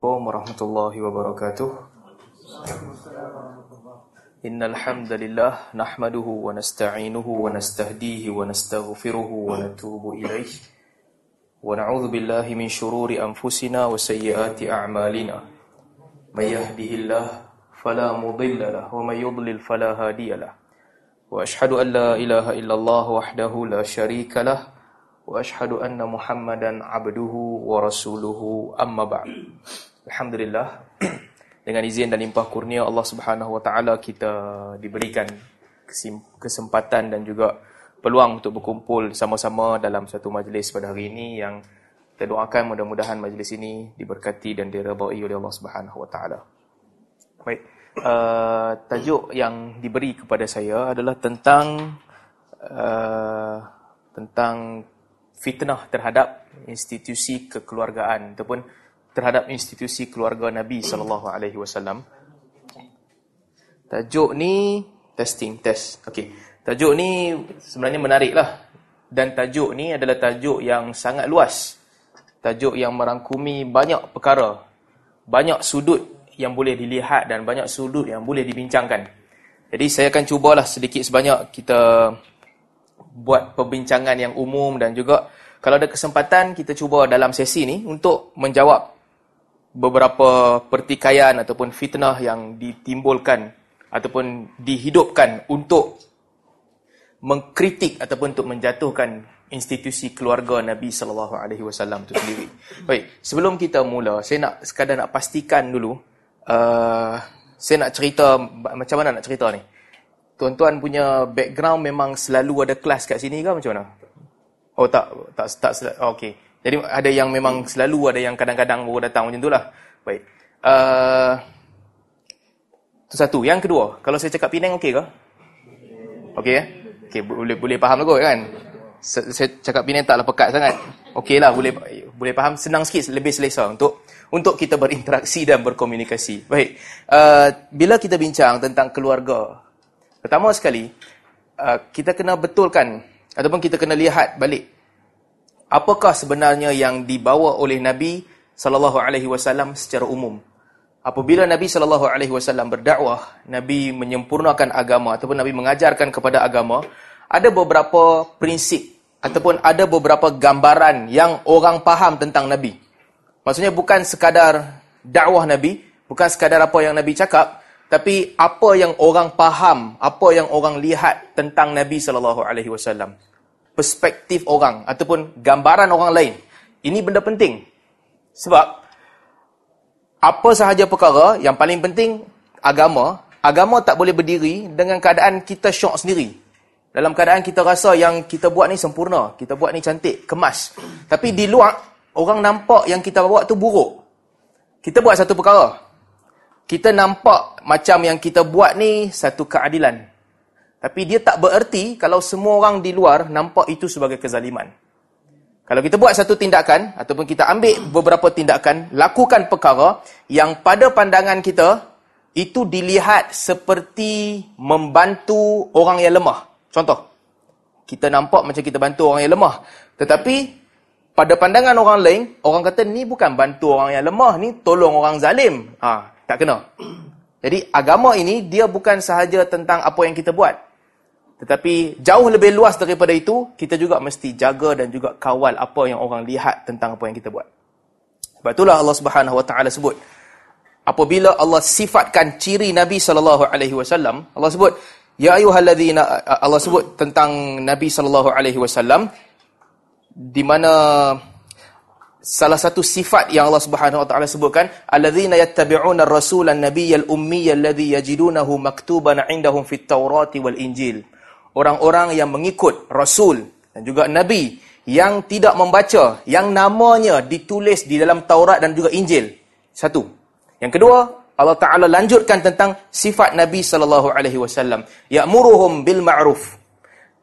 Assalamualaikum warahmatullahi wabarakatuh. Innal hamdalillah nahmaduhu wa nasta'inuhu wa nastahdihi wa nastaghfiruhu wa natubu ilaih. Wa na'udzu billahi min shururi anfusina wa sayyiati a'malina. May yahdihillahu fala mudilla lahu wa may yudlil fala hadiya lahu. Wa ashhadu an la ilaha illallah wahdahu la syarika lahu wa ashhadu anna Alhamdulillah dengan izin dan limpah kurnia Allah Subhanahu Wa Taala kita diberikan kesempatan dan juga peluang untuk berkumpul sama-sama dalam satu majlis pada hari ini yang kita doakan mudah-mudahan majlis ini diberkati dan diredai oleh Allah Subhanahu Wa Taala. Baik, uh, tajuk yang diberi kepada saya adalah tentang uh, tentang fitnah terhadap institusi kekeluargaan ataupun terhadap institusi keluarga Nabi sallallahu alaihi wasallam. Tajuk ni testing test. Okey. Tajuk ni sebenarnya menariklah dan tajuk ni adalah tajuk yang sangat luas. Tajuk yang merangkumi banyak perkara. Banyak sudut yang boleh dilihat dan banyak sudut yang boleh dibincangkan. Jadi saya akan cubalah sedikit sebanyak kita buat perbincangan yang umum dan juga kalau ada kesempatan kita cuba dalam sesi ni untuk menjawab beberapa pertikaian ataupun fitnah yang ditimbulkan ataupun dihidupkan untuk mengkritik ataupun untuk menjatuhkan institusi keluarga Nabi sallallahu alaihi wasallam itu sendiri. Baik, sebelum kita mula, saya nak sekadar nak pastikan dulu uh, saya nak cerita macam mana nak cerita ni. Tuan-tuan punya background memang selalu ada kelas kat sini ke macam mana? Oh tak tak tak, tak okey. Jadi ada yang memang selalu ada yang kadang-kadang baru datang macam itulah. Baik. Uh, itu satu. Yang kedua, kalau saya cakap Penang okey ke? Okey ya? Okey, boleh boleh faham kot kan? Saya cakap Penang taklah pekat sangat. Okeylah, boleh boleh faham senang sikit lebih selesa untuk untuk kita berinteraksi dan berkomunikasi. Baik. Uh, bila kita bincang tentang keluarga, pertama sekali uh, kita kena betulkan ataupun kita kena lihat balik apakah sebenarnya yang dibawa oleh Nabi sallallahu alaihi wasallam secara umum. Apabila Nabi sallallahu alaihi wasallam berdakwah, Nabi menyempurnakan agama ataupun Nabi mengajarkan kepada agama, ada beberapa prinsip ataupun ada beberapa gambaran yang orang faham tentang Nabi. Maksudnya bukan sekadar dakwah Nabi, bukan sekadar apa yang Nabi cakap, tapi apa yang orang faham, apa yang orang lihat tentang Nabi sallallahu alaihi wasallam perspektif orang ataupun gambaran orang lain. Ini benda penting. Sebab apa sahaja perkara yang paling penting agama, agama tak boleh berdiri dengan keadaan kita syok sendiri. Dalam keadaan kita rasa yang kita buat ni sempurna, kita buat ni cantik, kemas. Tapi di luar orang nampak yang kita buat tu buruk. Kita buat satu perkara. Kita nampak macam yang kita buat ni satu keadilan. Tapi dia tak bererti kalau semua orang di luar nampak itu sebagai kezaliman. Kalau kita buat satu tindakan, ataupun kita ambil beberapa tindakan, lakukan perkara yang pada pandangan kita, itu dilihat seperti membantu orang yang lemah. Contoh, kita nampak macam kita bantu orang yang lemah. Tetapi, pada pandangan orang lain, orang kata, ni bukan bantu orang yang lemah, ni tolong orang zalim. Ha, tak kena. Jadi, agama ini, dia bukan sahaja tentang apa yang kita buat. Tetapi jauh lebih luas daripada itu, kita juga mesti jaga dan juga kawal apa yang orang lihat tentang apa yang kita buat. Sebab itulah Allah Subhanahu Wa Taala sebut apabila Allah sifatkan ciri Nabi sallallahu alaihi wasallam, Allah sebut ya ayyuhalladzina Allah sebut tentang Nabi sallallahu alaihi wasallam di mana salah satu sifat yang Allah Subhanahu wa taala sebutkan alladzina yattabi'una ar-rasulan nabiyyal ummiyal ladzi yajidunahu maktuban 'indahum fit taurati wal injil orang-orang yang mengikut Rasul dan juga Nabi yang tidak membaca, yang namanya ditulis di dalam Taurat dan juga Injil. Satu. Yang kedua, Allah Ta'ala lanjutkan tentang sifat Nabi Sallallahu Alaihi Wasallam. Ya'muruhum bil ma'ruf.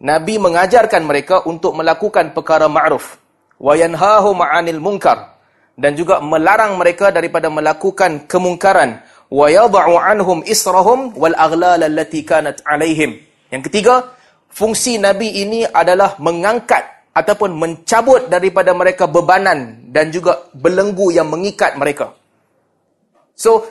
Nabi mengajarkan mereka untuk melakukan perkara ma'ruf. Wa yanhahum 'anil munkar. Dan juga melarang mereka daripada melakukan kemungkaran. Wa yadha'u 'anhum israhum wal aghlal allati kanat 'alaihim. Yang ketiga, fungsi Nabi ini adalah mengangkat ataupun mencabut daripada mereka bebanan dan juga belenggu yang mengikat mereka. So,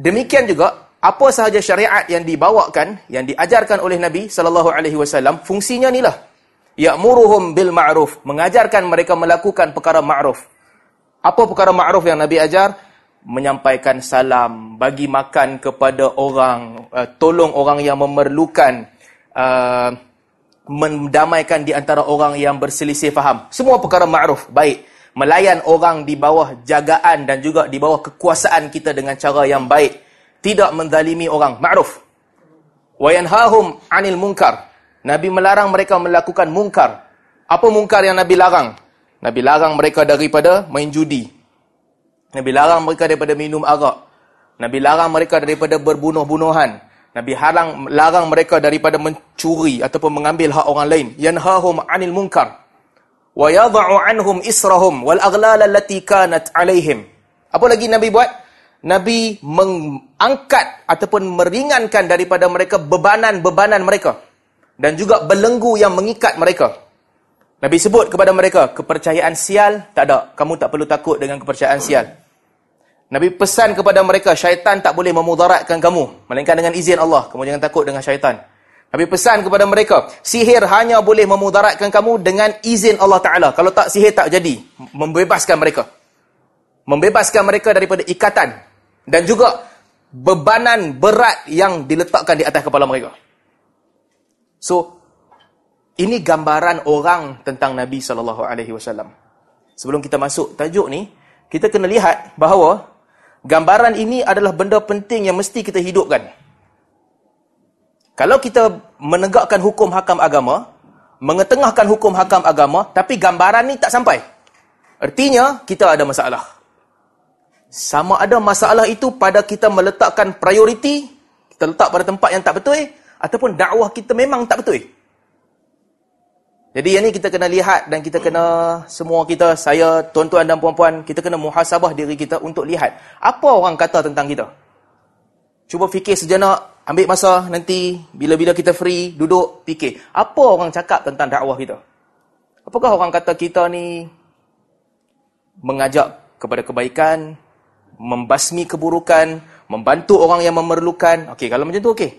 demikian juga apa sahaja syariat yang dibawakan, yang diajarkan oleh Nabi sallallahu alaihi wasallam, fungsinya inilah. Ya'muruhum bil ma'ruf, mengajarkan mereka melakukan perkara ma'ruf. Apa perkara ma'ruf yang Nabi ajar? Menyampaikan salam, bagi makan kepada orang, uh, tolong orang yang memerlukan, uh, mendamaikan di antara orang yang berselisih faham. Semua perkara ma'ruf, baik melayan orang di bawah jagaan dan juga di bawah kekuasaan kita dengan cara yang baik. Tidak menzalimi orang. Ma'ruf. Wa yanhahum 'anil munkar. Nabi melarang mereka melakukan munkar. Apa munkar yang Nabi larang? Nabi larang mereka daripada main judi. Nabi larang mereka daripada minum arak. Nabi larang mereka daripada berbunuh-bunuhan. Nabi halang larang mereka daripada mencuri ataupun mengambil hak orang lain. Yanhahum 'anil munkar wa yadh'u anhum israhum wal aghlal allati kanat alaihim. Apa lagi Nabi buat? Nabi mengangkat ataupun meringankan daripada mereka bebanan-bebanan mereka dan juga belenggu yang mengikat mereka. Nabi sebut kepada mereka, kepercayaan sial tak ada. Kamu tak perlu takut dengan kepercayaan sial. Nabi pesan kepada mereka, syaitan tak boleh memudaratkan kamu. Melainkan dengan izin Allah. Kamu jangan takut dengan syaitan. Nabi pesan kepada mereka, sihir hanya boleh memudaratkan kamu dengan izin Allah Ta'ala. Kalau tak, sihir tak jadi. Membebaskan mereka. Membebaskan mereka daripada ikatan. Dan juga bebanan berat yang diletakkan di atas kepala mereka. So, ini gambaran orang tentang Nabi SAW. Sebelum kita masuk tajuk ni, kita kena lihat bahawa gambaran ini adalah benda penting yang mesti kita hidupkan. Kalau kita menegakkan hukum hakam agama, mengetengahkan hukum hakam agama, tapi gambaran ni tak sampai. Artinya, kita ada masalah. Sama ada masalah itu pada kita meletakkan prioriti, kita letak pada tempat yang tak betul, ataupun dakwah kita memang tak betul. Jadi yang ni kita kena lihat dan kita kena semua kita, saya, tuan-tuan dan puan-puan, kita kena muhasabah diri kita untuk lihat apa orang kata tentang kita. Cuba fikir sejenak, ambil masa nanti bila-bila kita free duduk fikir apa orang cakap tentang dakwah kita. Apakah orang kata kita ni mengajak kepada kebaikan membasmi keburukan membantu orang yang memerlukan? Okey kalau macam tu okey.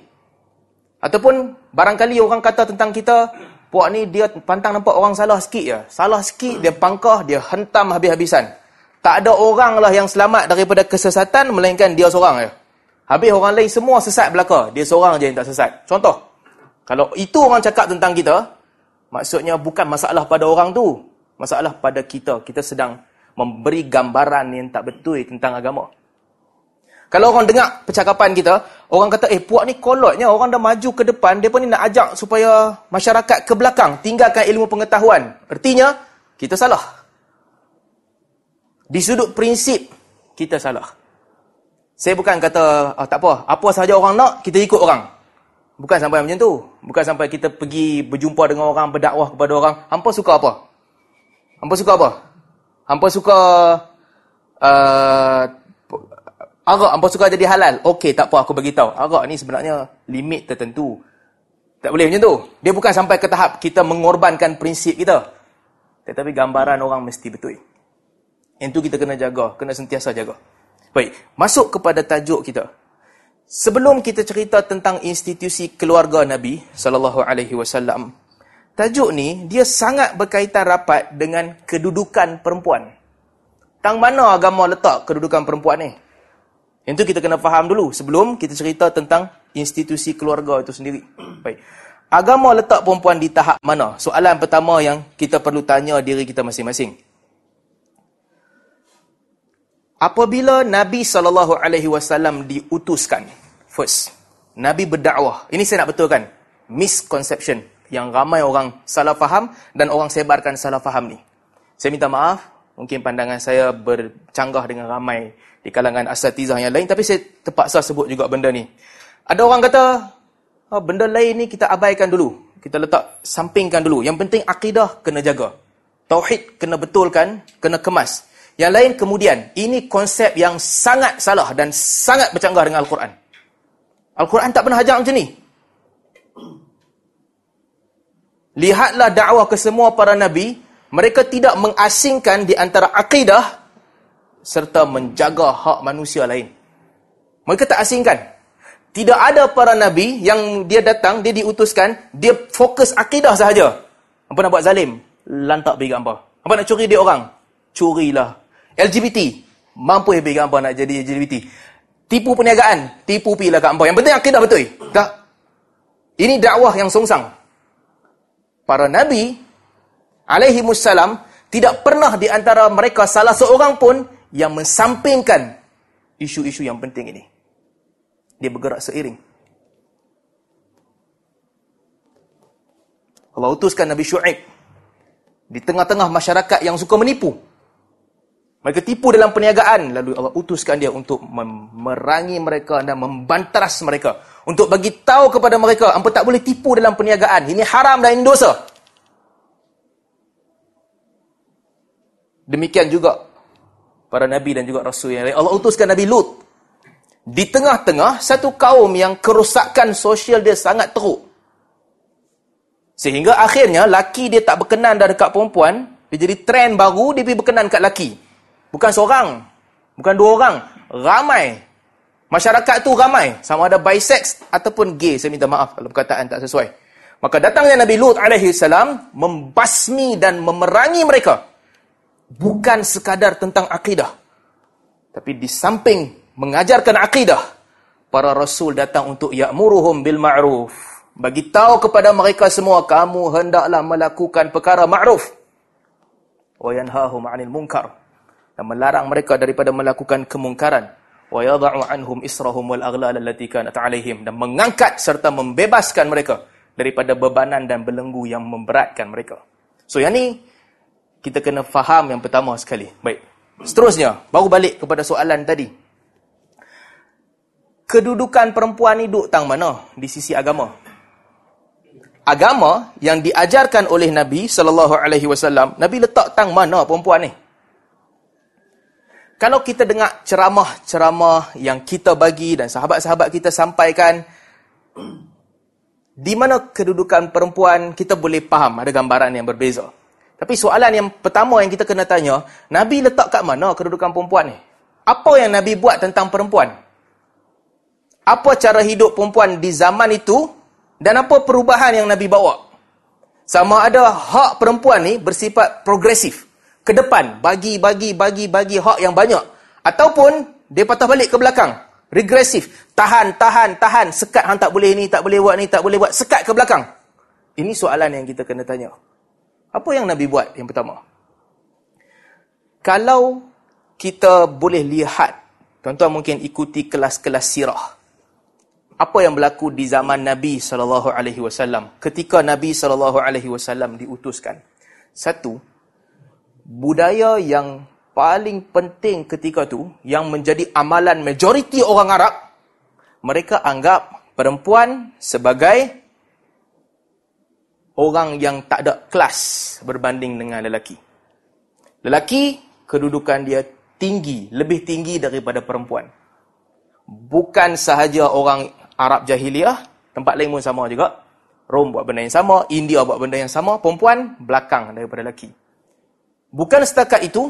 Ataupun barangkali orang kata tentang kita puak ni dia pantang nampak orang salah sikit ya salah sikit dia pangkah dia hentam habis-habisan tak ada orang lah yang selamat daripada kesesatan melainkan dia seorang ya Habis orang lain semua sesat belaka. Dia seorang je yang tak sesat. Contoh. Kalau itu orang cakap tentang kita, maksudnya bukan masalah pada orang tu. Masalah pada kita. Kita sedang memberi gambaran yang tak betul tentang agama. Kalau orang dengar percakapan kita, orang kata, eh puak ni kolotnya, orang dah maju ke depan, dia pun ni nak ajak supaya masyarakat ke belakang, tinggalkan ilmu pengetahuan. Artinya, kita salah. Di sudut prinsip, kita salah. Saya bukan kata, oh, tak apa, apa sahaja orang nak, kita ikut orang. Bukan sampai macam tu. Bukan sampai kita pergi berjumpa dengan orang, berdakwah kepada orang. Hampa suka apa? Hampa suka apa? Hampa suka uh, arak, hampa suka jadi halal. Okey, tak apa, aku beritahu. Arak ni sebenarnya limit tertentu. Tak boleh macam tu. Dia bukan sampai ke tahap kita mengorbankan prinsip kita. Tetapi gambaran orang mesti betul. Yang tu kita kena jaga, kena sentiasa jaga. Baik, masuk kepada tajuk kita. Sebelum kita cerita tentang institusi keluarga Nabi sallallahu alaihi wasallam, tajuk ni dia sangat berkaitan rapat dengan kedudukan perempuan. Tang mana agama letak kedudukan perempuan ni? Yang tu kita kena faham dulu sebelum kita cerita tentang institusi keluarga itu sendiri. Baik. Agama letak perempuan di tahap mana? Soalan pertama yang kita perlu tanya diri kita masing-masing. Apabila Nabi SAW diutuskan, first, Nabi berdakwah. Ini saya nak betulkan. Misconception yang ramai orang salah faham dan orang sebarkan salah faham ni. Saya minta maaf, mungkin pandangan saya bercanggah dengan ramai di kalangan asatizah yang lain, tapi saya terpaksa sebut juga benda ni. Ada orang kata, oh, benda lain ni kita abaikan dulu. Kita letak sampingkan dulu. Yang penting akidah kena jaga. Tauhid kena betulkan, kena kemas. Yang lain kemudian, ini konsep yang sangat salah dan sangat bercanggah dengan Al-Quran. Al-Quran tak pernah ajar macam ni. Lihatlah dakwah ke semua para Nabi, mereka tidak mengasingkan di antara akidah serta menjaga hak manusia lain. Mereka tak asingkan. Tidak ada para nabi yang dia datang, dia diutuskan, dia fokus akidah sahaja. Apa nak buat zalim? Lantak pergi apa? Apa nak curi dia orang? Curilah. LGBT. Mampu pergi apa nak jadi LGBT. Tipu perniagaan. Tipu pergilah kat apa. Yang penting akidah betul. Tak? Ini dakwah yang songsang. Para nabi, alaihi musallam, tidak pernah di antara mereka salah seorang pun yang mensampingkan isu-isu yang penting ini. Dia bergerak seiring. Allah utuskan Nabi Shu'aib di tengah-tengah masyarakat yang suka menipu. Mereka tipu dalam perniagaan. Lalu Allah utuskan dia untuk memerangi mereka dan membantaras mereka. Untuk bagi tahu kepada mereka, apa tak boleh tipu dalam perniagaan. Ini haram dan ini dosa. Demikian juga para Nabi dan juga Rasul yang lain. Allah utuskan Nabi Lut di tengah-tengah satu kaum yang kerosakan sosial dia sangat teruk. Sehingga akhirnya laki dia tak berkenan dah dekat perempuan, dia jadi trend baru dia pergi berkenan kat laki. Bukan seorang, bukan dua orang, ramai. Masyarakat tu ramai, sama ada bisex ataupun gay. Saya minta maaf kalau perkataan tak sesuai. Maka datangnya Nabi Lut alaihi salam membasmi dan memerangi mereka. Bukan sekadar tentang akidah. Tapi di samping mengajarkan akidah, para rasul datang untuk ya'muruhum bil ma'ruf. Bagi tahu kepada mereka semua kamu hendaklah melakukan perkara ma'ruf wa yanhahum 'anil munkar dan melarang mereka daripada melakukan kemungkaran wa yadh'u 'anhum israhum wal aghlal allati kanat 'alaihim dan mengangkat serta membebaskan mereka daripada bebanan dan belenggu yang memberatkan mereka. So yang ni kita kena faham yang pertama sekali. Baik. Seterusnya, baru balik kepada soalan tadi kedudukan perempuan ni duduk tang mana di sisi agama? Agama yang diajarkan oleh Nabi sallallahu alaihi wasallam, Nabi letak tang mana perempuan ni? Kalau kita dengar ceramah-ceramah yang kita bagi dan sahabat-sahabat kita sampaikan di mana kedudukan perempuan kita boleh faham ada gambaran yang berbeza. Tapi soalan yang pertama yang kita kena tanya, Nabi letak kat mana kedudukan perempuan ni? Apa yang Nabi buat tentang perempuan? apa cara hidup perempuan di zaman itu dan apa perubahan yang Nabi bawa. Sama ada hak perempuan ni bersifat progresif. Ke depan, bagi, bagi, bagi, bagi hak yang banyak. Ataupun dia patah balik ke belakang. Regresif. Tahan, tahan, tahan. Sekat hang tak boleh ni, tak boleh buat ni, tak boleh buat. Sekat ke belakang. Ini soalan yang kita kena tanya. Apa yang Nabi buat yang pertama? Kalau kita boleh lihat, tuan-tuan mungkin ikuti kelas-kelas sirah apa yang berlaku di zaman Nabi sallallahu alaihi wasallam ketika Nabi sallallahu alaihi wasallam diutuskan. Satu, budaya yang paling penting ketika tu yang menjadi amalan majoriti orang Arab, mereka anggap perempuan sebagai orang yang tak ada kelas berbanding dengan lelaki. Lelaki kedudukan dia tinggi, lebih tinggi daripada perempuan. Bukan sahaja orang Arab jahiliah, tempat lain pun sama juga. Rom buat benda yang sama, India buat benda yang sama, perempuan belakang daripada lelaki. Bukan setakat itu,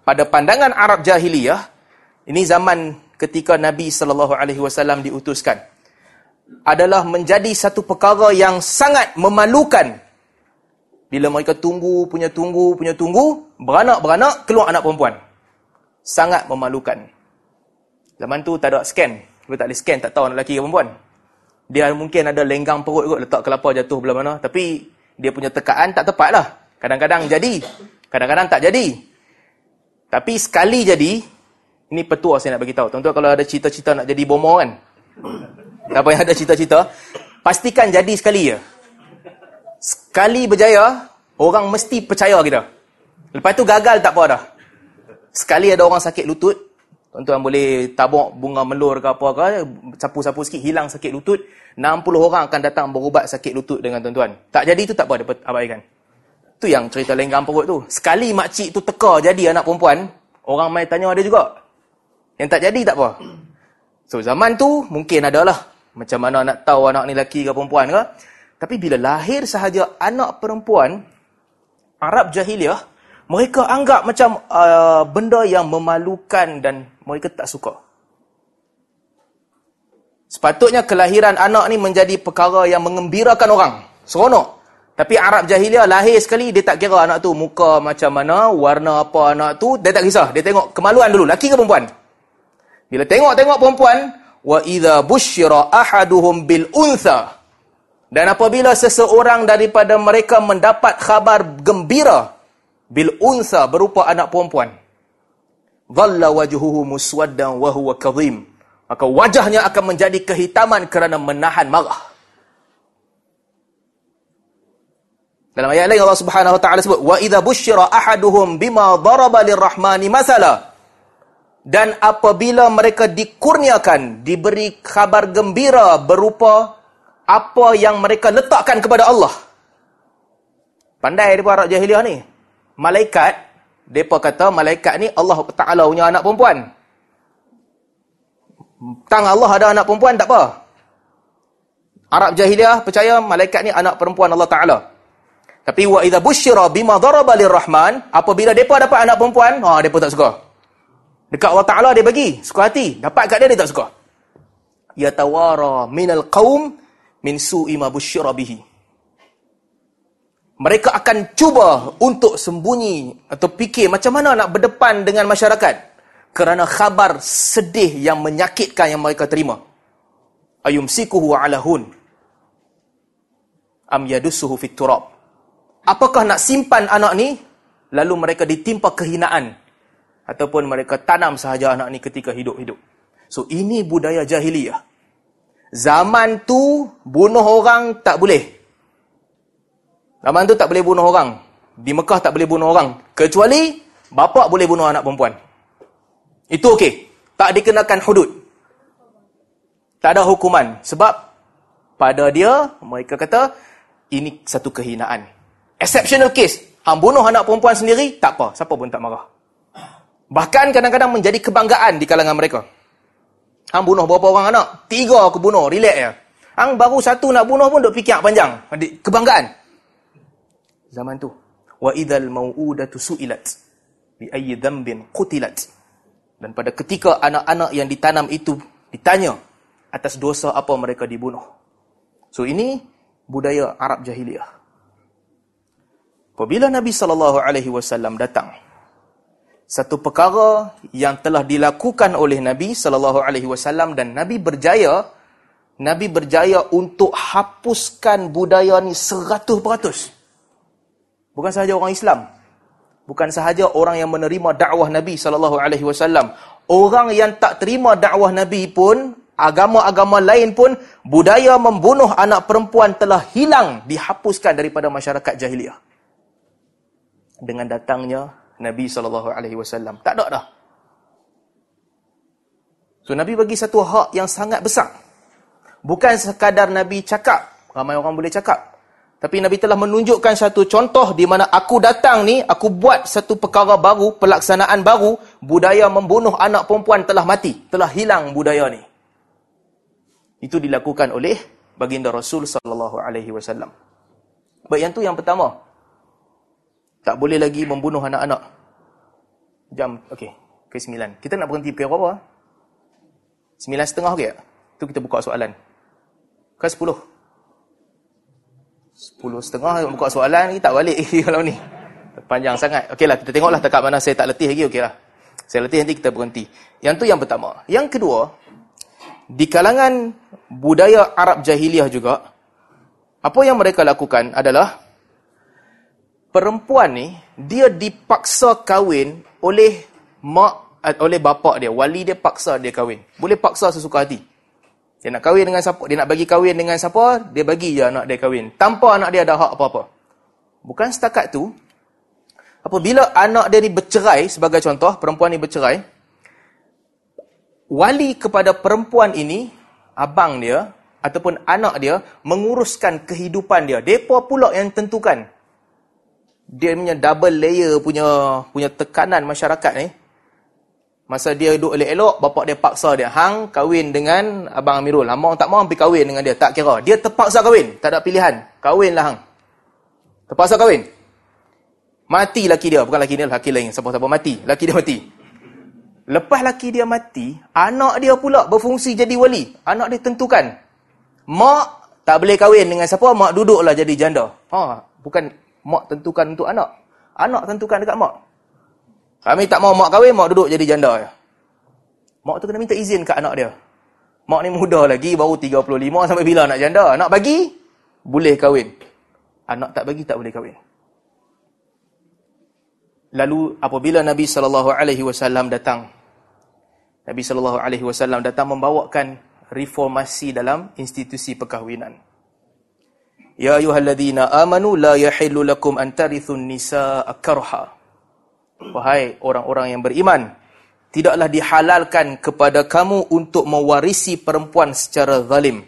pada pandangan Arab jahiliyah, ini zaman ketika Nabi sallallahu alaihi wasallam diutuskan adalah menjadi satu perkara yang sangat memalukan bila mereka tunggu punya tunggu punya tunggu beranak-beranak keluar anak perempuan sangat memalukan zaman tu tak ada scan dia tak boleh scan, tak tahu anak lelaki ke perempuan. Dia mungkin ada lenggang perut kot, letak kelapa jatuh belah mana. Tapi, dia punya tekaan tak tepat lah. Kadang-kadang jadi. Kadang-kadang tak jadi. Tapi sekali jadi, ini petua saya nak bagi tahu. Tuan-tuan kalau ada cita-cita nak jadi bomo kan? Tak payah ada cita-cita. Pastikan jadi sekali ya. Sekali berjaya, orang mesti percaya kita. Lepas tu gagal tak apa dah. Sekali ada orang sakit lutut, Tuan-tuan boleh tabuk bunga melur ke apa ke, sapu-sapu sikit, hilang sakit lutut. 60 orang akan datang berubat sakit lutut dengan tuan-tuan. Tak jadi tu tak apa, dapat abaikan. Tu yang cerita lenggang perut tu. Sekali makcik tu teka jadi anak perempuan, orang mai tanya ada juga. Yang tak jadi tak apa. So zaman tu mungkin adalah macam mana nak tahu anak ni lelaki ke perempuan ke. Tapi bila lahir sahaja anak perempuan, Arab jahiliah, mereka anggap macam uh, benda yang memalukan dan mereka tak suka. Sepatutnya kelahiran anak ni menjadi perkara yang mengembirakan orang. Seronok. Tapi Arab jahiliah lahir sekali, dia tak kira anak tu muka macam mana, warna apa anak tu, dia tak kisah. Dia tengok kemaluan dulu, laki ke perempuan. Bila tengok-tengok perempuan, wa idza busyira ahaduhum bil untha. Dan apabila seseorang daripada mereka mendapat khabar gembira bil untha berupa anak perempuan, dhalla wajhuhu muswaddan wa huwa kadhim maka wajahnya akan menjadi kehitaman kerana menahan marah. Dalam ayat lain Allah Subhanahu wa taala sebut wa idza busyira ahaduhum bima daraba lirrahmani masala dan apabila mereka dikurniakan diberi kabar gembira berupa apa yang mereka letakkan kepada Allah. Pandai depa Arab jahiliah ni. Malaikat depa kata malaikat ni Allah Taala punya anak perempuan. Tang Allah ada anak perempuan tak apa. Arab jahiliah percaya malaikat ni anak perempuan Allah Taala. Tapi wa idza busyira bima daraba lirrahman, apabila depa dapat anak perempuan, ha depa tak suka. Dekat Allah Taala dia bagi, suka hati. Dapat kat dia dia tak suka. Ya tawara minal qaum min su'i ma busyira bihi. Mereka akan cuba untuk sembunyi atau fikir macam mana nak berdepan dengan masyarakat kerana khabar sedih yang menyakitkan yang mereka terima. Ayum sikuhu ala hun. Am yadussuhu fit turab. Apakah nak simpan anak ni lalu mereka ditimpa kehinaan ataupun mereka tanam sahaja anak ni ketika hidup-hidup. So ini budaya jahiliyah. Zaman tu bunuh orang tak boleh. Zaman tu tak boleh bunuh orang. Di Mekah tak boleh bunuh orang kecuali bapa boleh bunuh anak perempuan. Itu okey. Tak dikenakan hudud. Tak ada hukuman. Sebab pada dia, mereka kata, ini satu kehinaan. Exceptional case. Hang bunuh anak perempuan sendiri, tak apa. Siapa pun tak marah. Bahkan kadang-kadang menjadi kebanggaan di kalangan mereka. Hang bunuh berapa orang anak? Tiga aku bunuh. Relax ya. Hang baru satu nak bunuh pun duk fikir panjang. Kebanggaan. Zaman tu. Wa idhal maw'udatu su'ilat. Bi ayyi dhambin qutilat. Dan pada ketika anak-anak yang ditanam itu ditanya atas dosa apa mereka dibunuh. So ini budaya Arab jahiliah. Apabila Nabi sallallahu alaihi wasallam datang satu perkara yang telah dilakukan oleh Nabi sallallahu alaihi wasallam dan Nabi berjaya Nabi berjaya untuk hapuskan budaya ni 100%. Bukan sahaja orang Islam, bukan sahaja orang yang menerima dakwah Nabi sallallahu alaihi wasallam orang yang tak terima dakwah Nabi pun agama-agama lain pun budaya membunuh anak perempuan telah hilang dihapuskan daripada masyarakat jahiliah dengan datangnya Nabi sallallahu alaihi wasallam tak ada dah so Nabi bagi satu hak yang sangat besar bukan sekadar Nabi cakap ramai orang boleh cakap tapi Nabi telah menunjukkan satu contoh di mana aku datang ni, aku buat satu perkara baru, pelaksanaan baru, budaya membunuh anak perempuan telah mati, telah hilang budaya ni. Itu dilakukan oleh baginda Rasul sallallahu alaihi wasallam. Baik yang tu yang pertama. Tak boleh lagi membunuh anak-anak. Jam okey, ke sembilan. Kita nak berhenti pukul berapa? Sembilan setengah okey tak? Tu kita buka soalan. Ke sepuluh? Sepuluh setengah buka soalan ni tak balik kalau ni. Panjang sangat. Okeylah kita tengoklah dekat mana saya tak letih lagi okeylah. Saya letih nanti kita berhenti. Yang tu yang pertama. Yang kedua, di kalangan budaya Arab jahiliah juga apa yang mereka lakukan adalah perempuan ni dia dipaksa kahwin oleh mak eh, oleh bapa dia, wali dia paksa dia kahwin. Boleh paksa sesuka hati. Dia nak kahwin dengan siapa? Dia nak bagi kahwin dengan siapa? Dia bagi je anak dia kahwin. Tanpa anak dia ada hak apa-apa. Bukan setakat tu. Apabila anak dia ni bercerai, sebagai contoh, perempuan ni bercerai, wali kepada perempuan ini, abang dia, ataupun anak dia, menguruskan kehidupan dia. Mereka pula yang tentukan. Dia punya double layer punya punya tekanan masyarakat ni. Masa dia duduk elok-elok, bapak dia paksa dia. Hang kahwin dengan Abang Amirul. Lama tak mahu pergi kahwin dengan dia. Tak kira. Dia terpaksa kahwin. Tak ada pilihan. Kahwinlah hang. Terpaksa kahwin. Mati laki dia. Bukan laki dia, laki lain. Siapa-siapa mati. Laki dia mati. Lepas laki dia mati, anak dia pula berfungsi jadi wali. Anak dia tentukan. Mak tak boleh kahwin dengan siapa, mak duduklah jadi janda. Ha, bukan mak tentukan untuk anak. Anak tentukan dekat mak. Kami tak mau mak kahwin, mak duduk jadi janda. Mak tu kena minta izin kat anak dia. Mak ni muda lagi, baru 35 sampai bila nak janda. Nak bagi, boleh kahwin. Anak tak bagi, tak boleh kahwin. Lalu apabila Nabi SAW datang Nabi sallallahu alaihi wasallam datang membawakan reformasi dalam institusi perkahwinan. Ya ayyuhalladzina amanu la yahillu lakum an tarithun nisaa karha. Wahai orang-orang yang beriman, tidaklah dihalalkan kepada kamu untuk mewarisi perempuan secara zalim.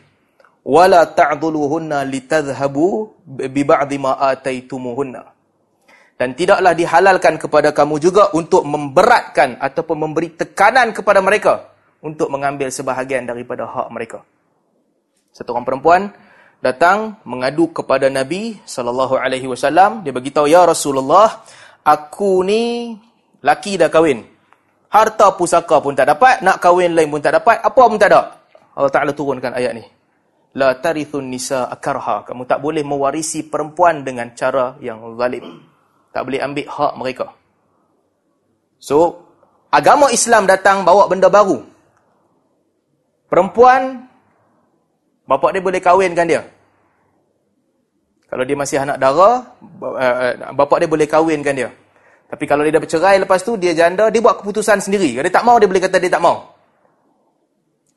Wala ta'dhuluhunna litadhhabu bi ba'dhi ma ataitumuhunna dan tidaklah dihalalkan kepada kamu juga untuk memberatkan ataupun memberi tekanan kepada mereka untuk mengambil sebahagian daripada hak mereka. Satu orang perempuan datang mengadu kepada Nabi sallallahu alaihi wasallam, dia beritahu ya Rasulullah, aku ni laki dah kahwin. Harta pusaka pun tak dapat, nak kahwin lain pun tak dapat, apa pun tak ada. Allah Taala turunkan ayat ni. La tarithun nisa akarha. Kamu tak boleh mewarisi perempuan dengan cara yang zalim tak boleh ambil hak mereka. So, agama Islam datang bawa benda baru. Perempuan, bapak dia boleh kahwinkan dia. Kalau dia masih anak dara, eh, eh, bapak dia boleh kahwinkan dia. Tapi kalau dia dah bercerai lepas tu, dia janda, dia buat keputusan sendiri. Kalau dia tak mau, dia boleh kata dia tak mau.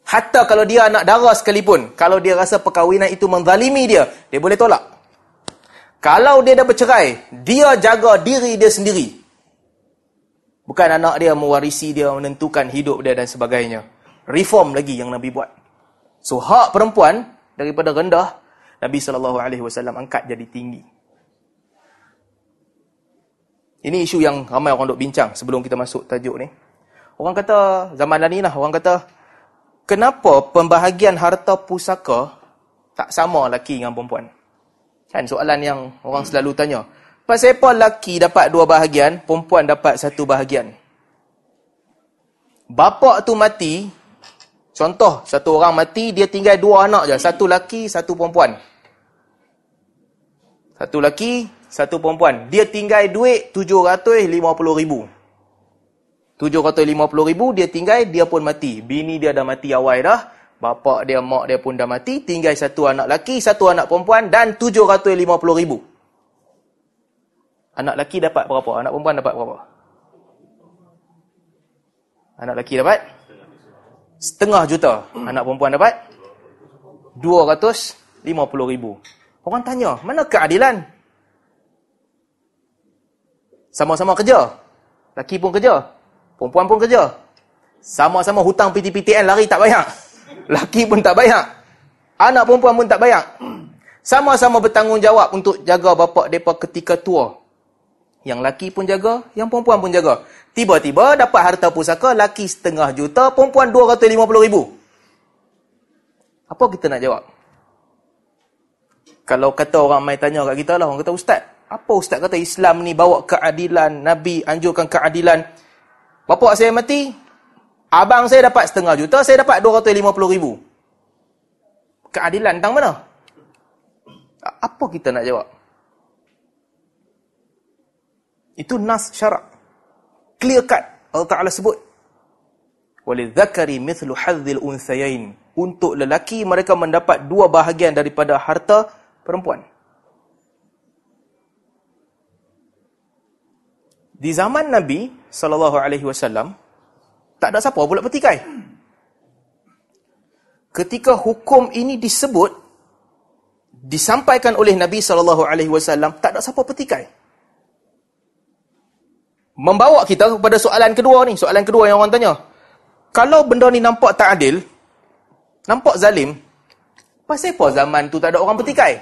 Hatta kalau dia anak dara sekalipun, kalau dia rasa perkahwinan itu menzalimi dia, dia boleh tolak. Kalau dia dah bercerai, dia jaga diri dia sendiri. Bukan anak dia mewarisi dia, menentukan hidup dia dan sebagainya. Reform lagi yang Nabi buat. So, hak perempuan daripada rendah, Nabi SAW angkat jadi tinggi. Ini isu yang ramai orang duk bincang sebelum kita masuk tajuk ni. Orang kata, zaman ni lah, orang kata, kenapa pembahagian harta pusaka tak sama lelaki dengan perempuan? Kan soalan yang orang selalu tanya. Pasal apa lelaki dapat dua bahagian, perempuan dapat satu bahagian? Bapa tu mati, contoh satu orang mati, dia tinggal dua anak je. Satu lelaki, satu perempuan. Satu lelaki, satu perempuan. Dia tinggal duit RM750,000. RM750,000 dia tinggal, dia pun mati. Bini dia dah mati awal dah. Bapa dia, mak dia pun dah mati. Tinggal satu anak laki, satu anak perempuan dan RM750,000. Anak laki dapat berapa? Anak perempuan dapat berapa? Anak laki dapat? Setengah juta. Anak perempuan dapat? RM250,000. Orang tanya, mana keadilan? Sama-sama kerja. Laki pun kerja. Perempuan pun kerja. Sama-sama hutang PTPTN lari tak bayar. Laki pun tak bayar. Anak perempuan pun tak bayar. Sama-sama bertanggungjawab untuk jaga bapa mereka ketika tua. Yang laki pun jaga, yang perempuan pun jaga. Tiba-tiba dapat harta pusaka, laki setengah juta, perempuan 250 ribu. Apa kita nak jawab? Kalau kata orang mai tanya kat kita lah, orang kata, Ustaz, apa Ustaz kata Islam ni bawa keadilan, Nabi anjurkan keadilan. Bapak saya mati, Abang saya dapat setengah juta, saya dapat 250 ribu. Keadilan tentang mana? Apa kita nak jawab? Itu nas syarak. Clear cut. Allah Ta'ala sebut. وَلِذَّكَرِ مِثْلُ حَذِّ الْأُنْثَيَيْنِ Untuk lelaki, mereka mendapat dua bahagian daripada harta perempuan. Di zaman Nabi sallallahu alaihi wasallam tak ada siapa pula petikai. Ketika hukum ini disebut, disampaikan oleh Nabi SAW, tak ada siapa petikai. Membawa kita kepada soalan kedua ni, soalan kedua yang orang tanya. Kalau benda ni nampak tak adil, nampak zalim, pasal apa zaman tu tak ada orang petikai?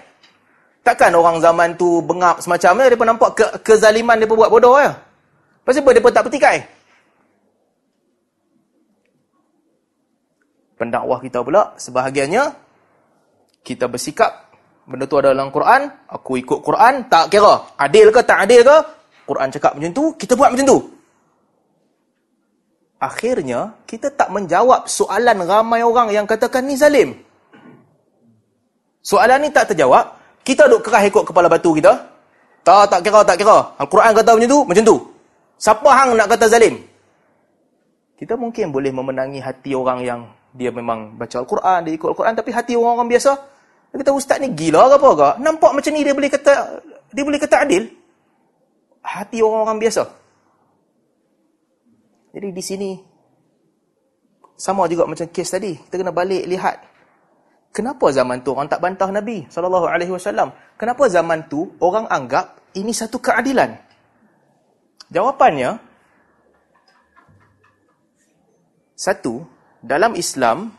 Takkan orang zaman tu bengap semacam ni, mereka nampak ke kezaliman mereka buat bodoh ya? Pasal apa mereka tak petikai? pendakwah kita pula sebahagiannya kita bersikap benda tu ada dalam Quran aku ikut Quran tak kira adil ke tak adil ke Quran cakap macam tu kita buat macam tu akhirnya kita tak menjawab soalan ramai orang yang katakan ni zalim. Soalan ni tak terjawab, kita duk kerah ikut kepala batu kita. Tak, tak kira, tak kira. Al-Quran kata macam tu, macam tu. Siapa hang nak kata zalim? Kita mungkin boleh memenangi hati orang yang dia memang baca Al-Quran, dia ikut Al-Quran, tapi hati orang-orang biasa, kata, ustaz ni gila ke apa ke? Nampak macam ni dia boleh kata, dia boleh kata adil? Hati orang-orang biasa. Jadi di sini, sama juga macam kes tadi, kita kena balik lihat. Kenapa zaman tu orang tak bantah Nabi SAW? Kenapa zaman tu orang anggap ini satu keadilan? Jawapannya, satu, dalam Islam,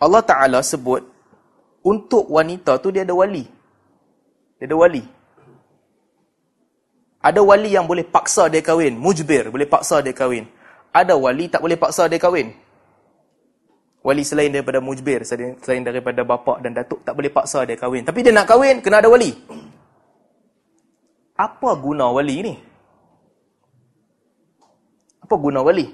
Allah Ta'ala sebut, untuk wanita tu dia ada wali. Dia ada wali. Ada wali yang boleh paksa dia kahwin. Mujbir, boleh paksa dia kahwin. Ada wali tak boleh paksa dia kahwin. Wali selain daripada mujbir, selain daripada bapa dan datuk, tak boleh paksa dia kahwin. Tapi dia nak kahwin, kena ada wali. Apa guna wali ni? Apa guna wali?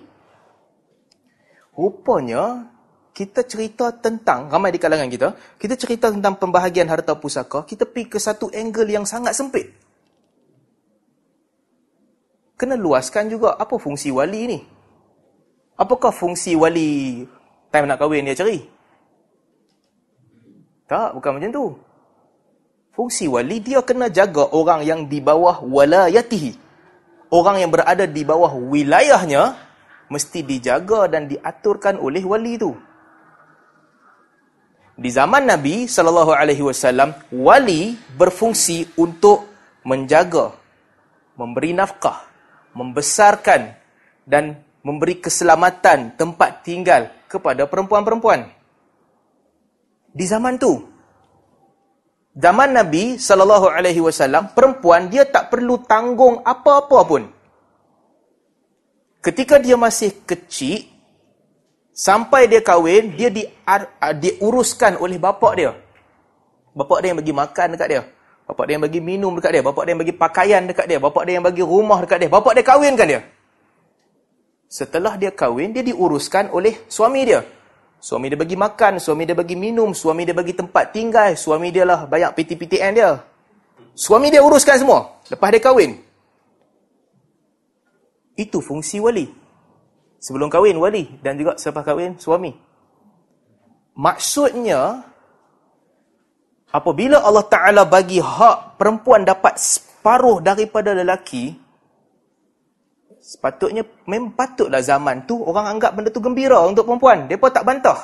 Rupanya, kita cerita tentang, ramai di kalangan kita, kita cerita tentang pembahagian harta pusaka, kita pergi ke satu angle yang sangat sempit. Kena luaskan juga apa fungsi wali ni. Apakah fungsi wali time nak kahwin dia cari? Tak, bukan macam tu. Fungsi wali dia kena jaga orang yang di bawah walayatihi. Orang yang berada di bawah wilayahnya, mesti dijaga dan diaturkan oleh wali itu. Di zaman Nabi sallallahu alaihi wasallam, wali berfungsi untuk menjaga, memberi nafkah, membesarkan dan memberi keselamatan tempat tinggal kepada perempuan-perempuan. Di zaman tu, zaman Nabi sallallahu alaihi wasallam, perempuan dia tak perlu tanggung apa-apa pun ketika dia masih kecil, sampai dia kahwin, dia di, diuruskan oleh bapak dia. Bapak dia yang bagi makan dekat dia. Bapak dia yang bagi minum dekat dia. Bapak dia yang bagi pakaian dekat dia. Bapak dia yang bagi rumah dekat dia. Bapak dia kahwinkan dia. Setelah dia kahwin, dia diuruskan oleh suami dia. Suami dia bagi makan, suami dia bagi minum, suami dia bagi tempat tinggal, suami dia lah banyak PT-PTN dia. Suami dia uruskan semua. Lepas dia kahwin. Itu fungsi wali. Sebelum kahwin, wali. Dan juga selepas kahwin, suami. Maksudnya, apabila Allah Ta'ala bagi hak perempuan dapat separuh daripada lelaki, sepatutnya, memang patutlah zaman tu orang anggap benda tu gembira untuk perempuan. Mereka tak bantah.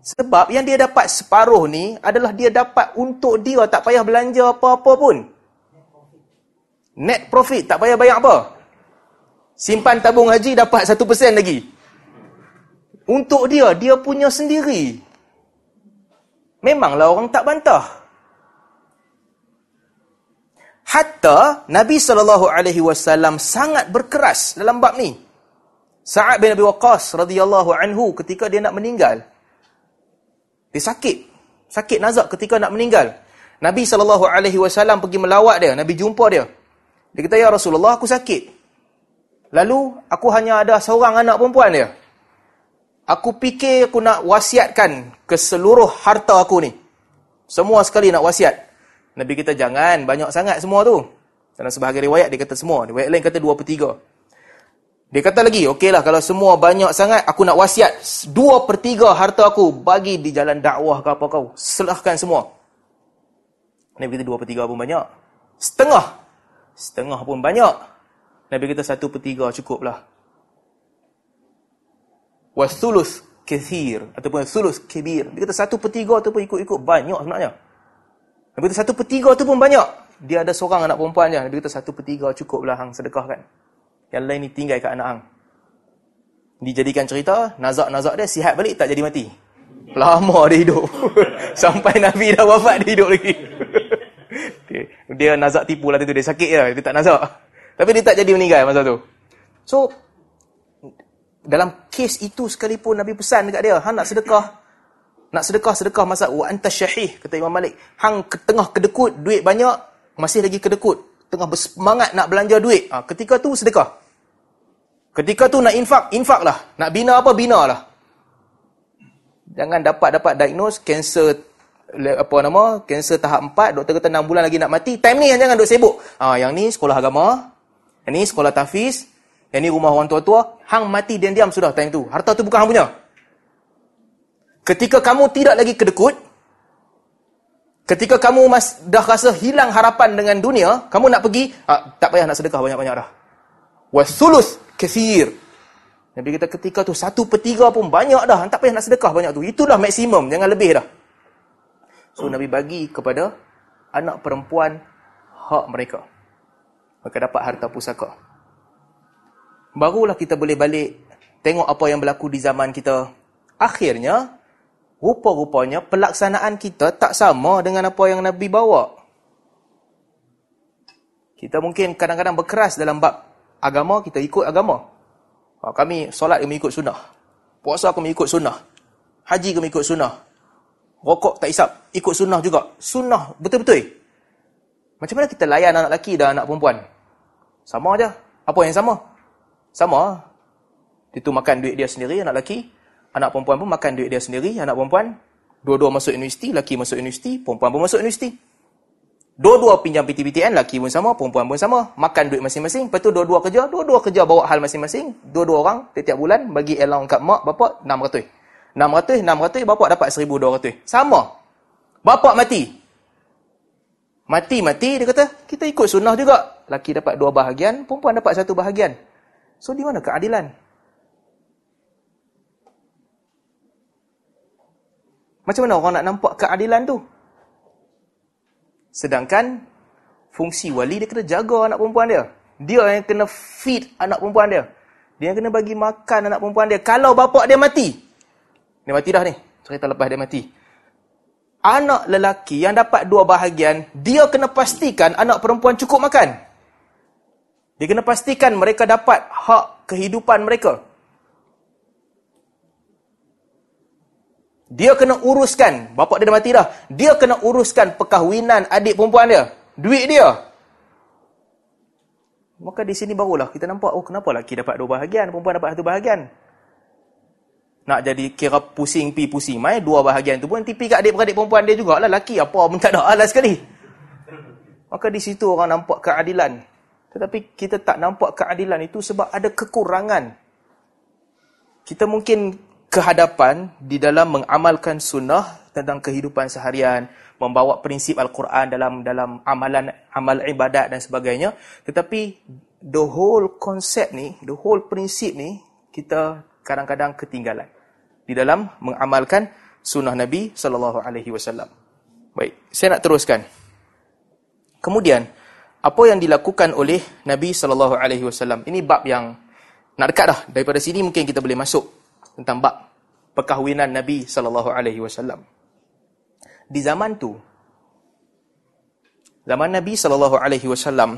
Sebab yang dia dapat separuh ni adalah dia dapat untuk dia tak payah belanja apa-apa pun. Net profit, tak payah bayar apa simpan tabung haji dapat satu persen lagi. Untuk dia, dia punya sendiri. Memanglah orang tak bantah. Hatta Nabi SAW sangat berkeras dalam bab ni. Sa'ad bin Abi Waqqas radhiyallahu anhu ketika dia nak meninggal. Dia sakit. Sakit nazak ketika nak meninggal. Nabi SAW pergi melawat dia. Nabi jumpa dia. Dia kata, Ya Rasulullah, aku sakit. Lalu, aku hanya ada seorang anak perempuan dia. Aku fikir aku nak wasiatkan ke seluruh harta aku ni. Semua sekali nak wasiat. Nabi kita jangan, banyak sangat semua tu. Dalam sebahagian riwayat, dia kata semua. Riwayat lain kata dua per tiga. Dia kata lagi, okeylah kalau semua banyak sangat, aku nak wasiat dua per tiga harta aku bagi di jalan dakwah ke apa kau. Selahkan semua. Nabi kata dua per tiga pun banyak. Setengah. Setengah pun banyak. Nabi kata satu per tiga cukuplah. Wasulus kathir. Ataupun sulus kebir. Dia kata satu per tiga tu pun ikut-ikut banyak sebenarnya. Nabi kata satu per tiga tu pun banyak. Dia ada seorang anak perempuan je. Nabi kata satu per tiga cukuplah hang sedekahkan. Yang lain ni tinggal kat anak hang. Dijadikan cerita, nazak-nazak dia sihat balik tak jadi mati. Lama dia hidup. Sampai Nabi dah wafat dia hidup lagi. dia nazak tipu lah tu. Dia sakit je. Dia tak nazak. Tapi dia tak jadi meninggal masa tu. So, dalam kes itu sekalipun Nabi pesan dekat dia, hang nak sedekah, nak sedekah-sedekah masa wa anta syahih, kata Imam Malik. Hang ke tengah kedekut, duit banyak, masih lagi kedekut. Tengah bersemangat nak belanja duit. Ha, ketika tu sedekah. Ketika tu nak infak, infak lah. Nak bina apa, bina lah. Jangan dapat-dapat diagnose kanser apa nama, kanser tahap 4, doktor kata 6 bulan lagi nak mati. Time ni jangan duk sibuk. Ah, yang ni sekolah agama, yang ni sekolah tafiz, yang ni rumah orang tua-tua. Hang mati diam-diam sudah time tu. Harta tu bukan hang punya. Ketika kamu tidak lagi kedekut, ketika kamu mas, dah rasa hilang harapan dengan dunia, kamu nak pergi, ah, tak payah nak sedekah banyak-banyak dah. Wasulus kathir. Nabi kata ketika tu satu per tiga pun banyak dah. Tak payah nak sedekah banyak tu. Itulah maksimum. Jangan lebih dah. So Nabi bagi kepada anak perempuan hak mereka. Mereka dapat harta pusaka. Barulah kita boleh balik tengok apa yang berlaku di zaman kita. Akhirnya, rupa-rupanya pelaksanaan kita tak sama dengan apa yang Nabi bawa. Kita mungkin kadang-kadang berkeras dalam bab agama, kita ikut agama. Ha, kami solat kami ikut sunnah. Puasa kami ikut sunnah. Haji kami ikut sunnah. Rokok tak isap, ikut sunnah juga. Sunnah betul-betul. Macam mana kita layan anak lelaki dan anak perempuan? Sama aja. Apa yang sama? Sama. Itu makan duit dia sendiri, anak lelaki. Anak perempuan pun makan duit dia sendiri, anak perempuan. Dua-dua masuk universiti, lelaki masuk universiti, perempuan pun masuk universiti. Dua-dua pinjam PTPTN, lelaki pun sama, perempuan pun sama. Makan duit masing-masing. Lepas tu dua-dua kerja, dua-dua kerja bawa hal masing-masing. Dua-dua orang setiap bulan bagi allowance kat mak, bapak 600. 600, 600, bapak dapat 1200. Sama. Bapak mati. Mati-mati, dia kata, kita ikut sunnah juga. Lelaki dapat dua bahagian, perempuan dapat satu bahagian. So, di mana keadilan? Macam mana orang nak nampak keadilan tu? Sedangkan fungsi wali dia kena jaga anak perempuan dia. Dia yang kena feed anak perempuan dia. Dia yang kena bagi makan anak perempuan dia. Kalau bapak dia mati. Dia mati dah ni. Cerita lepas dia mati. Anak lelaki yang dapat dua bahagian, dia kena pastikan anak perempuan cukup makan. Dia kena pastikan mereka dapat hak kehidupan mereka. Dia kena uruskan, bapak dia dah mati dah. Dia kena uruskan perkahwinan adik perempuan dia. Duit dia. Maka di sini barulah kita nampak, oh kenapa lelaki dapat dua bahagian, perempuan dapat satu bahagian. Nak jadi kira pusing pi pusing mai dua bahagian tu pun tipi kat adik-beradik perempuan dia jugalah lelaki apa pun tak ada alas sekali. Maka di situ orang nampak keadilan. Tetapi kita tak nampak keadilan itu sebab ada kekurangan. Kita mungkin kehadapan di dalam mengamalkan sunnah tentang kehidupan seharian, membawa prinsip Al-Quran dalam dalam amalan amal ibadat dan sebagainya. Tetapi the whole konsep ni, the whole prinsip ni kita kadang-kadang ketinggalan di dalam mengamalkan sunnah Nabi sallallahu alaihi wasallam. Baik, saya nak teruskan. Kemudian, apa yang dilakukan oleh Nabi sallallahu alaihi wasallam? Ini bab yang nak dekat dah. Daripada sini mungkin kita boleh masuk tentang bab perkahwinan Nabi sallallahu alaihi wasallam. Di zaman tu zaman Nabi sallallahu alaihi wasallam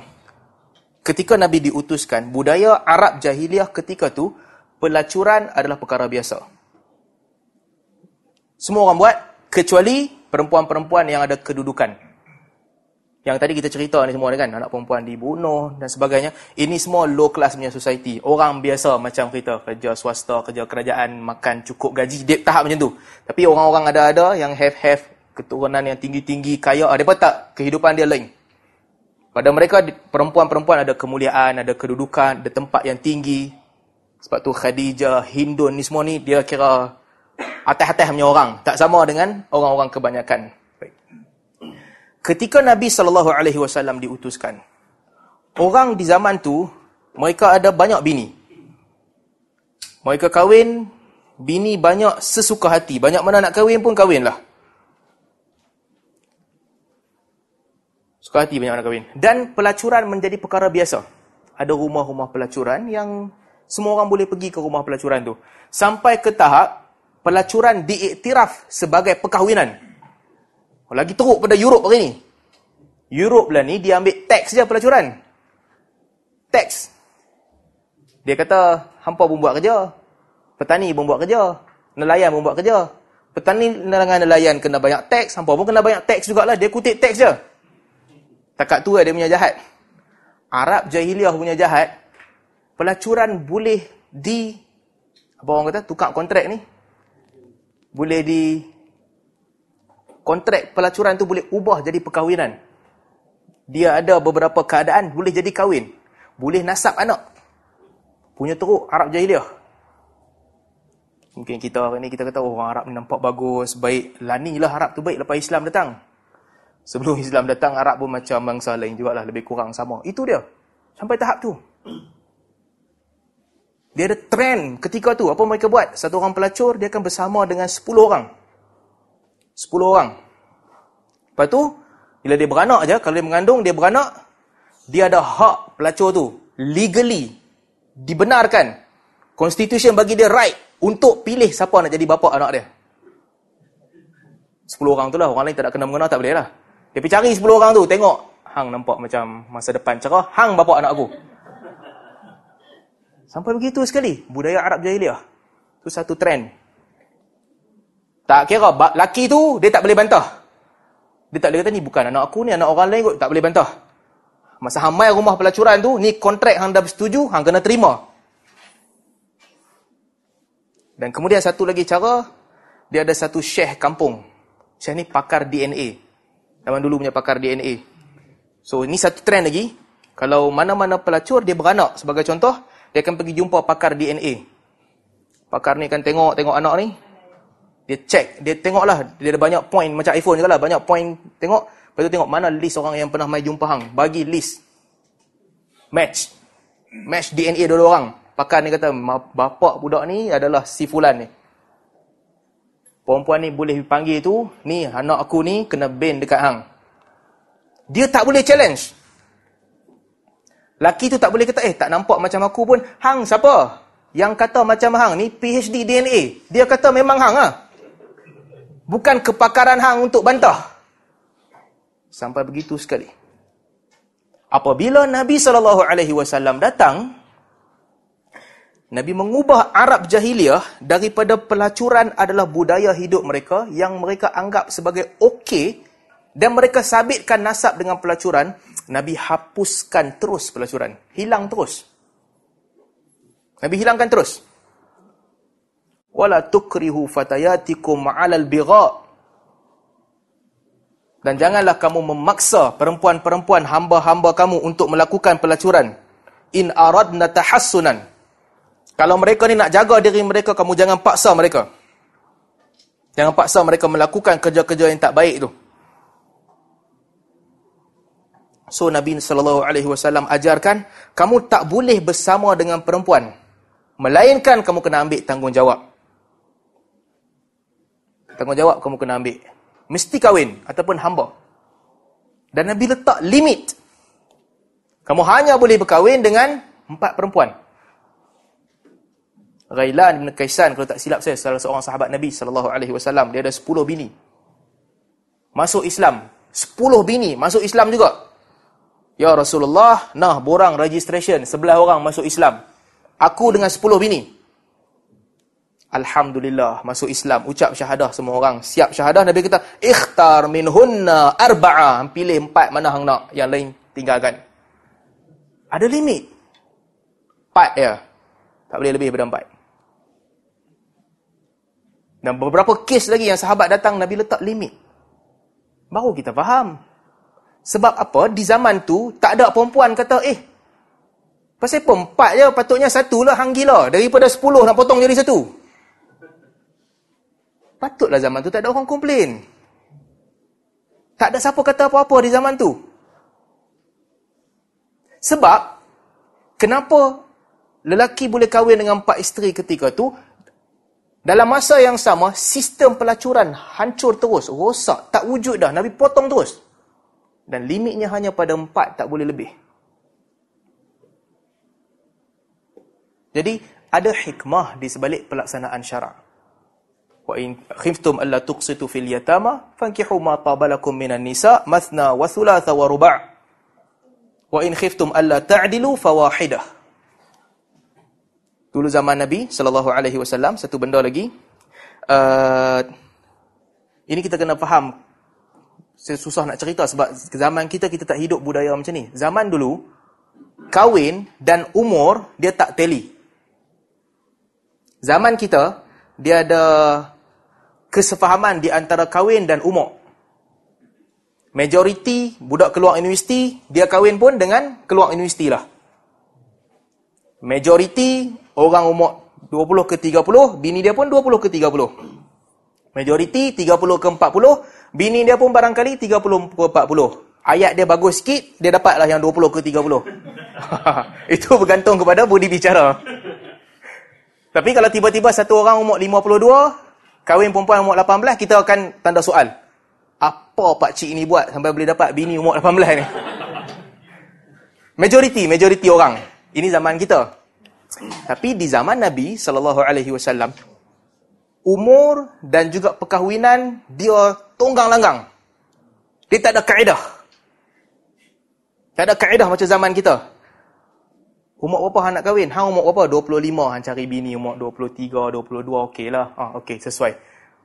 ketika Nabi diutuskan, budaya Arab jahiliah ketika tu pelacuran adalah perkara biasa. Semua orang buat kecuali perempuan-perempuan yang ada kedudukan. Yang tadi kita cerita ni semua kan, anak perempuan dibunuh dan sebagainya. Ini semua low class punya society. Orang biasa macam kita, kerja swasta, kerja kerajaan, makan cukup gaji, dia tahap macam tu. Tapi orang-orang ada-ada yang have-have, keturunan yang tinggi-tinggi, kaya, ada apa tak? Kehidupan dia lain. Pada mereka, perempuan-perempuan ada kemuliaan, ada kedudukan, ada tempat yang tinggi. Sebab tu Khadijah, Hindun ni semua ni, dia kira atas-atas punya orang. Tak sama dengan orang-orang kebanyakan ketika Nabi sallallahu alaihi wasallam diutuskan orang di zaman tu mereka ada banyak bini. Mereka kahwin bini banyak sesuka hati. Banyak mana nak kahwin pun kahwinlah. Suka hati banyak nak kahwin. Dan pelacuran menjadi perkara biasa. Ada rumah-rumah pelacuran yang semua orang boleh pergi ke rumah pelacuran tu. Sampai ke tahap pelacuran diiktiraf sebagai perkahwinan lagi teruk pada Europe hari ni. Europe lah ni dia ambil tax je pelacuran. Tax. Dia kata hampa pun buat kerja. Petani pun buat kerja. Nelayan pun buat kerja. Petani dengan nelayan kena banyak tax. Hampa pun kena banyak tax jugalah. Dia kutip tax je. Takat tu lah dia punya jahat. Arab jahiliah punya jahat. pelacuran boleh di apa orang kata tukar kontrak ni boleh di kontrak pelacuran tu boleh ubah jadi perkahwinan. Dia ada beberapa keadaan boleh jadi kahwin. Boleh nasab anak. Punya teruk Arab jahiliah. Mungkin kita ni kita kata oh, orang Arab ni nampak bagus baik. Lanilah Arab tu baik lepas Islam datang. Sebelum Islam datang Arab pun macam bangsa lain jugalah lebih kurang sama. Itu dia. Sampai tahap tu. Dia ada trend ketika tu. Apa mereka buat? Satu orang pelacur, dia akan bersama dengan 10 orang. 10 orang. Lepas tu, bila dia beranak aja, kalau dia mengandung, dia beranak, dia ada hak pelacur tu. Legally. Dibenarkan. Constitution bagi dia right untuk pilih siapa nak jadi bapa anak dia. 10 orang tu lah. Orang lain tak nak kena mengenal, tak boleh lah. Dia pergi cari 10 orang tu. Tengok. Hang nampak macam masa depan cerah. Hang bapa anak aku. Sampai begitu sekali. Budaya Arab Jahiliah. Itu satu trend. Tak kira. Laki tu, dia tak boleh bantah. Dia tak boleh kata, ni bukan anak aku ni, anak orang lain kot. Tak boleh bantah. Masa hamai rumah pelacuran tu, ni kontrak hang dah bersetuju, hang kena terima. Dan kemudian satu lagi cara, dia ada satu syekh kampung. Syekh ni pakar DNA. Zaman dulu punya pakar DNA. So, ni satu trend lagi. Kalau mana-mana pelacur, dia beranak. Sebagai contoh, dia akan pergi jumpa pakar DNA. Pakar ni akan tengok tengok anak ni. Dia check, dia tengoklah dia ada banyak point macam iPhone jegalah, banyak point tengok. Lepas tu tengok mana list orang yang pernah mai jumpa hang, bagi list. Match. Match DNA dua orang. Pakar ni kata, bapa budak ni adalah si fulan ni. Perempuan ni boleh dipanggil tu, ni anak aku ni kena ban dekat hang. Dia tak boleh challenge. Laki tu tak boleh kata, eh tak nampak macam aku pun. Hang siapa? Yang kata macam hang ni PhD DNA. Dia kata memang hang lah. Bukan kepakaran hang untuk bantah. Sampai begitu sekali. Apabila Nabi SAW datang, Nabi mengubah Arab jahiliah daripada pelacuran adalah budaya hidup mereka yang mereka anggap sebagai okey dan mereka sabitkan nasab dengan pelacuran, Nabi hapuskan terus pelacuran. Hilang terus. Nabi hilangkan terus. Wala tukrihu fatayatikum ma'alal bigha. Dan janganlah kamu memaksa perempuan-perempuan hamba-hamba kamu untuk melakukan pelacuran. In aradna tahassunan. Kalau mereka ni nak jaga diri mereka, kamu jangan paksa mereka. Jangan paksa mereka melakukan kerja-kerja yang tak baik tu. So Nabi sallallahu alaihi wasallam ajarkan kamu tak boleh bersama dengan perempuan melainkan kamu kena ambil tanggungjawab. Tanggungjawab kamu kena ambil. Mesti kahwin ataupun hamba. Dan Nabi letak limit. Kamu hanya boleh berkahwin dengan empat perempuan. Ghailan bin Kaisan kalau tak silap saya salah seorang sahabat Nabi sallallahu alaihi wasallam dia ada 10 bini. Masuk Islam. 10 bini masuk Islam juga. Ya Rasulullah, nah borang registration, sebelah orang masuk Islam. Aku dengan sepuluh bini. Alhamdulillah, masuk Islam. Ucap syahadah semua orang. Siap syahadah, Nabi kata, Ikhtar minhunna arba'a. Pilih empat mana hang nak, yang lain tinggalkan. Ada limit. Empat ya. Tak boleh lebih daripada empat. Dan beberapa kes lagi yang sahabat datang, Nabi letak limit. Baru kita faham. Sebab apa? Di zaman tu, tak ada perempuan kata, eh, pasal apa empat je, patutnya satu lah hang gila. Daripada sepuluh nak potong jadi satu. Patutlah zaman tu tak ada orang komplain. Tak ada siapa kata apa-apa di zaman tu. Sebab, kenapa lelaki boleh kahwin dengan empat isteri ketika tu, dalam masa yang sama, sistem pelacuran hancur terus, rosak, tak wujud dah. Nabi potong terus. Dan limitnya hanya pada empat, tak boleh lebih. Jadi, ada hikmah di sebalik pelaksanaan syarak. Wa in khiftum alla tuqsitu fil yatama fankihu ma tabalakum minan nisa mathna wa thulatha wa ruba'. Wa in khiftum alla ta'dilu fawahidah. Dulu zaman Nabi sallallahu alaihi wasallam satu benda lagi. Uh, ini kita kena faham saya susah nak cerita sebab zaman kita kita tak hidup budaya macam ni. Zaman dulu kahwin dan umur dia tak teli. Zaman kita dia ada kesefahaman di antara kahwin dan umur. Majoriti budak keluar universiti, dia kahwin pun dengan keluar universiti lah. Majoriti orang umur 20 ke 30, bini dia pun 20 ke 30. Majoriti 30 ke 40, bini dia pun barangkali 30 ke 40. Ayat dia bagus sikit, dia dapatlah yang 20 ke 30. Itu bergantung kepada budi bicara. Tapi kalau tiba-tiba satu orang umur 52, kahwin perempuan umur 18, kita akan tanda soal apa pak cik ni buat sampai boleh dapat bini umur 18 ni? Majoriti, majoriti orang. Ini zaman kita. Tapi di zaman Nabi sallallahu alaihi wasallam umur dan juga perkahwinan dia tunggang langgang. Dia tak ada kaedah. Tak ada kaedah macam zaman kita. Umur berapa hang nak kahwin? Hang umur berapa? 25 hang cari bini umur 23, 22 okeylah. Ah okey sesuai.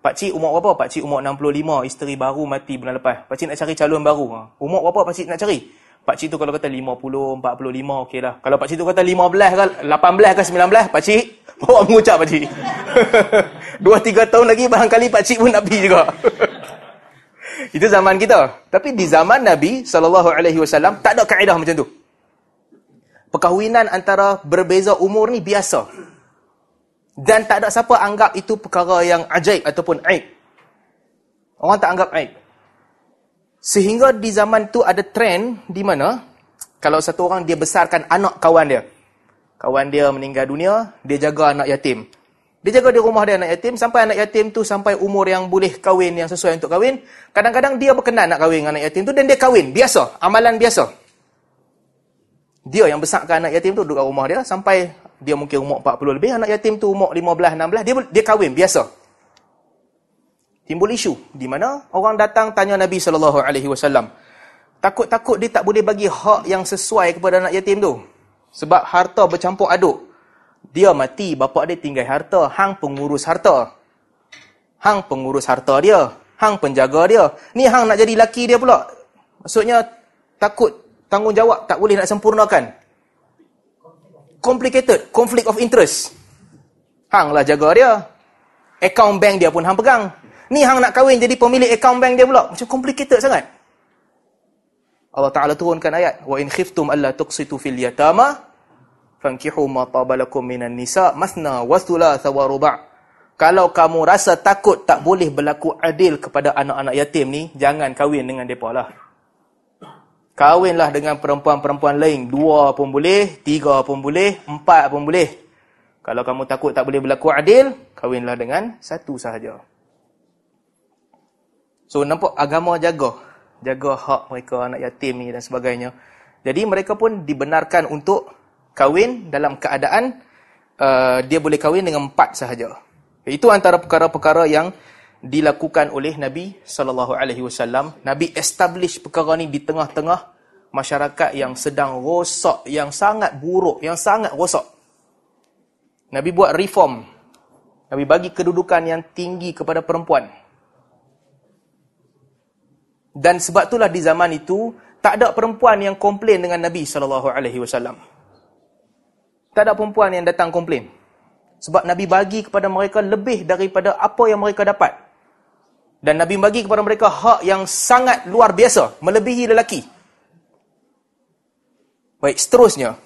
Pak cik umur berapa? Pak cik umur 65, isteri baru mati bulan lepas. Pak cik nak cari calon baru. Ha. Umur berapa pak cik nak cari? Pak cik tu kalau kata 50, 45, okey lah. Kalau pak cik tu kata 15 ke 18 ke 19, pak cik bawa mengucap pak cik. 2 3 tahun lagi barangkali pak cik pun nak pergi juga. Itu zaman kita. Tapi di zaman Nabi sallallahu alaihi wasallam tak ada kaedah macam tu. Perkahwinan antara berbeza umur ni biasa. Dan tak ada siapa anggap itu perkara yang ajaib ataupun aib. Orang tak anggap aib. Sehingga di zaman tu ada trend di mana kalau satu orang dia besarkan anak kawan dia. Kawan dia meninggal dunia, dia jaga anak yatim. Dia jaga di rumah dia anak yatim sampai anak yatim tu sampai umur yang boleh kahwin yang sesuai untuk kahwin. Kadang-kadang dia berkenan nak kahwin dengan anak yatim tu dan dia kahwin. Biasa, amalan biasa. Dia yang besarkan anak yatim tu duduk kat rumah dia sampai dia mungkin umur 40 lebih, anak yatim tu umur 15, 16, dia dia kahwin biasa. Timbul isu di mana orang datang tanya Nabi sallallahu alaihi wasallam. Takut-takut dia tak boleh bagi hak yang sesuai kepada anak yatim tu. Sebab harta bercampur aduk. Dia mati, bapak dia tinggal harta, hang pengurus harta. Hang pengurus harta dia, hang penjaga dia. Ni hang nak jadi laki dia pula. Maksudnya takut tanggungjawab tak boleh nak sempurnakan complicated, conflict of interest. Hang lah jaga dia. Account bank dia pun hang pegang. Ni hang nak kahwin jadi pemilik account bank dia pula. Macam complicated sangat. Allah Ta'ala turunkan ayat. Wa in khiftum alla tuqsitu fil yatama fankihu ma tabalakum minan nisa masna wa thulatha wa ruba' Kalau kamu rasa takut tak boleh berlaku adil kepada anak-anak yatim ni, jangan kahwin dengan mereka lah. Kahwinlah dengan perempuan-perempuan lain. Dua pun boleh, tiga pun boleh, empat pun boleh. Kalau kamu takut tak boleh berlaku adil, kahwinlah dengan satu sahaja. So nampak agama jaga. Jaga hak mereka, anak yatim ni dan sebagainya. Jadi mereka pun dibenarkan untuk kahwin dalam keadaan uh, dia boleh kahwin dengan empat sahaja. Itu antara perkara-perkara yang dilakukan oleh Nabi sallallahu alaihi wasallam. Nabi establish perkara ni di tengah-tengah masyarakat yang sedang rosak, yang sangat buruk, yang sangat rosak. Nabi buat reform. Nabi bagi kedudukan yang tinggi kepada perempuan. Dan sebab itulah di zaman itu tak ada perempuan yang komplain dengan Nabi sallallahu alaihi wasallam. Tak ada perempuan yang datang komplain. Sebab Nabi bagi kepada mereka lebih daripada apa yang mereka dapat. Dan Nabi bagi kepada mereka hak yang sangat luar biasa. Melebihi lelaki. Baik, seterusnya.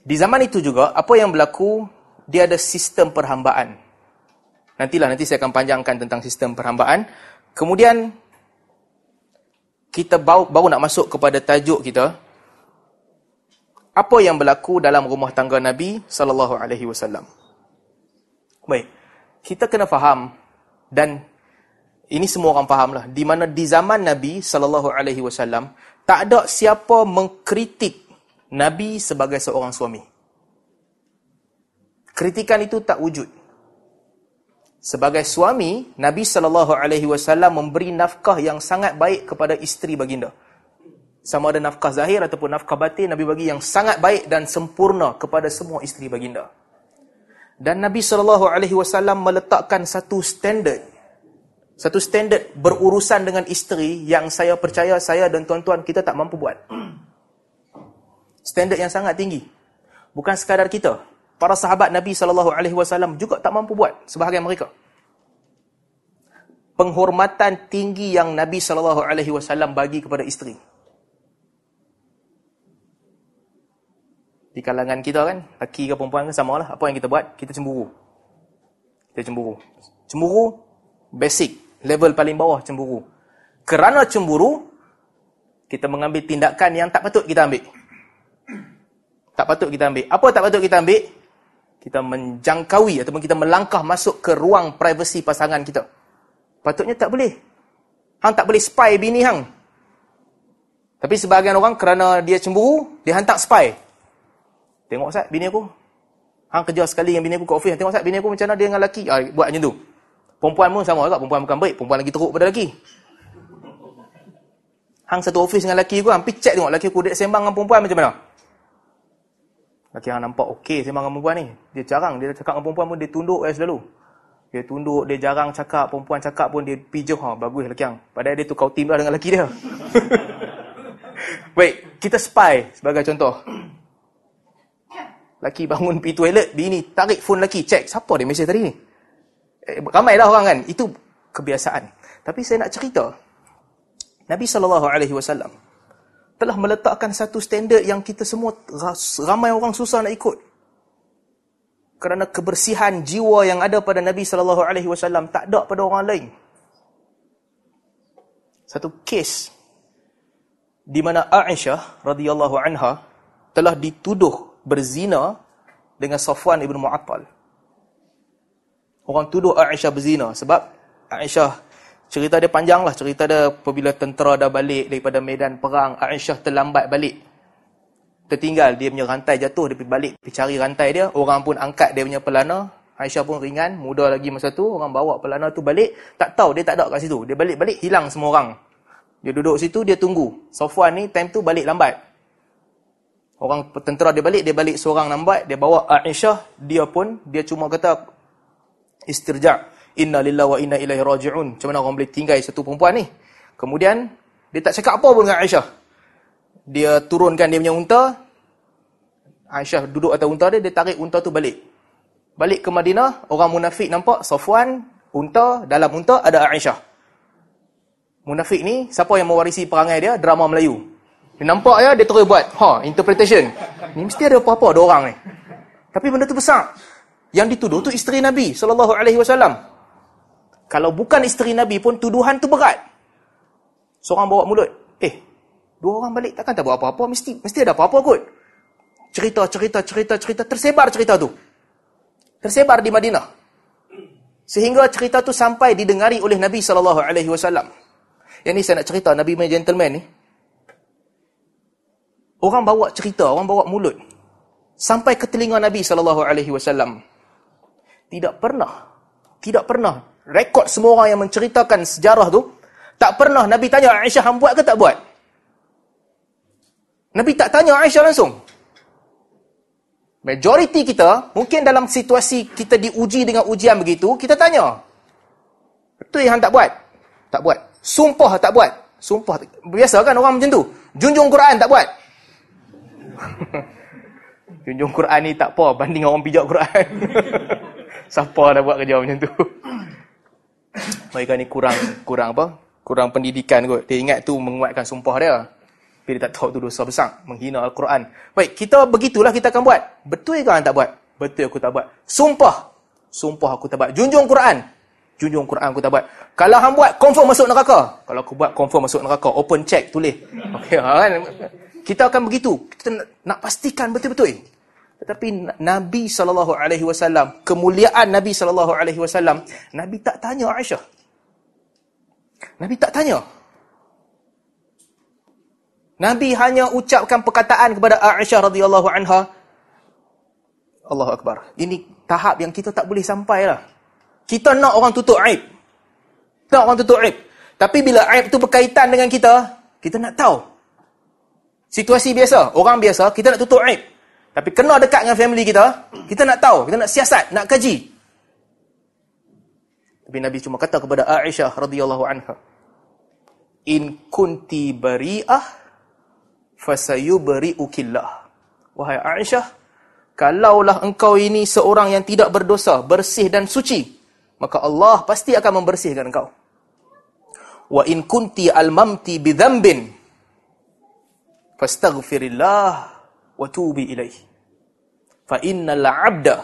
Di zaman itu juga, apa yang berlaku, dia ada sistem perhambaan. Nantilah, nanti saya akan panjangkan tentang sistem perhambaan. Kemudian, kita baru, baru nak masuk kepada tajuk kita. Apa yang berlaku dalam rumah tangga Nabi SAW. Baik, kita kena faham dan ini semua orang fahamlah di mana di zaman Nabi sallallahu alaihi wasallam tak ada siapa mengkritik Nabi sebagai seorang suami. Kritikan itu tak wujud. Sebagai suami, Nabi sallallahu alaihi wasallam memberi nafkah yang sangat baik kepada isteri baginda. Sama ada nafkah zahir ataupun nafkah batin, Nabi bagi yang sangat baik dan sempurna kepada semua isteri baginda. Dan Nabi SAW meletakkan satu standard. Satu standard berurusan dengan isteri yang saya percaya saya dan tuan-tuan kita tak mampu buat. Standard yang sangat tinggi. Bukan sekadar kita. Para sahabat Nabi SAW juga tak mampu buat sebahagian mereka. Penghormatan tinggi yang Nabi SAW bagi kepada isteri. Di kalangan kita kan, laki ke perempuan kan sama lah. Apa yang kita buat? Kita cemburu. Kita cemburu. Cemburu, basic. Level paling bawah cemburu. Kerana cemburu, kita mengambil tindakan yang tak patut kita ambil. Tak patut kita ambil. Apa tak patut kita ambil? Kita menjangkaui ataupun kita melangkah masuk ke ruang privasi pasangan kita. Patutnya tak boleh. Hang tak boleh spy bini hang. Tapi sebahagian orang kerana dia cemburu, dia hantar spy. Tengok Ustaz, bini aku. Hang kerja sekali dengan bini aku kat office. Tengok Ustaz, bini aku macam mana dia dengan lelaki. Ah, buat macam tu. Perempuan pun sama juga. Perempuan bukan baik. Perempuan lagi teruk pada lelaki. Hang satu office dengan lelaki aku, hampir check tengok lelaki aku dia sembang dengan perempuan macam mana. Lelaki hang nampak okey sembang dengan perempuan ni. Dia jarang, dia cakap dengan perempuan pun dia tunduk eh selalu. Dia tunduk, dia jarang cakap, perempuan cakap pun dia pijauh. Ha, bagus lelaki hang. Padahal dia tukar tim lah dengan lelaki dia. Baik, kita spy sebagai contoh. Lelaki bangun pergi toilet, bini tarik phone lelaki, check. Siapa dia mesej tadi ni? Eh, ramailah orang kan. Itu kebiasaan. Tapi saya nak cerita. Nabi SAW telah meletakkan satu standard yang kita semua ramai orang susah nak ikut. Kerana kebersihan jiwa yang ada pada Nabi SAW tak ada pada orang lain. Satu kes di mana Aisyah radhiyallahu anha telah dituduh berzina dengan Safwan ibn Mu'attal. Orang tuduh Aisyah berzina sebab Aisyah Cerita dia panjang lah. Cerita dia apabila tentera dah balik daripada medan perang. Aisyah terlambat balik. Tertinggal. Dia punya rantai jatuh. Dia pergi balik. Pergi cari rantai dia. Orang pun angkat dia punya pelana. Aisyah pun ringan. Muda lagi masa tu. Orang bawa pelana tu balik. Tak tahu dia tak ada kat situ. Dia balik-balik hilang semua orang. Dia duduk situ. Dia tunggu. Sofwan ni time tu balik lambat. Orang tentera dia balik. Dia balik seorang lambat. Dia bawa Aisyah. Dia pun. Dia cuma kata istirja' inna lillahi wa inna ilaihi raji'un. Macam mana orang boleh tinggal satu perempuan ni? Kemudian dia tak cakap apa pun dengan Aisyah. Dia turunkan dia punya unta. Aisyah duduk atas unta dia, dia tarik unta tu balik. Balik ke Madinah, orang munafik nampak Safwan, unta, dalam unta ada Aisyah. Munafik ni, siapa yang mewarisi perangai dia? Drama Melayu. Dia nampak ya, dia terus buat, ha, interpretation. Ni mesti ada apa-apa, ada orang ni. Tapi benda tu besar. Yang dituduh tu isteri Nabi sallallahu alaihi wasallam. Kalau bukan isteri Nabi pun tuduhan tu berat. Seorang bawa mulut. Eh, dua orang balik takkan tak buat apa-apa. Mesti mesti ada apa-apa kot. Cerita, cerita, cerita, cerita. Tersebar cerita tu. Tersebar di Madinah. Sehingga cerita tu sampai didengari oleh Nabi SAW. Yang ni saya nak cerita, Nabi punya gentleman ni. Orang bawa cerita, orang bawa mulut. Sampai ke telinga Nabi SAW. Tidak pernah. Tidak pernah rekod semua orang yang menceritakan sejarah tu, tak pernah Nabi tanya Aisyah hang buat ke tak buat? Nabi tak tanya Aisyah langsung. Majoriti kita, mungkin dalam situasi kita diuji dengan ujian begitu, kita tanya. Betul yang tak buat? Tak buat. Sumpah tak buat? Sumpah. Biasa kan orang macam tu. Junjung Quran tak buat? Junjung Quran ni tak apa banding orang pijak Quran. Siapa dah buat kerja macam tu? mereka ni kurang kurang apa? Kurang pendidikan kot. Dia ingat tu menguatkan sumpah dia. Tapi dia tak tahu tu dosa besar. Menghina Al-Quran. Baik, kita begitulah kita akan buat. Betul ke tak buat? Betul aku tak buat. Sumpah. Sumpah aku tak buat. Junjung Quran. Junjung Quran aku tak buat. Kalau hang buat, confirm masuk neraka. Kalau aku buat, confirm masuk neraka. Open check, tulis. Okay, ha, kan? Kita akan begitu. Kita nak, nak pastikan betul-betul. Tetapi Nabi SAW, kemuliaan Nabi SAW, Nabi tak tanya Aisyah. Nabi tak tanya. Nabi hanya ucapkan perkataan kepada Aisyah radhiyallahu anha. Allahu Akbar. Ini tahap yang kita tak boleh sampai lah. Kita nak orang tutup aib. Nak orang tutup aib. Tapi bila aib tu berkaitan dengan kita, kita nak tahu. Situasi biasa, orang biasa, kita nak tutup aib. Tapi kena dekat dengan family kita, kita nak tahu, kita nak siasat, nak kaji. Tapi Nabi cuma kata kepada Aisyah radhiyallahu anha, "In kunti bari'ah fasayubari'ukillah." Wahai Aisyah, kalaulah engkau ini seorang yang tidak berdosa, bersih dan suci, maka Allah pasti akan membersihkan engkau. Wa in kunti almamti bidhanbin fastaghfirillah wa tubi ilaih. Fa innal 'abda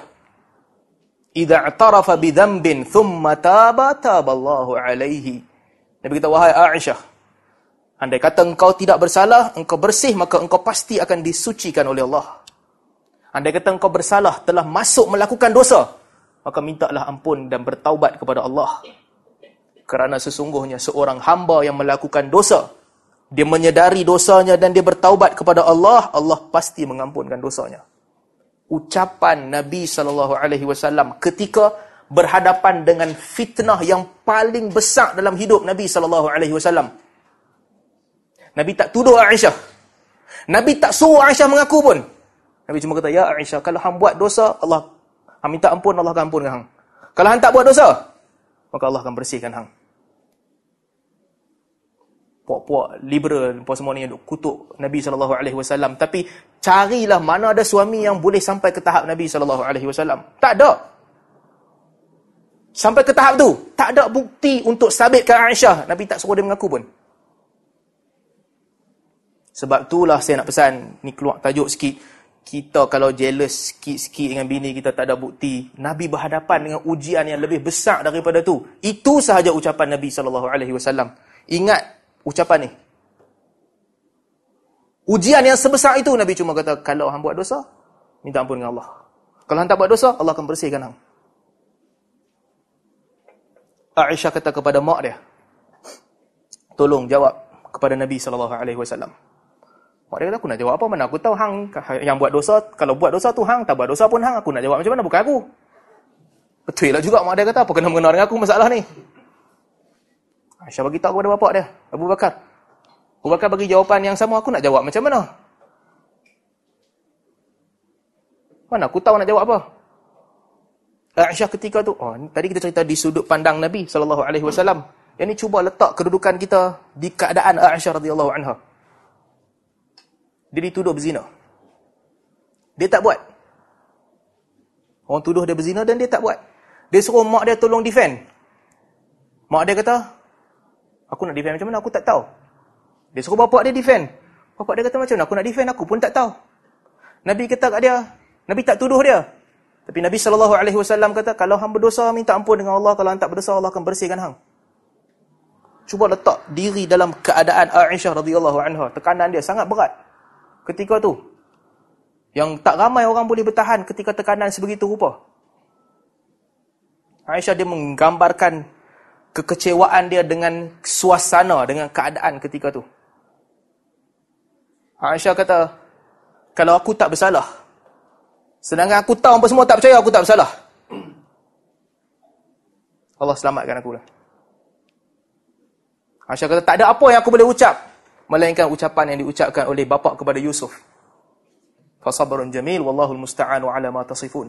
idza i'tarafa bidhanbin thumma taba taballahu alaihi. Nabi kata wahai Aisyah, andai kata engkau tidak bersalah, engkau bersih maka engkau pasti akan disucikan oleh Allah. Andai kata engkau bersalah telah masuk melakukan dosa, maka mintalah ampun dan bertaubat kepada Allah. Kerana sesungguhnya seorang hamba yang melakukan dosa, dia menyedari dosanya dan dia bertaubat kepada Allah, Allah pasti mengampunkan dosanya. Ucapan Nabi SAW ketika berhadapan dengan fitnah yang paling besar dalam hidup Nabi SAW. Nabi tak tuduh Aisyah. Nabi tak suruh Aisyah mengaku pun. Nabi cuma kata, Ya Aisyah, kalau hang buat dosa, Allah hang minta ampun, Allah akan ampunkan hang. Kalau hang tak buat dosa, maka Allah akan bersihkan hang. Puak-puak liberal apa semua ni duk kutuk Nabi sallallahu alaihi wasallam tapi carilah mana ada suami yang boleh sampai ke tahap Nabi sallallahu alaihi wasallam. Tak ada. Sampai ke tahap tu, tak ada bukti untuk sabitkan Aisyah. Nabi tak suruh dia mengaku pun. Sebab itulah saya nak pesan, ni keluar tajuk sikit kita kalau jealous sikit-sikit dengan bini kita tak ada bukti, Nabi berhadapan dengan ujian yang lebih besar daripada tu. Itu sahaja ucapan Nabi sallallahu alaihi wasallam. Ingat ucapan ni. Ujian yang sebesar itu Nabi cuma kata kalau hang buat dosa, minta ampun dengan Allah. Kalau hang tak buat dosa, Allah akan bersihkan hang. Aisyah kata kepada mak dia, tolong jawab kepada Nabi sallallahu alaihi wasallam. Mak dia kata, aku nak jawab apa? Mana aku tahu hang yang buat dosa. Kalau buat dosa tu hang, tak buat dosa pun hang. Aku nak jawab macam mana? Bukan aku. Betul lah juga mak dia kata, apa kena mengenal dengan aku masalah ni? Aisyah bagi tahu kepada bapak dia, Abu Bakar. Abu Bakar bagi jawapan yang sama, aku nak jawab macam mana? Mana aku tahu nak jawab apa? Aisyah ketika tu, oh, tadi kita cerita di sudut pandang Nabi SAW. Yang ni cuba letak kedudukan kita di keadaan Aisyah radhiyallahu anha. Dia dituduh berzina. Dia tak buat. Orang tuduh dia berzina dan dia tak buat. Dia suruh mak dia tolong defend. Mak dia kata, aku nak defend macam mana? Aku tak tahu. Dia suruh bapak dia defend. Bapak dia kata macam mana? Aku nak defend, aku pun tak tahu. Nabi kata kat dia, Nabi tak tuduh dia. Tapi Nabi SAW kata, kalau hang berdosa, minta ampun dengan Allah. Kalau hang tak berdosa, Allah akan bersihkan hang. Cuba letak diri dalam keadaan Aisyah radhiyallahu anha. Tekanan dia sangat berat ketika tu. Yang tak ramai orang boleh bertahan ketika tekanan sebegitu rupa. Aisyah dia menggambarkan kekecewaan dia dengan suasana, dengan keadaan ketika tu. Aisyah kata, kalau aku tak bersalah, sedangkan aku tahu apa semua tak percaya, aku tak bersalah. Allah selamatkan aku lah. Aisyah kata, tak ada apa yang aku boleh ucap melainkan ucapan yang diucapkan oleh bapa kepada Yusuf. Fasabrun jamil wallahu almusta'anu ala ma tasifun.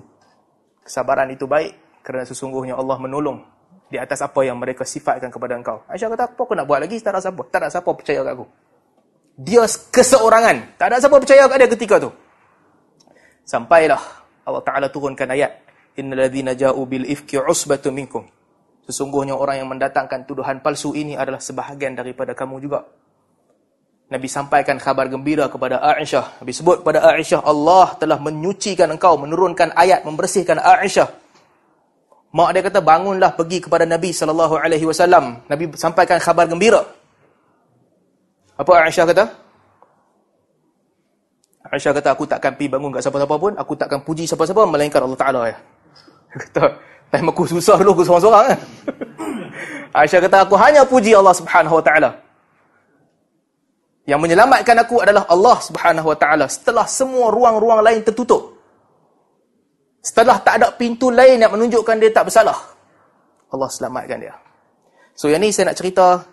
Kesabaran itu baik kerana sesungguhnya Allah menolong di atas apa yang mereka sifatkan kepada engkau. Aisyah kata, apa aku nak buat lagi? Tak ada siapa. Tak ada siapa percaya kat aku. Dia keseorangan. Tak ada siapa percaya kat dia ketika tu. Sampailah Allah Ta'ala turunkan ayat. Inna ladhina ja'u bil ifki usbatu minkum. Sesungguhnya orang yang mendatangkan tuduhan palsu ini adalah sebahagian daripada kamu juga. Nabi sampaikan khabar gembira kepada Aisyah. Nabi sebut kepada Aisyah, Allah telah menyucikan engkau, menurunkan ayat, membersihkan Aisyah. Mak dia kata, bangunlah pergi kepada Nabi SAW. Nabi sampaikan khabar gembira. Apa Aisyah kata? Aisyah kata, aku takkan pergi bangun kat siapa-siapa pun, aku takkan puji siapa-siapa, melainkan Allah Ta'ala. Ya. Kata, time aku susah dulu, aku seorang-seorang. Ya. Aisyah kata, aku hanya puji Allah Subhanahu Wa Ta'ala. Yang menyelamatkan aku adalah Allah Subhanahu Wa Taala setelah semua ruang-ruang lain tertutup. Setelah tak ada pintu lain yang menunjukkan dia tak bersalah. Allah selamatkan dia. So yang ni saya nak cerita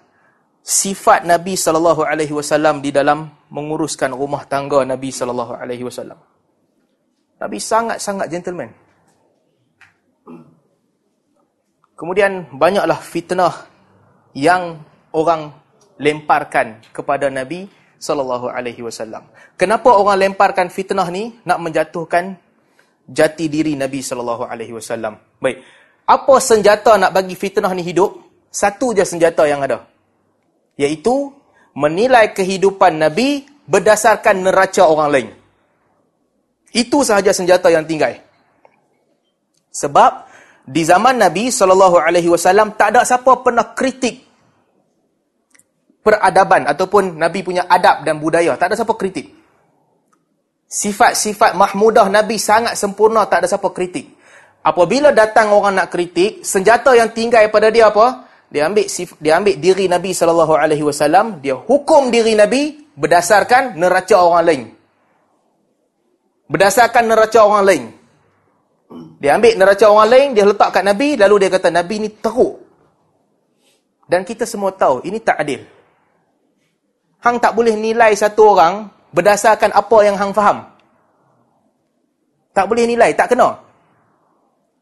sifat Nabi sallallahu alaihi wasallam di dalam menguruskan rumah tangga Nabi sallallahu alaihi wasallam. Nabi sangat-sangat gentleman. Kemudian banyaklah fitnah yang orang lemparkan kepada Nabi sallallahu alaihi wasallam. Kenapa orang lemparkan fitnah ni nak menjatuhkan jati diri Nabi sallallahu alaihi wasallam? Baik. Apa senjata nak bagi fitnah ni hidup? Satu je senjata yang ada. Iaitu menilai kehidupan Nabi berdasarkan neraca orang lain. Itu sahaja senjata yang tinggal. Sebab di zaman Nabi sallallahu alaihi wasallam tak ada siapa pernah kritik peradaban ataupun Nabi punya adab dan budaya, tak ada siapa kritik. Sifat-sifat mahmudah Nabi sangat sempurna, tak ada siapa kritik. Apabila datang orang nak kritik, senjata yang tinggal pada dia apa? Dia ambil dia ambil diri Nabi sallallahu alaihi wasallam, dia hukum diri Nabi berdasarkan neraca orang lain. Berdasarkan neraca orang lain. Dia ambil neraca orang lain, dia letak kat Nabi, lalu dia kata, Nabi ni teruk. Dan kita semua tahu, ini tak adil. Hang tak boleh nilai satu orang berdasarkan apa yang Hang faham. Tak boleh nilai, tak kena.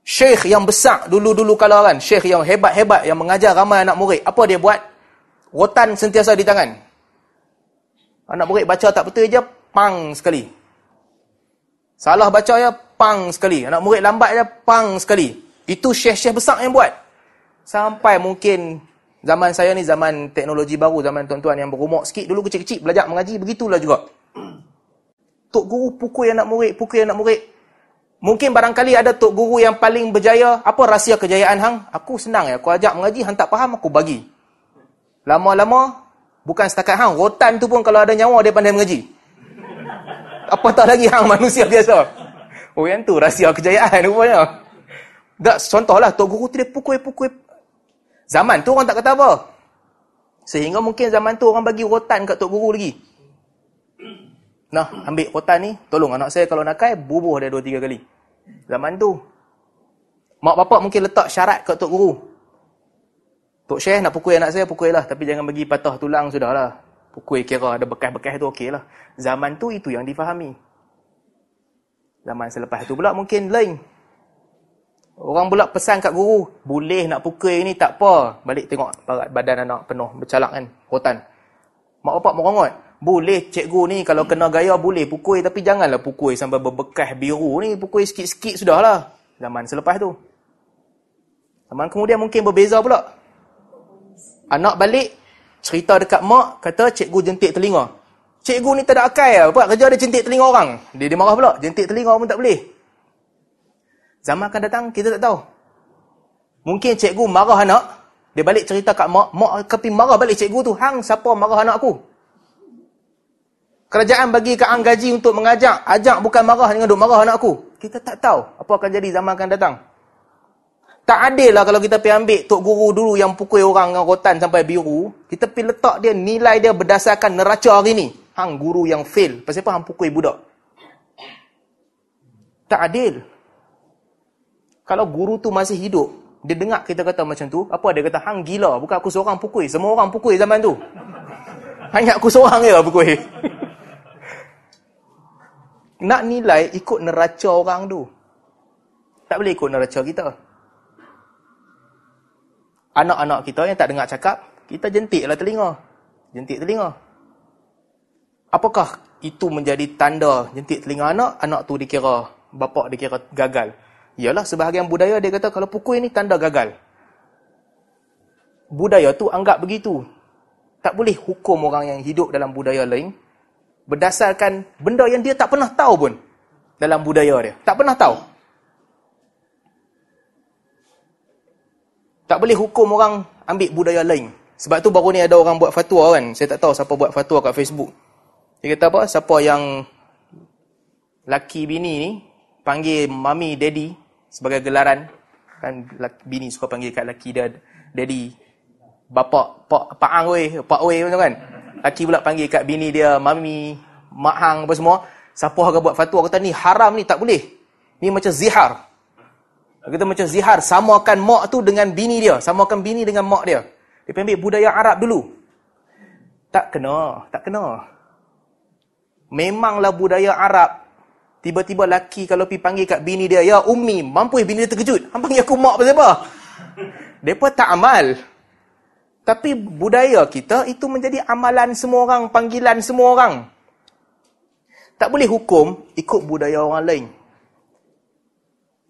Syekh yang besar dulu-dulu kalau kan, syekh yang hebat-hebat yang mengajar ramai anak murid, apa dia buat? Rotan sentiasa di tangan. Anak murid baca tak betul je, pang sekali. Salah baca ya, pang sekali. Anak murid lambat je, pang sekali. Itu syekh-syekh besar yang buat. Sampai mungkin zaman saya ni zaman teknologi baru, zaman tuan-tuan yang berumur sikit. Dulu kecil-kecil belajar mengaji, begitulah juga. Tok guru pukul anak murid, pukul anak murid. Mungkin barangkali ada tok guru yang paling berjaya. Apa rahsia kejayaan hang? Aku senang ya. Aku ajak mengaji, hang tak faham, aku bagi. Lama-lama, bukan setakat hang. Rotan tu pun kalau ada nyawa, dia pandai mengaji. Apa tak lagi hang manusia biasa. Oh yang tu rahsia kejayaan rupanya. Tak, contohlah, Tok Guru tu dia pukul-pukul. Zaman tu orang tak kata apa. Sehingga mungkin zaman tu orang bagi rotan kat Tok Guru lagi. Nah, ambil rotan ni, tolong anak saya kalau nakal, bubuh dia dua tiga kali. Zaman tu. Mak bapak mungkin letak syarat kat Tok Guru. Tok Syekh nak pukul anak saya, pukul lah. Tapi jangan bagi patah tulang, sudahlah. Pukul kira ada bekas-bekas tu okey lah. Zaman tu itu yang difahami. Zaman selepas tu pula mungkin lain. Orang pula pesan kat guru, boleh nak pukul ni tak apa. Balik tengok badan anak penuh bercalak kan, rotan. Mak bapak merongot. Boleh cikgu ni kalau kena gaya boleh pukul tapi janganlah pukul sampai berbekas biru ni. Pukul sikit-sikit sudahlah. Zaman selepas tu. Zaman kemudian mungkin berbeza pula. Anak balik, cerita dekat mak, kata cikgu jentik telinga. Cikgu ni tak ada akal lah. Apa kerja dia jentik telinga orang. Dia, dia marah pula. Jentik telinga pun tak boleh. Zaman akan datang, kita tak tahu. Mungkin cikgu marah anak. Dia balik cerita kat mak. Mak kepi marah balik cikgu tu. Hang, siapa marah anak aku? Kerajaan bagi ke gaji untuk mengajak. Ajak bukan marah dengan duk marah anak aku. Kita tak tahu apa akan jadi zaman akan datang. Tak adil lah kalau kita pergi ambil tok guru dulu yang pukul orang dengan rotan sampai biru. Kita pergi letak dia, nilai dia berdasarkan neraca hari ni. Hang guru yang fail. Pasal apa hang pukul budak? Tak adil. Kalau guru tu masih hidup, dia dengar kita kata macam tu, apa dia kata? Hang gila. Bukan aku seorang pukul. Semua orang pukul zaman tu. Hanya aku seorang je pukul. Nak nilai ikut neraca orang tu. Tak boleh ikut neraca kita. Anak-anak kita yang tak dengar cakap, kita jentiklah telinga. Jentik telinga. Apakah itu menjadi tanda jentik telinga anak, anak tu dikira, bapak dikira gagal? Yalah, sebahagian budaya dia kata kalau pukul ini tanda gagal. Budaya tu anggap begitu. Tak boleh hukum orang yang hidup dalam budaya lain berdasarkan benda yang dia tak pernah tahu pun dalam budaya dia. Tak pernah tahu. Tak boleh hukum orang ambil budaya lain. Sebab tu baru ni ada orang buat fatwa kan. Saya tak tahu siapa buat fatwa kat Facebook. Dia kata apa? Siapa yang laki bini ni panggil mami, daddy sebagai gelaran. Kan bini suka panggil kat laki dia daddy. Bapak, pak, pak ang weh, pak weh macam kan. Laki pula panggil kat bini dia mami, mak hang apa semua. Siapa yang buat fatwa kata ni haram ni tak boleh. Ni macam zihar. Kita macam zihar. Samakan mak tu dengan bini dia. Samakan bini dengan mak dia. Dia ambil budaya Arab dulu. Tak kena. Tak kena memanglah budaya Arab. Tiba-tiba laki kalau pergi panggil kat bini dia, ya Umi, mampu bini dia terkejut. Hang panggil aku mak pasal apa? Depa tak amal. Tapi budaya kita itu menjadi amalan semua orang, panggilan semua orang. Tak boleh hukum ikut budaya orang lain.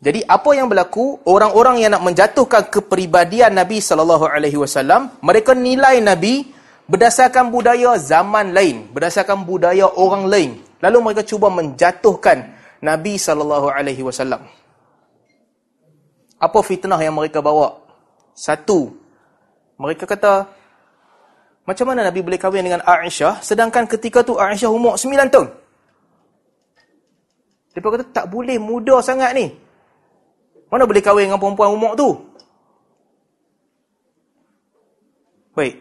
Jadi apa yang berlaku, orang-orang yang nak menjatuhkan kepribadian Nabi sallallahu alaihi wasallam, mereka nilai Nabi berdasarkan budaya zaman lain, berdasarkan budaya orang lain. Lalu mereka cuba menjatuhkan Nabi sallallahu alaihi wasallam. Apa fitnah yang mereka bawa? Satu, mereka kata macam mana Nabi boleh kahwin dengan Aisyah sedangkan ketika tu Aisyah umur 9 tahun? Mereka kata tak boleh muda sangat ni. Mana boleh kahwin dengan perempuan umur tu? Baik.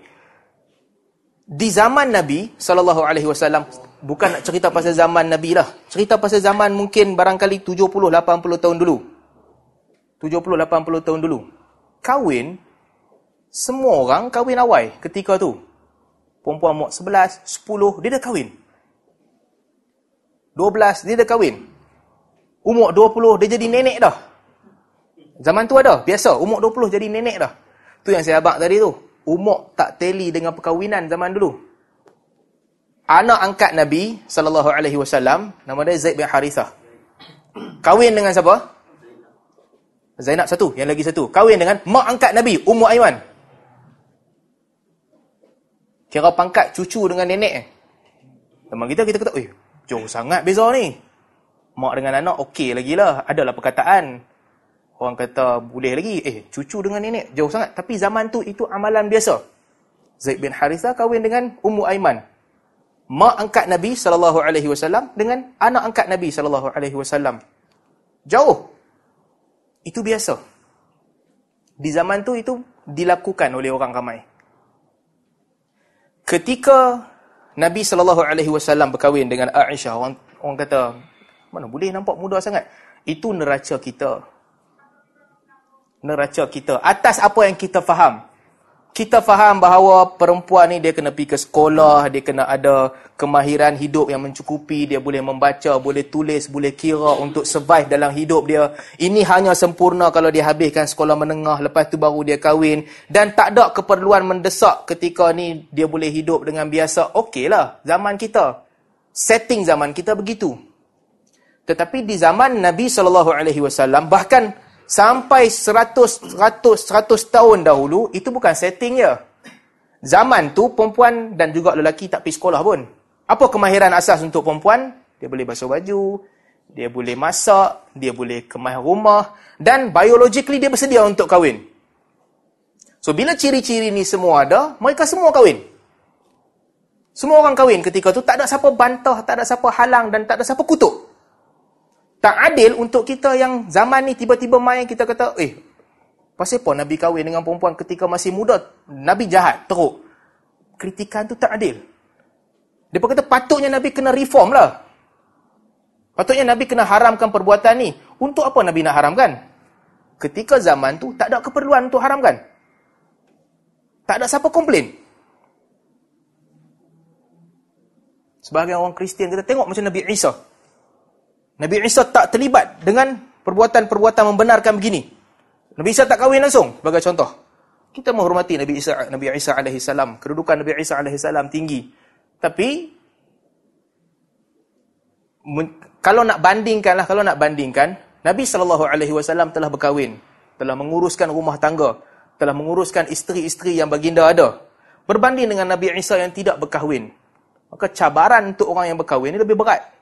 Di zaman Nabi sallallahu alaihi wasallam bukan nak cerita pasal zaman Nabi lah. Cerita pasal zaman mungkin barangkali 70 80 tahun dulu. 70 80 tahun dulu. Kahwin semua orang kahwin awal ketika tu. Perempuan umur 11, 10 dia dah kahwin. 12 dia dah kahwin. Umur 20 dia jadi nenek dah. Zaman tu ada, biasa. Umur 20 jadi nenek dah. Tu yang saya abang tadi tu. Umur tak teli dengan perkahwinan zaman dulu. Anak angkat Nabi sallallahu alaihi wasallam nama dia Zaid bin Harithah. Kahwin dengan siapa? Zainab satu, yang lagi satu. Kahwin dengan mak angkat Nabi, Ummu Aiman. Kira pangkat cucu dengan nenek. Teman kita, kita kata, eh, jauh sangat beza ni. Mak dengan anak, okey lagi lah. Adalah perkataan. Orang kata boleh lagi. Eh, cucu dengan nenek jauh sangat. Tapi zaman tu itu amalan biasa. Zaid bin Haritha kahwin dengan Ummu Aiman. Mak angkat Nabi SAW dengan anak angkat Nabi SAW. Jauh. Itu biasa. Di zaman tu itu dilakukan oleh orang ramai. Ketika Nabi SAW berkahwin dengan Aisyah, orang, orang kata, mana boleh nampak muda sangat. Itu neraca kita neraca kita atas apa yang kita faham. Kita faham bahawa perempuan ni dia kena pergi ke sekolah, dia kena ada kemahiran hidup yang mencukupi, dia boleh membaca, boleh tulis, boleh kira untuk survive dalam hidup dia. Ini hanya sempurna kalau dia habiskan sekolah menengah, lepas tu baru dia kahwin. Dan tak ada keperluan mendesak ketika ni dia boleh hidup dengan biasa. Okeylah, zaman kita. Setting zaman kita begitu. Tetapi di zaman Nabi SAW, bahkan sampai 100 100 100 tahun dahulu itu bukan setting ya. Zaman tu perempuan dan juga lelaki tak pergi sekolah pun. Apa kemahiran asas untuk perempuan? Dia boleh basuh baju, dia boleh masak, dia boleh kemah rumah dan biologically dia bersedia untuk kahwin. So bila ciri-ciri ni semua ada, mereka semua kahwin. Semua orang kahwin ketika tu tak ada siapa bantah, tak ada siapa halang dan tak ada siapa kutuk tak adil untuk kita yang zaman ni tiba-tiba main kita kata, eh, pasal apa Nabi kahwin dengan perempuan ketika masih muda? Nabi jahat, teruk. Kritikan tu tak adil. Dia kata, patutnya Nabi kena reform lah. Patutnya Nabi kena haramkan perbuatan ni. Untuk apa Nabi nak haramkan? Ketika zaman tu, tak ada keperluan untuk haramkan. Tak ada siapa komplain. Sebagai orang Kristian, kita tengok macam Nabi Isa. Nabi Isa tak terlibat dengan perbuatan-perbuatan membenarkan begini. Nabi Isa tak kahwin langsung sebagai contoh. Kita menghormati Nabi Isa Nabi Isa alaihi salam, kedudukan Nabi Isa alaihi salam tinggi. Tapi kalau nak bandingkanlah kalau nak bandingkan Nabi sallallahu alaihi wasallam telah berkahwin, telah menguruskan rumah tangga, telah menguruskan isteri-isteri yang baginda ada. Berbanding dengan Nabi Isa yang tidak berkahwin. Maka cabaran untuk orang yang berkahwin ini lebih berat.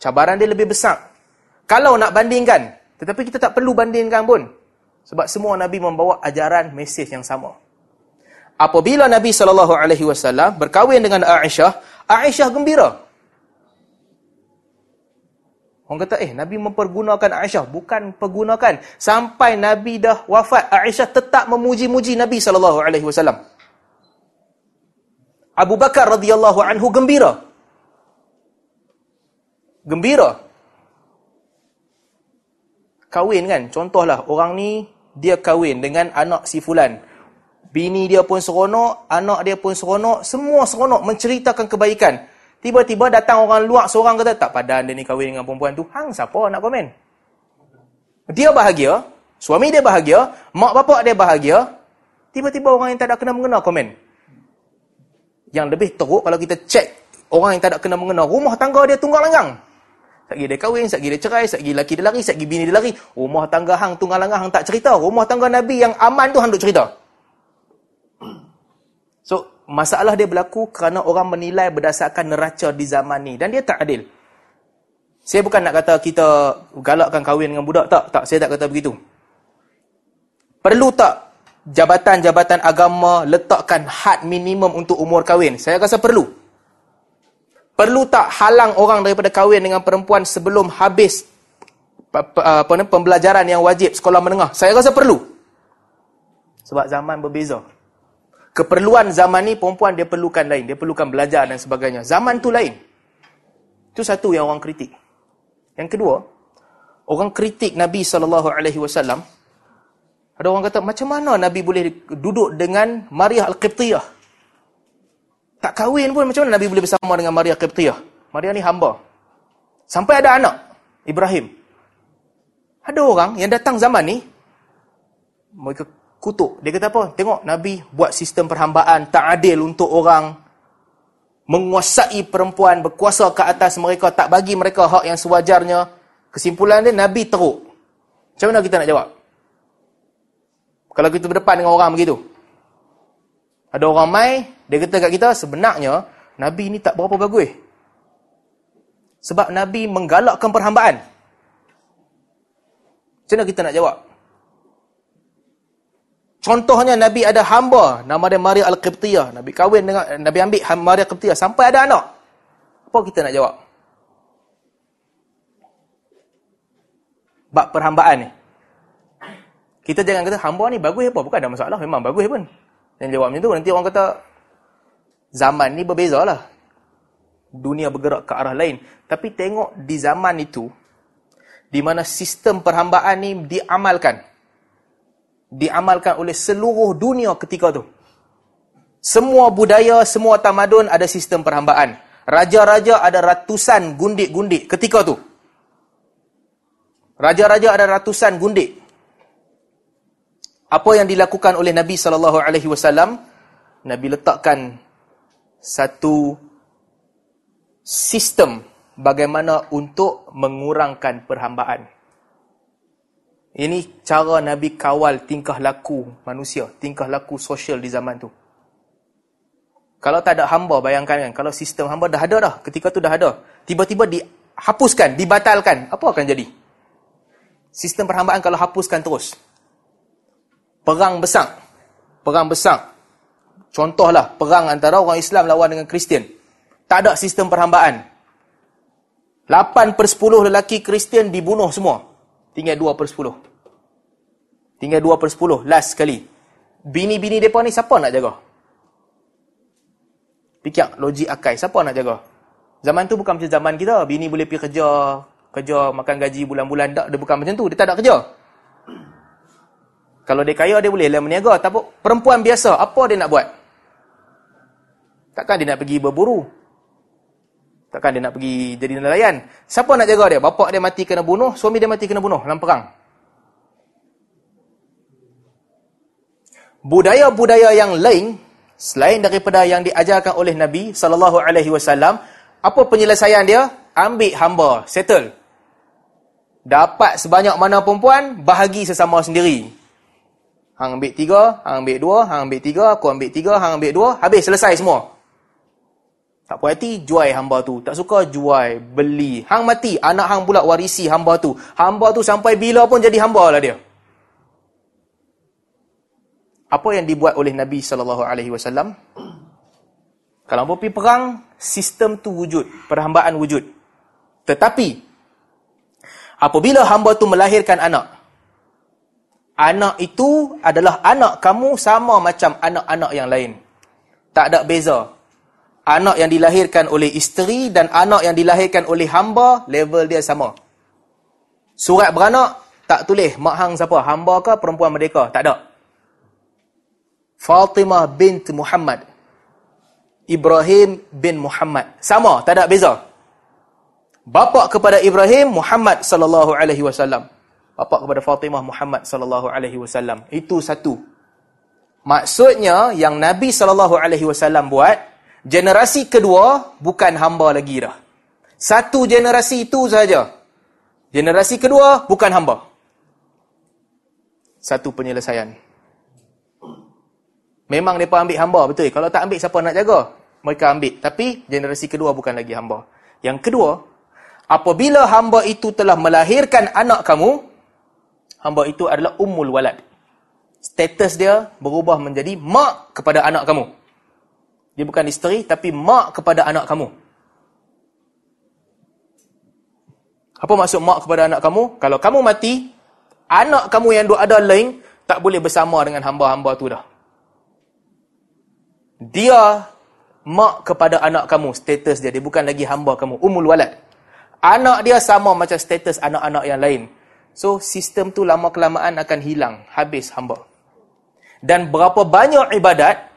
Cabaran dia lebih besar. Kalau nak bandingkan, tetapi kita tak perlu bandingkan pun. Sebab semua Nabi membawa ajaran, mesej yang sama. Apabila Nabi SAW berkahwin dengan Aisyah, Aisyah gembira. Orang kata, eh, Nabi mempergunakan Aisyah. Bukan pergunakan. Sampai Nabi dah wafat, Aisyah tetap memuji-muji Nabi SAW. Abu Bakar radhiyallahu anhu gembira gembira. Kahwin kan, contohlah orang ni dia kahwin dengan anak si fulan. Bini dia pun seronok, anak dia pun seronok, semua seronok menceritakan kebaikan. Tiba-tiba datang orang luar seorang kata, tak padan dia ni kahwin dengan perempuan tu. Hang siapa nak komen? Dia bahagia, suami dia bahagia, mak bapak dia bahagia, Tiba-tiba orang yang tak ada kena mengena komen. Yang lebih teruk kalau kita cek orang yang tak ada kena mengena rumah tangga dia tunggal langgang. Sagi dia kahwin, sagi dia cerai, sagi laki dia lari, sagi bini dia lari. Rumah tangga hang tunggal langgang hang tak cerita. Rumah tangga Nabi yang aman tu hang duk cerita. So, masalah dia berlaku kerana orang menilai berdasarkan neraca di zaman ni. Dan dia tak adil. Saya bukan nak kata kita galakkan kahwin dengan budak. Tak, tak. Saya tak kata begitu. Perlu tak jabatan-jabatan agama letakkan had minimum untuk umur kahwin? Saya rasa perlu. Perlu tak halang orang daripada kahwin dengan perempuan sebelum habis ni, pembelajaran yang wajib sekolah menengah? Saya rasa perlu. Sebab zaman berbeza. Keperluan zaman ni perempuan dia perlukan lain. Dia perlukan belajar dan sebagainya. Zaman tu lain. Itu satu yang orang kritik. Yang kedua, orang kritik Nabi SAW. Ada orang kata, macam mana Nabi boleh duduk dengan Maria Al-Qibtiyah? Tak kahwin pun macam mana Nabi boleh bersama dengan Maria Qibtiyah? Maria ni hamba. Sampai ada anak, Ibrahim. Ada orang yang datang zaman ni, mereka kutuk. Dia kata apa? Tengok Nabi buat sistem perhambaan tak adil untuk orang menguasai perempuan, berkuasa ke atas mereka, tak bagi mereka hak yang sewajarnya. Kesimpulan dia, Nabi teruk. Macam mana kita nak jawab? Kalau kita berdepan dengan orang begitu. Ada orang mai, dia kata kat kita, sebenarnya Nabi ni tak berapa bagus. Sebab Nabi menggalakkan perhambaan. Macam mana kita nak jawab? Contohnya Nabi ada hamba nama dia Maria Al-Qibtiyah. Nabi kahwin dengan Nabi ambil Maria Al-Qibtiyah sampai ada anak. Apa kita nak jawab? Bab perhambaan ni. Kita jangan kata hamba ni bagus apa? Bukan ada masalah. Memang bagus pun. Dan jawab macam tu. Nanti orang kata zaman ni berbezalah. Dunia bergerak ke arah lain. Tapi tengok di zaman itu, di mana sistem perhambaan ni diamalkan. Diamalkan oleh seluruh dunia ketika tu. Semua budaya, semua tamadun ada sistem perhambaan. Raja-raja ada ratusan gundik-gundik ketika tu. Raja-raja ada ratusan gundik. Apa yang dilakukan oleh Nabi SAW? Nabi letakkan satu sistem bagaimana untuk mengurangkan perhambaan. Ini cara Nabi kawal tingkah laku manusia, tingkah laku sosial di zaman tu. Kalau tak ada hamba, bayangkan kan, kalau sistem hamba dah ada dah, ketika tu dah ada, tiba-tiba dihapuskan, dibatalkan, apa akan jadi? Sistem perhambaan kalau hapuskan terus. Perang besar. Perang besar. Contohlah perang antara orang Islam lawan dengan Kristian. Tak ada sistem perhambaan. 8 per 10 lelaki Kristian dibunuh semua. Tinggal 2 per 10. Tinggal 2 per 10. Last sekali. Bini-bini mereka ni siapa nak jaga? Fikir logik akai. Siapa nak jaga? Zaman tu bukan macam zaman kita. Bini boleh pergi kerja. Kerja makan gaji bulan-bulan. Tak, dia bukan macam tu. Dia tak ada kerja. Kalau dia kaya, dia boleh lah meniaga. Tapi perempuan biasa, apa dia nak buat? Takkan dia nak pergi berburu? Takkan dia nak pergi jadi nelayan? Siapa nak jaga dia? Bapak dia mati kena bunuh, suami dia mati kena bunuh dalam perang. Budaya-budaya yang lain selain daripada yang diajarkan oleh Nabi sallallahu alaihi wasallam, apa penyelesaian dia? Ambil hamba, settle. Dapat sebanyak mana perempuan, bahagi sesama sendiri. Hang ambil tiga, hang ambil dua, hang ambil tiga, aku ambil tiga, hang ambil dua, habis selesai semua. Tak puas hati, jual hamba tu. Tak suka, jual, beli. Hang mati, anak hang pula warisi hamba tu. Hamba tu sampai bila pun jadi hamba lah dia. Apa yang dibuat oleh Nabi SAW? Kalau hamba pergi perang, sistem tu wujud. Perhambaan wujud. Tetapi, apabila hamba tu melahirkan anak, anak itu adalah anak kamu sama macam anak-anak yang lain. Tak ada beza anak yang dilahirkan oleh isteri dan anak yang dilahirkan oleh hamba, level dia sama. Surat beranak, tak tulis mak hang siapa, hamba ke perempuan merdeka, tak ada. Fatimah bint Muhammad. Ibrahim bin Muhammad. Sama, tak ada beza. Bapa kepada Ibrahim Muhammad sallallahu alaihi wasallam. Bapa kepada Fatimah Muhammad sallallahu alaihi wasallam. Itu satu. Maksudnya yang Nabi SAW buat, generasi kedua bukan hamba lagi dah. Satu generasi itu saja. Generasi kedua bukan hamba. Satu penyelesaian. Memang mereka ambil hamba, betul. Kalau tak ambil, siapa nak jaga? Mereka ambil. Tapi generasi kedua bukan lagi hamba. Yang kedua, apabila hamba itu telah melahirkan anak kamu, hamba itu adalah ummul walad. Status dia berubah menjadi mak kepada anak kamu. Dia bukan isteri, tapi mak kepada anak kamu. Apa maksud mak kepada anak kamu? Kalau kamu mati, anak kamu yang duk ada lain, tak boleh bersama dengan hamba-hamba tu dah. Dia mak kepada anak kamu, status dia. Dia bukan lagi hamba kamu. Umul walad. Anak dia sama macam status anak-anak yang lain. So, sistem tu lama-kelamaan akan hilang. Habis hamba. Dan berapa banyak ibadat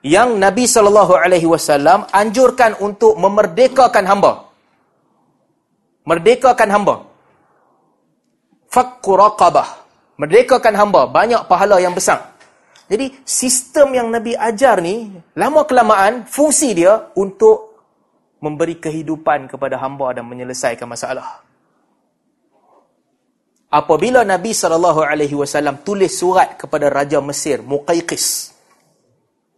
yang Nabi SAW anjurkan untuk memerdekakan hamba merdekakan hamba. Fakku raqabah. Merdekakan hamba. Banyak pahala yang besar. Jadi, sistem yang Nabi ajar ni, lama-kelamaan, fungsi dia untuk memberi kehidupan kepada hamba dan menyelesaikan masalah. Apabila Nabi SAW tulis surat kepada Raja Mesir, Muqayqis,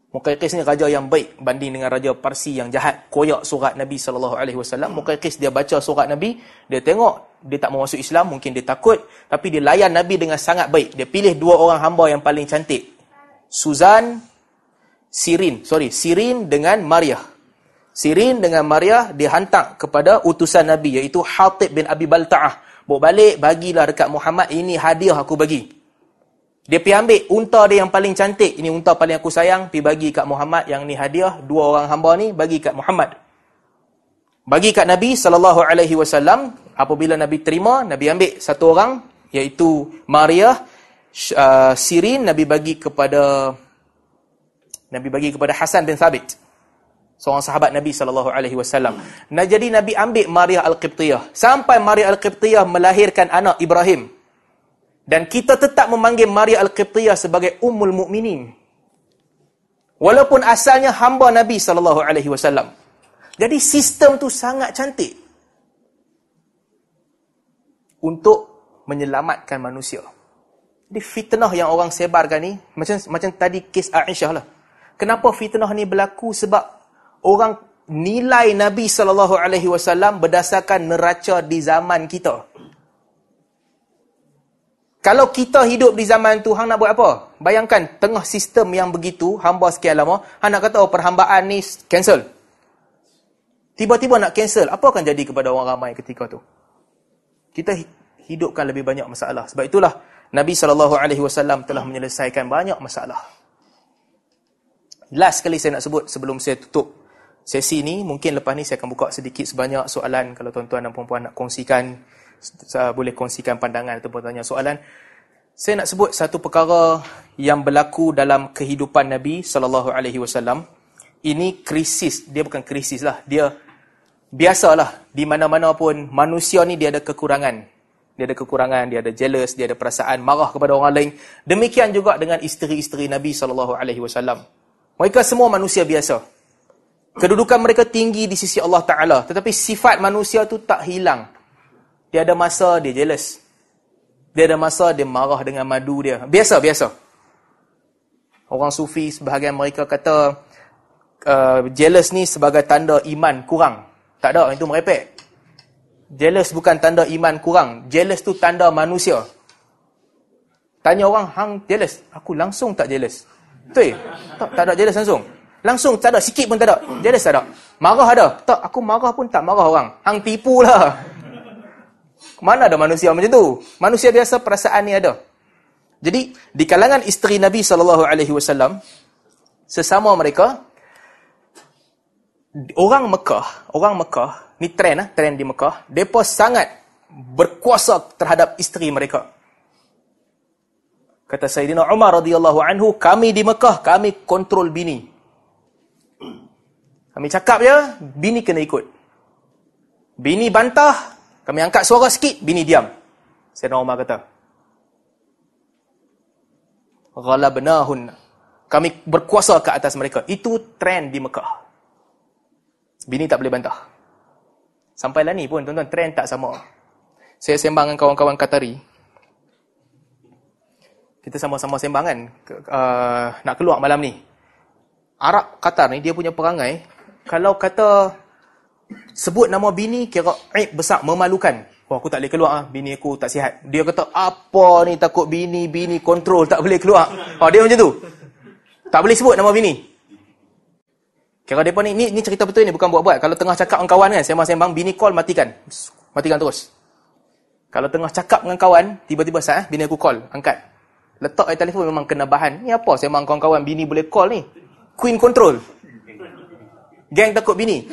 Muqayqis ni raja yang baik banding dengan raja Parsi yang jahat. Koyak surat Nabi sallallahu alaihi wasallam. Muqayqis dia baca surat Nabi, dia tengok dia tak mau masuk Islam, mungkin dia takut, tapi dia layan Nabi dengan sangat baik. Dia pilih dua orang hamba yang paling cantik. Suzan Sirin, sorry, Sirin dengan Maria. Sirin dengan Maria dihantar kepada utusan Nabi iaitu Hatib bin Abi Balta'ah. Bawa balik, bagilah dekat Muhammad, ini hadiah aku bagi. Dia pergi ambil unta dia yang paling cantik. Ini unta paling aku sayang. Pergi bagi kat Muhammad. Yang ni hadiah. Dua orang hamba ni bagi kat Muhammad. Bagi kat Nabi SAW. Apabila Nabi terima, Nabi ambil satu orang. Iaitu Maria. Uh, Sirin. Nabi bagi kepada Nabi bagi kepada Hasan bin Thabit. Seorang sahabat Nabi SAW. Nah, jadi Nabi ambil Maria Al-Qibtiyah. Sampai Maria Al-Qibtiyah melahirkan anak Ibrahim. Dan kita tetap memanggil Maria Al-Qibtiyah sebagai Ummul Mukminin. Walaupun asalnya hamba Nabi sallallahu alaihi wasallam. Jadi sistem tu sangat cantik untuk menyelamatkan manusia. Jadi fitnah yang orang sebarkan ni macam macam tadi kes Aisyah lah. Kenapa fitnah ni berlaku sebab orang nilai Nabi sallallahu alaihi wasallam berdasarkan neraca di zaman kita. Kalau kita hidup di zaman tu, hang nak buat apa? Bayangkan, tengah sistem yang begitu, hamba sekian lama, hang nak kata, oh, perhambaan ni cancel. Tiba-tiba nak cancel, apa akan jadi kepada orang ramai ketika tu? Kita hidupkan lebih banyak masalah. Sebab itulah, Nabi SAW telah menyelesaikan banyak masalah. Last sekali saya nak sebut sebelum saya tutup sesi ni, mungkin lepas ni saya akan buka sedikit sebanyak soalan kalau tuan-tuan dan puan-puan nak kongsikan boleh kongsikan pandangan atau bertanya soalan. Saya nak sebut satu perkara yang berlaku dalam kehidupan Nabi sallallahu alaihi wasallam. Ini krisis, dia bukan krisis lah. Dia biasalah di mana-mana pun manusia ni dia ada kekurangan. Dia ada kekurangan, dia ada jealous, dia ada perasaan marah kepada orang lain. Demikian juga dengan isteri-isteri Nabi sallallahu alaihi wasallam. Mereka semua manusia biasa. Kedudukan mereka tinggi di sisi Allah Taala, tetapi sifat manusia tu tak hilang. Dia ada masa dia jealous. Dia ada masa dia marah dengan madu dia. Biasa, biasa. Orang sufi sebahagian mereka kata uh, jealous ni sebagai tanda iman kurang. Tak ada, itu merepek. Jealous bukan tanda iman kurang. Jealous tu tanda manusia. Tanya orang, hang jealous? Aku langsung tak jealous. Betul? Tak, tak ada jealous langsung. Langsung tak ada, sikit pun tak ada. Tak ada. Marah ada. Tak, aku marah pun tak marah orang. Hang tipu lah. Mana ada manusia macam tu? Manusia biasa perasaan ni ada. Jadi di kalangan isteri Nabi wasallam sesama mereka orang Mekah, orang Mekah, ni trend ah, trend di Mekah, depa sangat berkuasa terhadap isteri mereka. Kata Sayyidina Umar radhiyallahu anhu, kami di Mekah, kami kontrol bini. Kami cakap je, bini kena ikut. Bini bantah, kami angkat suara sikit, bini diam. Sayyidina Umar kata. Ghalabnahun. Kami berkuasa ke atas mereka. Itu trend di Mekah. Bini tak boleh bantah. Sampailah ni pun, tuan-tuan, trend tak sama. Saya sembang dengan kawan-kawan Qatari. Kita sama-sama sembang kan, uh, nak keluar malam ni. Arab Qatar ni, dia punya perangai, kalau kata sebut nama bini, kira aib besar, memalukan. Oh, aku tak boleh keluar, ah. bini aku tak sihat. Dia kata, apa ni takut bini, bini kontrol, tak boleh keluar. Oh, dia macam tu. Tak boleh sebut nama bini. Kira depa ni, ni ni cerita betul ni bukan buat-buat. Kalau tengah cakap dengan kawan kan, sembang-sembang bini call matikan. Matikan terus. Kalau tengah cakap dengan kawan, tiba-tiba sat eh, bini aku call, angkat. Letak air telefon memang kena bahan. Ni apa sembang kawan-kawan bini boleh call ni? Queen control. Gang takut bini.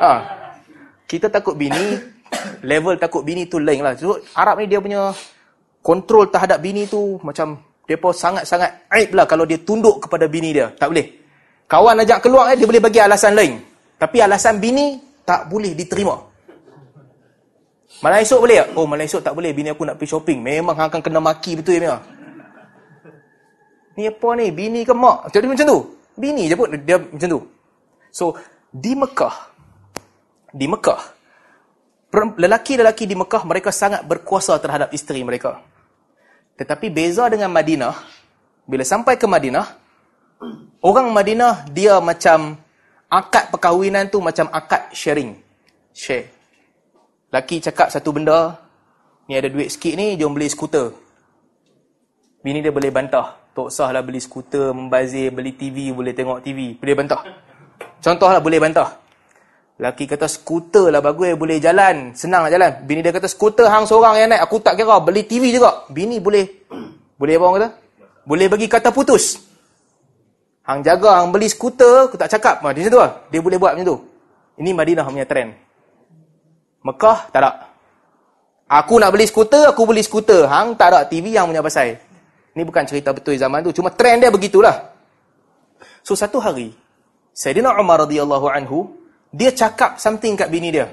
Ha. Kita takut bini, level takut bini tu lain lah. So, Arab ni dia punya kontrol terhadap bini tu macam Depa sangat-sangat aib lah kalau dia tunduk kepada bini dia. Tak boleh. Kawan ajak keluar, eh, dia boleh bagi alasan lain. Tapi alasan bini, tak boleh diterima. Malam esok boleh tak? Oh, malam esok tak boleh. Bini aku nak pergi shopping. Memang akan kena maki betul ya, Ni apa ni? Bini ke mak? Jadi macam tu. Bini je pun dia macam tu. So, di Mekah, di Mekah, lelaki-lelaki di Mekah, mereka sangat berkuasa terhadap isteri mereka. Tetapi beza dengan Madinah, bila sampai ke Madinah, orang Madinah dia macam akad perkahwinan tu macam akad sharing. Share. Laki cakap satu benda, ni ada duit sikit ni, jom beli skuter. Bini dia boleh bantah. Tak usahlah beli skuter, membazir, beli TV, boleh tengok TV. Boleh bantah. Contohlah boleh bantah. Laki kata skuter lah bagus boleh jalan. Senang lah jalan. Bini dia kata skuter hang seorang yang naik. Aku tak kira. Beli TV juga. Bini boleh. Boleh apa orang kata? Boleh bagi kata putus. Hang jaga hang beli skuter. Aku tak cakap. Dia macam tu lah. Dia boleh buat macam tu. Ini Madinah punya trend. Mekah tak ada. Aku nak beli skuter. Aku beli skuter. Hang tak ada TV yang punya pasal. Ini bukan cerita betul zaman tu. Cuma trend dia begitulah. So satu hari. Sayyidina Umar radhiyallahu anhu dia cakap something kat bini dia.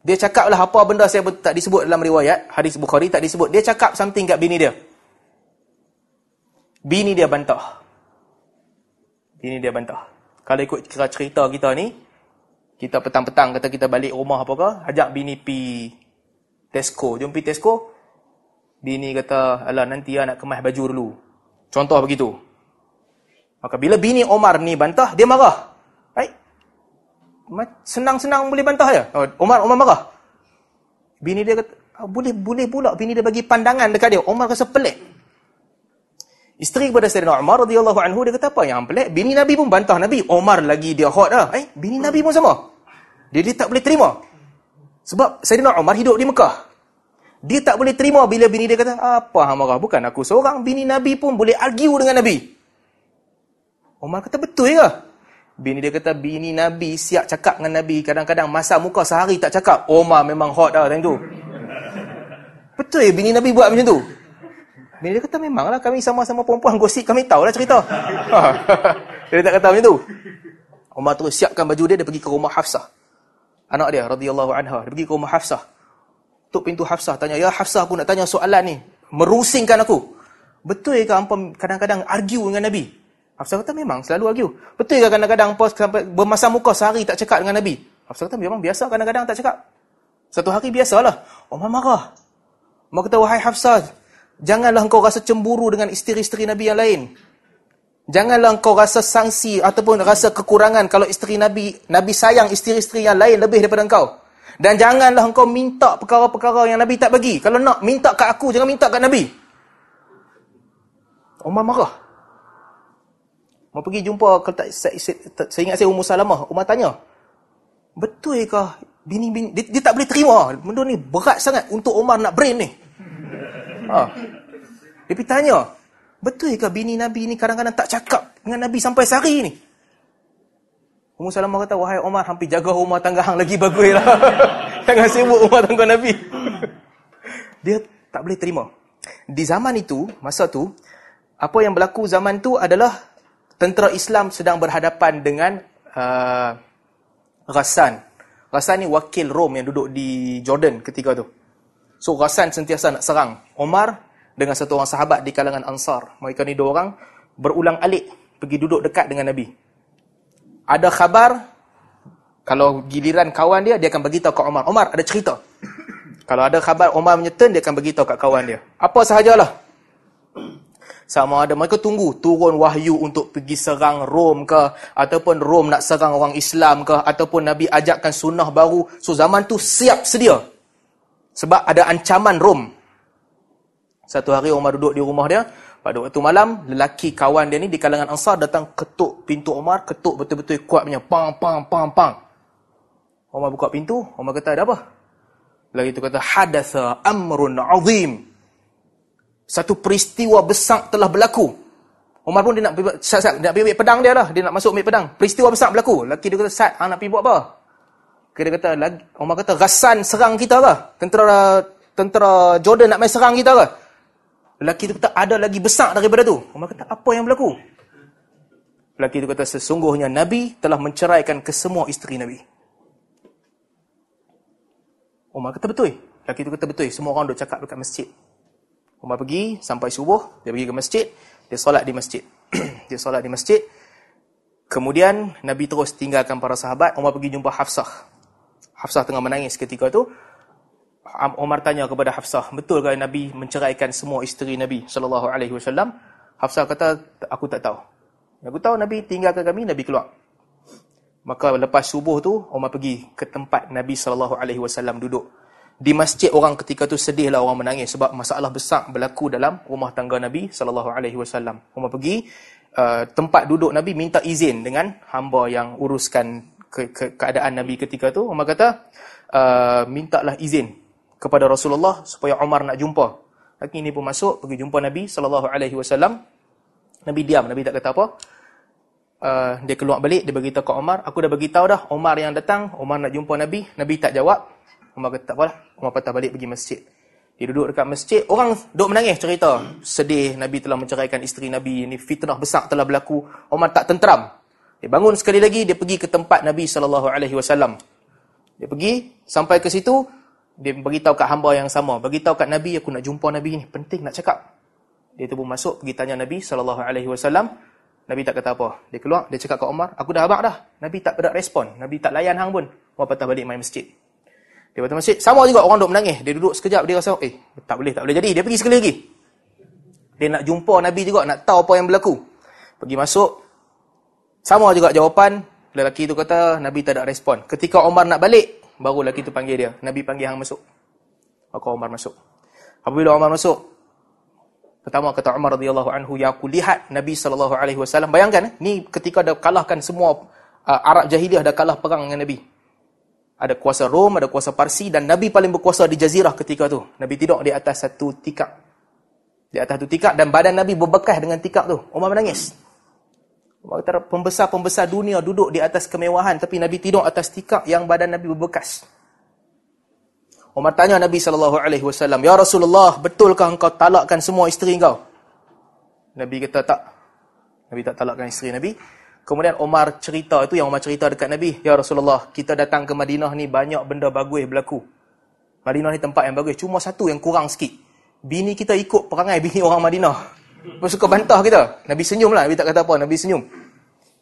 Dia cakap lah apa benda saya tak disebut dalam riwayat, hadis Bukhari tak disebut. Dia cakap something kat bini dia. Bini dia bantah. Bini dia bantah. Kalau ikut cerita kita ni, kita petang-petang kata kita balik rumah apa ke, ajak bini pi Tesco. Jom pi Tesco. Bini kata, alah nanti ya nak kemas baju dulu. Contoh begitu. Maka bila bini Omar ni bantah, dia marah senang-senang boleh bantah je. Oh, Umar Umar marah. Bini dia kata, ah, boleh boleh pula bini dia bagi pandangan dekat dia. Umar rasa pelik. Isteri kepada Sayyidina Umar radhiyallahu anhu dia kata apa yang pelik? Bini Nabi pun bantah Nabi. Umar lagi dia hot dah. Eh, bini Nabi pun sama. Dia dia tak boleh terima. Sebab Sayyidina Umar hidup di Mekah. Dia tak boleh terima bila bini dia kata, apa hang marah? Bukan aku seorang. Bini Nabi pun boleh argue dengan Nabi. Umar kata, betul ke? Bini dia kata, bini Nabi siap cakap dengan Nabi. Kadang-kadang masa muka sehari tak cakap. Omar memang hot dah macam tu. Betul ya bini Nabi buat macam tu? Bini dia kata, memanglah kami sama-sama perempuan gosip. Kami tahulah cerita. dia tak kata macam tu. Omar terus siapkan baju dia, dia pergi ke rumah Hafsah. Anak dia, radhiyallahu anha. Dia pergi ke rumah Hafsah. Tuk pintu Hafsah tanya, Ya Hafsah, aku nak tanya soalan ni. Merusingkan aku. Betul ke kadang-kadang argue dengan Nabi? Hafsah kata memang selalu argue. Betul ke kadang-kadang pos sampai bermasa muka sehari tak cakap dengan Nabi? Hafsah kata memang biasa kadang-kadang tak cakap. Satu hari biasalah. Umar marah. Umar kata, wahai Hafsah, janganlah engkau rasa cemburu dengan isteri-isteri Nabi yang lain. Janganlah engkau rasa sangsi ataupun rasa kekurangan kalau isteri Nabi, Nabi sayang isteri-isteri yang lain lebih daripada engkau. Dan janganlah engkau minta perkara-perkara yang Nabi tak bagi. Kalau nak, minta kat aku, jangan minta kat Nabi. Umar marah. Mau pergi jumpa saya, saya, saya ingat saya Ummu Salamah, Umar tanya. Betul ke bini bini dia, dia tak boleh terima. Benda ni berat sangat untuk Umar nak brain ni. Ha. Dia pergi tanya. Betul ke bini Nabi ni kadang-kadang tak cakap dengan Nabi sampai sehari ni? Ummu Salamah kata, "Wahai Umar, hampir jaga rumah tangga hang lagi baguslah. Jangan sibuk rumah tangga Nabi." dia tak boleh terima. Di zaman itu, masa tu, apa yang berlaku zaman tu adalah tentera Islam sedang berhadapan dengan uh, Ghassan. Ghassan ni wakil Rom yang duduk di Jordan ketika tu. So Ghassan sentiasa nak serang Omar dengan satu orang sahabat di kalangan Ansar. Mereka ni dua orang berulang alik pergi duduk dekat dengan Nabi. Ada khabar, kalau giliran kawan dia, dia akan beritahu ke Umar. Umar, ada cerita. Kalau ada khabar Umar menyeten, dia akan beritahu kat kawan dia. Apa sahajalah. Sama ada mereka tunggu turun wahyu untuk pergi serang Rom ke, ataupun Rom nak serang orang Islam ke, ataupun Nabi ajakkan sunnah baru. So zaman tu siap sedia. Sebab ada ancaman Rom. Satu hari Umar duduk di rumah dia, pada waktu malam, lelaki kawan dia ni di kalangan Ansar datang ketuk pintu Umar, ketuk betul-betul kuat punya. Pang, pang, pang, pang. Umar buka pintu, Umar kata, ada apa? Lagi itu kata, Hadatha amrun azim. Satu peristiwa besar telah berlaku. Umar pun dia nak Sat, Sat, nak pergi pedang dia lah. Dia nak masuk ambil pedang. Peristiwa besar berlaku. Lelaki dia kata, Sat, nak pergi buat apa? Dia kata, Umar kata, Rasan serang kita ke? Tentera tentera Jordan nak main serang kita ke? Lelaki itu kata, ada lagi besar daripada tu. Umar kata, apa yang berlaku? Lelaki itu kata, sesungguhnya Nabi telah menceraikan kesemua isteri Nabi. Umar kata, betul. Lelaki itu kata, betul. Semua orang duduk cakap dekat masjid. Umar pergi, sampai subuh, dia pergi ke masjid, dia solat di masjid. dia solat di masjid. Kemudian, Nabi terus tinggalkan para sahabat. Umar pergi jumpa Hafsah. Hafsah tengah menangis ketika itu. Umar tanya kepada Hafsah, betul ke Nabi menceraikan semua isteri Nabi sallallahu alaihi wasallam? Hafsah kata, aku tak tahu. Aku tahu Nabi tinggalkan kami, Nabi keluar. Maka lepas subuh tu Umar pergi ke tempat Nabi sallallahu alaihi wasallam duduk. Di masjid orang ketika tu sedihlah orang menangis sebab masalah besar berlaku dalam rumah tangga Nabi sallallahu alaihi wasallam. Umar pergi uh, tempat duduk Nabi minta izin dengan hamba yang uruskan ke, ke, keadaan Nabi ketika tu. Umar kata, uh, mintalah izin kepada Rasulullah supaya Umar nak jumpa. Laki ini pun masuk pergi jumpa Nabi sallallahu alaihi wasallam. Nabi diam, Nabi tak kata apa. Uh, dia keluar balik, dia beritahu ke Umar, aku dah beritahu dah Umar yang datang, Umar nak jumpa Nabi, Nabi tak jawab. Umar kata tak apalah, Umar patah balik pergi masjid. Dia duduk dekat masjid, orang duduk menangis cerita. Sedih Nabi telah menceraikan isteri Nabi, ini fitnah besar telah berlaku. Umar tak tenteram. Dia bangun sekali lagi, dia pergi ke tempat Nabi wasallam. Dia pergi sampai ke situ, dia beritahu kat hamba yang sama. Beritahu kat Nabi, aku nak jumpa Nabi ni. Penting nak cakap. Dia tu pun masuk, pergi tanya Nabi SAW. Nabi tak kata apa. Dia keluar, dia cakap kat Umar, aku dah abang dah. Nabi tak ada respon. Nabi tak layan hang pun. Umar patah balik main masjid. Dia patah masjid. Sama juga orang duduk menangis. Dia duduk sekejap, dia rasa, eh, tak boleh, tak boleh jadi. Dia pergi sekali lagi. Dia nak jumpa Nabi juga, nak tahu apa yang berlaku. Pergi masuk. Sama juga jawapan. Lelaki tu kata, Nabi tak ada respon. Ketika Umar nak balik, Baru lelaki tu panggil dia. Nabi panggil hang masuk. Maka Umar masuk. Apabila Umar masuk, pertama kata Umar radhiyallahu anhu, "Ya aku lihat Nabi sallallahu alaihi wasallam. Bayangkan ni ketika dah kalahkan semua uh, Arab jahiliah dah kalah perang dengan Nabi. Ada kuasa Rom, ada kuasa Parsi dan Nabi paling berkuasa di jazirah ketika tu. Nabi tidur di atas satu tikar. Di atas satu tikar dan badan Nabi berbekas dengan tikar tu. Umar menangis. Pembesar-pembesar dunia duduk di atas kemewahan tapi Nabi tidur atas tikar yang badan Nabi berbekas. Umar tanya Nabi sallallahu alaihi wasallam, "Ya Rasulullah, betulkah engkau talakkan semua isteri engkau?" Nabi kata tak. Nabi tak talakkan isteri Nabi. Kemudian Umar cerita itu yang Umar cerita dekat Nabi, "Ya Rasulullah, kita datang ke Madinah ni banyak benda bagus berlaku. Madinah ni tempat yang bagus, cuma satu yang kurang sikit. Bini kita ikut perangai bini orang Madinah." Dia suka bantah kita. Nabi senyum lah. Nabi tak kata apa. Nabi senyum.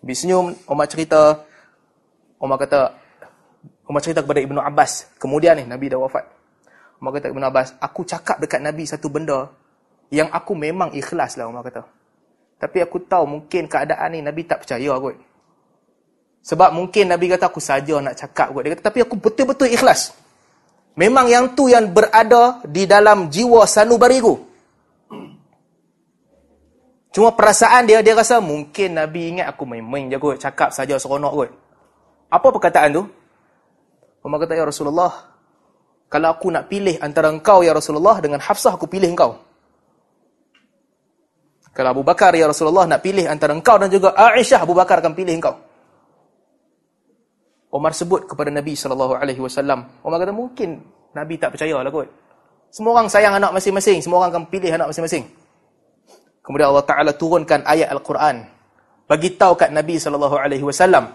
Nabi senyum. Umar cerita. Umar kata. Umar cerita kepada Ibnu Abbas. Kemudian ni Nabi dah wafat. Umar kata Ibnu Abbas. Aku cakap dekat Nabi satu benda. Yang aku memang ikhlas lah Umar kata. Tapi aku tahu mungkin keadaan ni Nabi tak percaya kot. Sebab mungkin Nabi kata aku saja nak cakap kot. Dia kata tapi aku betul-betul ikhlas. Memang yang tu yang berada di dalam jiwa sanubariku. Cuma perasaan dia, dia rasa mungkin Nabi ingat aku main-main je kot, cakap saja seronok kot. Apa perkataan tu? Umar kata, Ya Rasulullah, kalau aku nak pilih antara engkau, Ya Rasulullah, dengan Hafsah, aku pilih engkau. Kalau Abu Bakar, Ya Rasulullah, nak pilih antara engkau dan juga Aisyah, Abu Bakar akan pilih engkau. Umar sebut kepada Nabi SAW. Umar kata, mungkin Nabi tak percaya lah kot. Semua orang sayang anak masing-masing. Semua orang akan pilih anak masing-masing. Kemudian Allah Taala turunkan ayat Al-Quran bagi tahu kat Nabi sallallahu alaihi wasallam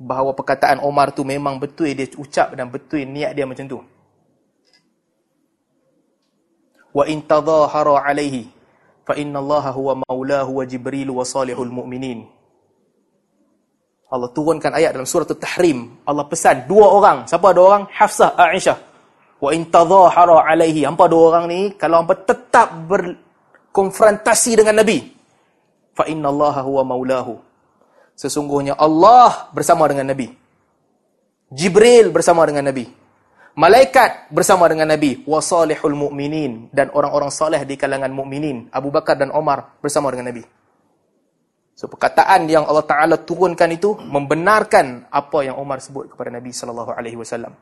bahawa perkataan Omar tu memang betul dia ucap dan betul niat dia macam tu. Wa in tadhahara alaihi fa inna Allah huwa maulahu wa Jibril wa salihul mu'minin. Allah turunkan ayat dalam surah At-Tahrim. Allah pesan dua orang. Siapa dua orang? Hafsah, Aisyah. Wa in tadhahara alaihi. Hampa dua orang ni kalau hampa tetap berkonfrontasi dengan Nabi, fa inna Allah huwa maulahu. Sesungguhnya Allah bersama dengan Nabi. Jibril bersama dengan Nabi. Malaikat bersama dengan Nabi. Wasalihul mu'minin. Dan orang-orang salih di kalangan mu'minin. Abu Bakar dan Omar bersama dengan Nabi. So, perkataan yang Allah Ta'ala turunkan itu membenarkan apa yang Omar sebut kepada Nabi SAW.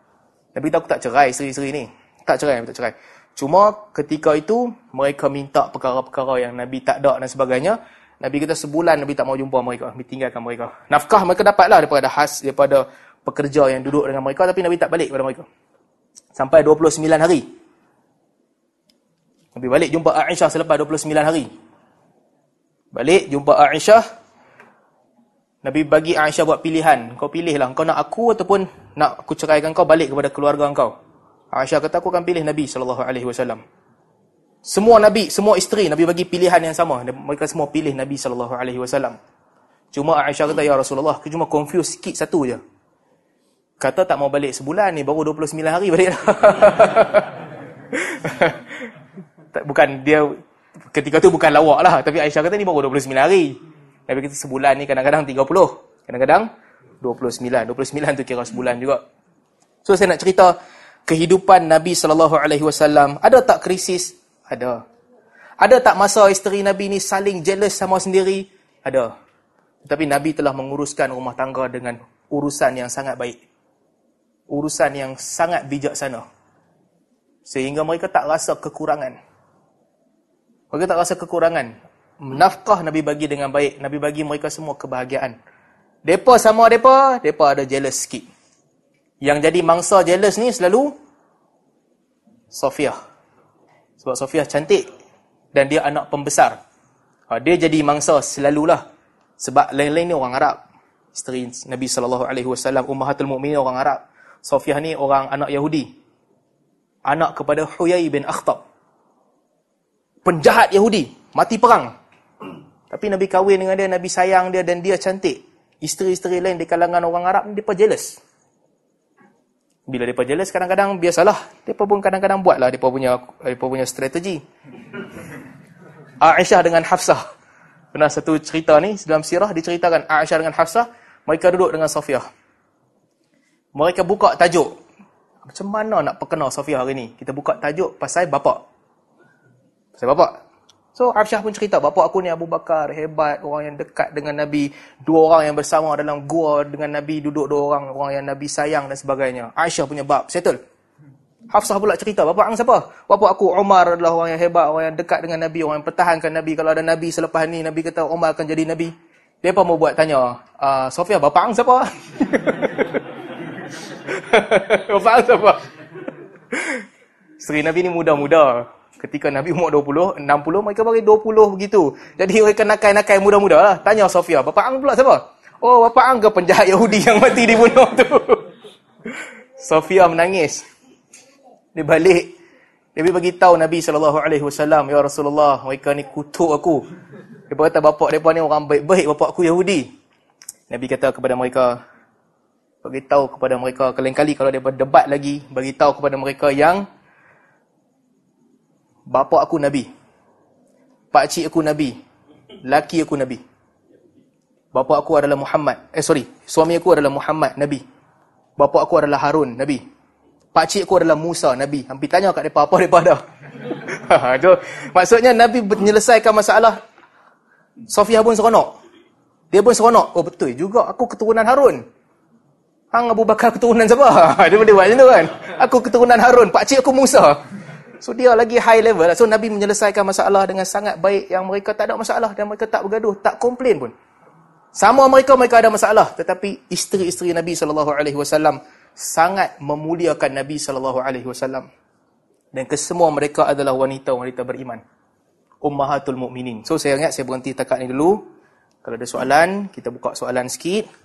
Nabi tahu tak cerai seri-seri ni. Tak cerai, tak cerai. Cuma ketika itu, mereka minta perkara-perkara yang Nabi tak ada dan sebagainya. Nabi kata sebulan Nabi tak mau jumpa mereka. Nabi tinggalkan mereka. Nafkah mereka dapatlah daripada khas, daripada pekerja yang duduk dengan mereka. Tapi Nabi tak balik kepada mereka. Sampai 29 hari. Nabi balik jumpa Aisyah selepas 29 hari. Balik jumpa Aisyah. Nabi bagi Aisyah buat pilihan. Kau pilihlah. Kau nak aku ataupun nak aku ceraikan kau balik kepada keluarga kau. Aisyah kata aku akan pilih Nabi SAW. Semua Nabi, semua isteri Nabi bagi pilihan yang sama. Mereka semua pilih Nabi SAW. Cuma Aisyah kata, Ya Rasulullah, aku cuma confuse sikit satu je kata tak mau balik sebulan ni baru 29 hari balik bukan dia ketika tu bukan lawak lah tapi Aisyah kata ni baru 29 hari. Nabi kata sebulan ni kadang-kadang 30 kadang-kadang 29 29 tu kira sebulan juga. So saya nak cerita kehidupan Nabi SAW ada tak krisis? ada. Ada tak masa isteri Nabi ni saling jealous sama sendiri? ada. Tapi Nabi telah menguruskan rumah tangga dengan urusan yang sangat baik urusan yang sangat bijaksana. Sehingga mereka tak rasa kekurangan. Mereka tak rasa kekurangan. Nafkah Nabi bagi dengan baik. Nabi bagi mereka semua kebahagiaan. Depa sama depa, depa ada jealous sikit. Yang jadi mangsa jealous ni selalu Sofia. Sebab Sofia cantik dan dia anak pembesar. Ha, dia jadi mangsa selalulah. Sebab lain-lain ni orang Arab. Isteri Nabi SAW, Ummahatul Mu'minin orang Arab. Sofiah ni orang anak Yahudi. Anak kepada Huyai bin Akhtab. Penjahat Yahudi. Mati perang. Tapi Nabi kahwin dengan dia, Nabi sayang dia dan dia cantik. Isteri-isteri lain di kalangan orang Arab ni, mereka jealous. Bila mereka jealous, kadang-kadang biasalah. Mereka pun kadang-kadang buatlah mereka punya, mereka punya strategi. Aisyah dengan Hafsah. Pernah satu cerita ni, dalam sirah diceritakan Aisyah dengan Hafsah, mereka duduk dengan Sofiah mereka buka tajuk. Macam mana nak perkenal Sofia hari ni? Kita buka tajuk pasal bapak. Pasal bapak. So, Afsyah pun cerita, bapak aku ni Abu Bakar, hebat, orang yang dekat dengan Nabi. Dua orang yang bersama dalam gua dengan Nabi, duduk dua orang, orang yang Nabi sayang dan sebagainya. Aisyah punya bab, settle. Hafsah pula cerita, bapak ang siapa? Bapak aku Umar adalah orang yang hebat, orang yang dekat dengan Nabi, orang yang pertahankan Nabi. Kalau ada Nabi selepas ni, Nabi kata Umar akan jadi Nabi. Dia pun mau buat tanya, uh, Sofia, bapak ang siapa? Faham siapa? Seri Nabi ni muda-muda. Ketika Nabi umur 20, 60, mereka bagi 20 begitu. Jadi mereka nakai-nakai muda-muda lah. Tanya Sofia, Bapak Ang pula siapa? Oh, Bapak Ang ke penjahat Yahudi yang mati dibunuh tu? Sofia menangis. Dia balik. Dia bagi tahu Nabi SAW, Ya Rasulullah, mereka ni kutuk aku. Dia kata, bapak mereka ni orang baik-baik, bapak aku Yahudi. Nabi kata kepada mereka, bagi tahu kepada mereka kali-kali kalau dia berdebat lagi bagi tahu kepada mereka yang bapa aku nabi pak cik aku nabi laki aku nabi. Bapa aku adalah Muhammad eh sorry suami aku adalah Muhammad nabi. Bapa aku adalah Harun nabi. Pak cik aku adalah Musa nabi. Hampir tanya kat depa apa depa dah. Tu maksudnya nabi menyelesaikan masalah. Sofia pun seronok. Dia pun seronok. Oh betul juga. Aku keturunan Harun Hang Abu Bakar keturunan siapa? dia boleh buat macam tu kan. Aku keturunan Harun, pak cik aku Musa. So dia lagi high level. So Nabi menyelesaikan masalah dengan sangat baik yang mereka tak ada masalah dan mereka tak bergaduh, tak komplain pun. Sama mereka mereka ada masalah, tetapi isteri-isteri Nabi sallallahu alaihi wasallam sangat memuliakan Nabi sallallahu alaihi wasallam. Dan kesemua mereka adalah wanita-wanita beriman. Ummahatul mukminin. So saya ingat saya berhenti takat ni dulu. Kalau ada soalan, kita buka soalan sikit.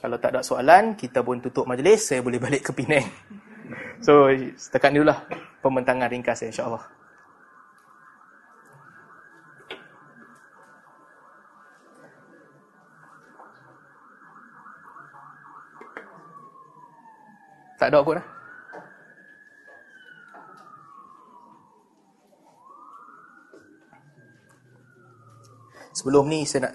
Kalau tak ada soalan, kita pun tutup majlis, saya boleh balik ke Penang. So, setakat ni lah pembentangan ringkas insyaAllah. Tak ada kot dah. Sebelum ni saya nak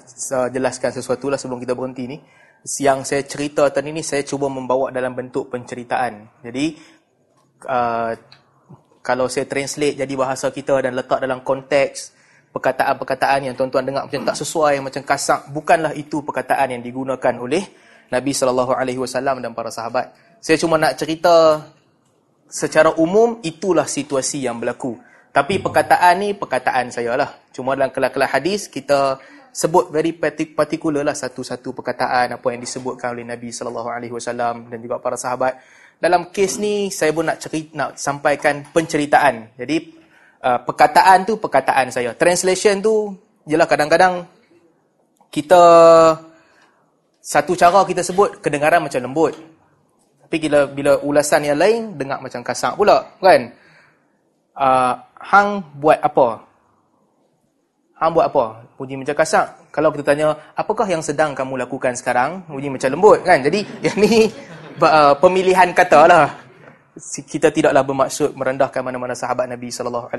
jelaskan sesuatu lah sebelum kita berhenti ni. Yang saya cerita tadi ni saya cuba membawa dalam bentuk penceritaan. Jadi uh, kalau saya translate jadi bahasa kita dan letak dalam konteks perkataan-perkataan yang tuan-tuan dengar macam tak sesuai, macam kasar, bukanlah itu perkataan yang digunakan oleh Nabi sallallahu alaihi wasallam dan para sahabat. Saya cuma nak cerita secara umum itulah situasi yang berlaku. Tapi perkataan ni perkataan saya lah. Cuma dalam kelas-kelas hadis kita sebut very particular lah satu-satu perkataan apa yang disebutkan oleh Nabi sallallahu alaihi wasallam dan juga para sahabat. Dalam kes ni saya pun nak cerita nak sampaikan penceritaan. Jadi uh, perkataan tu perkataan saya. Translation tu jelah kadang-kadang kita satu cara kita sebut kedengaran macam lembut. Tapi bila bila ulasan yang lain dengar macam kasar pula, kan? Uh, hang buat apa? Hang buat apa? Bunyi macam kasar. Kalau kita tanya, apakah yang sedang kamu lakukan sekarang? Bunyi macam lembut kan? Jadi yang ni uh, pemilihan kata lah. Kita tidaklah bermaksud merendahkan mana-mana sahabat Nabi SAW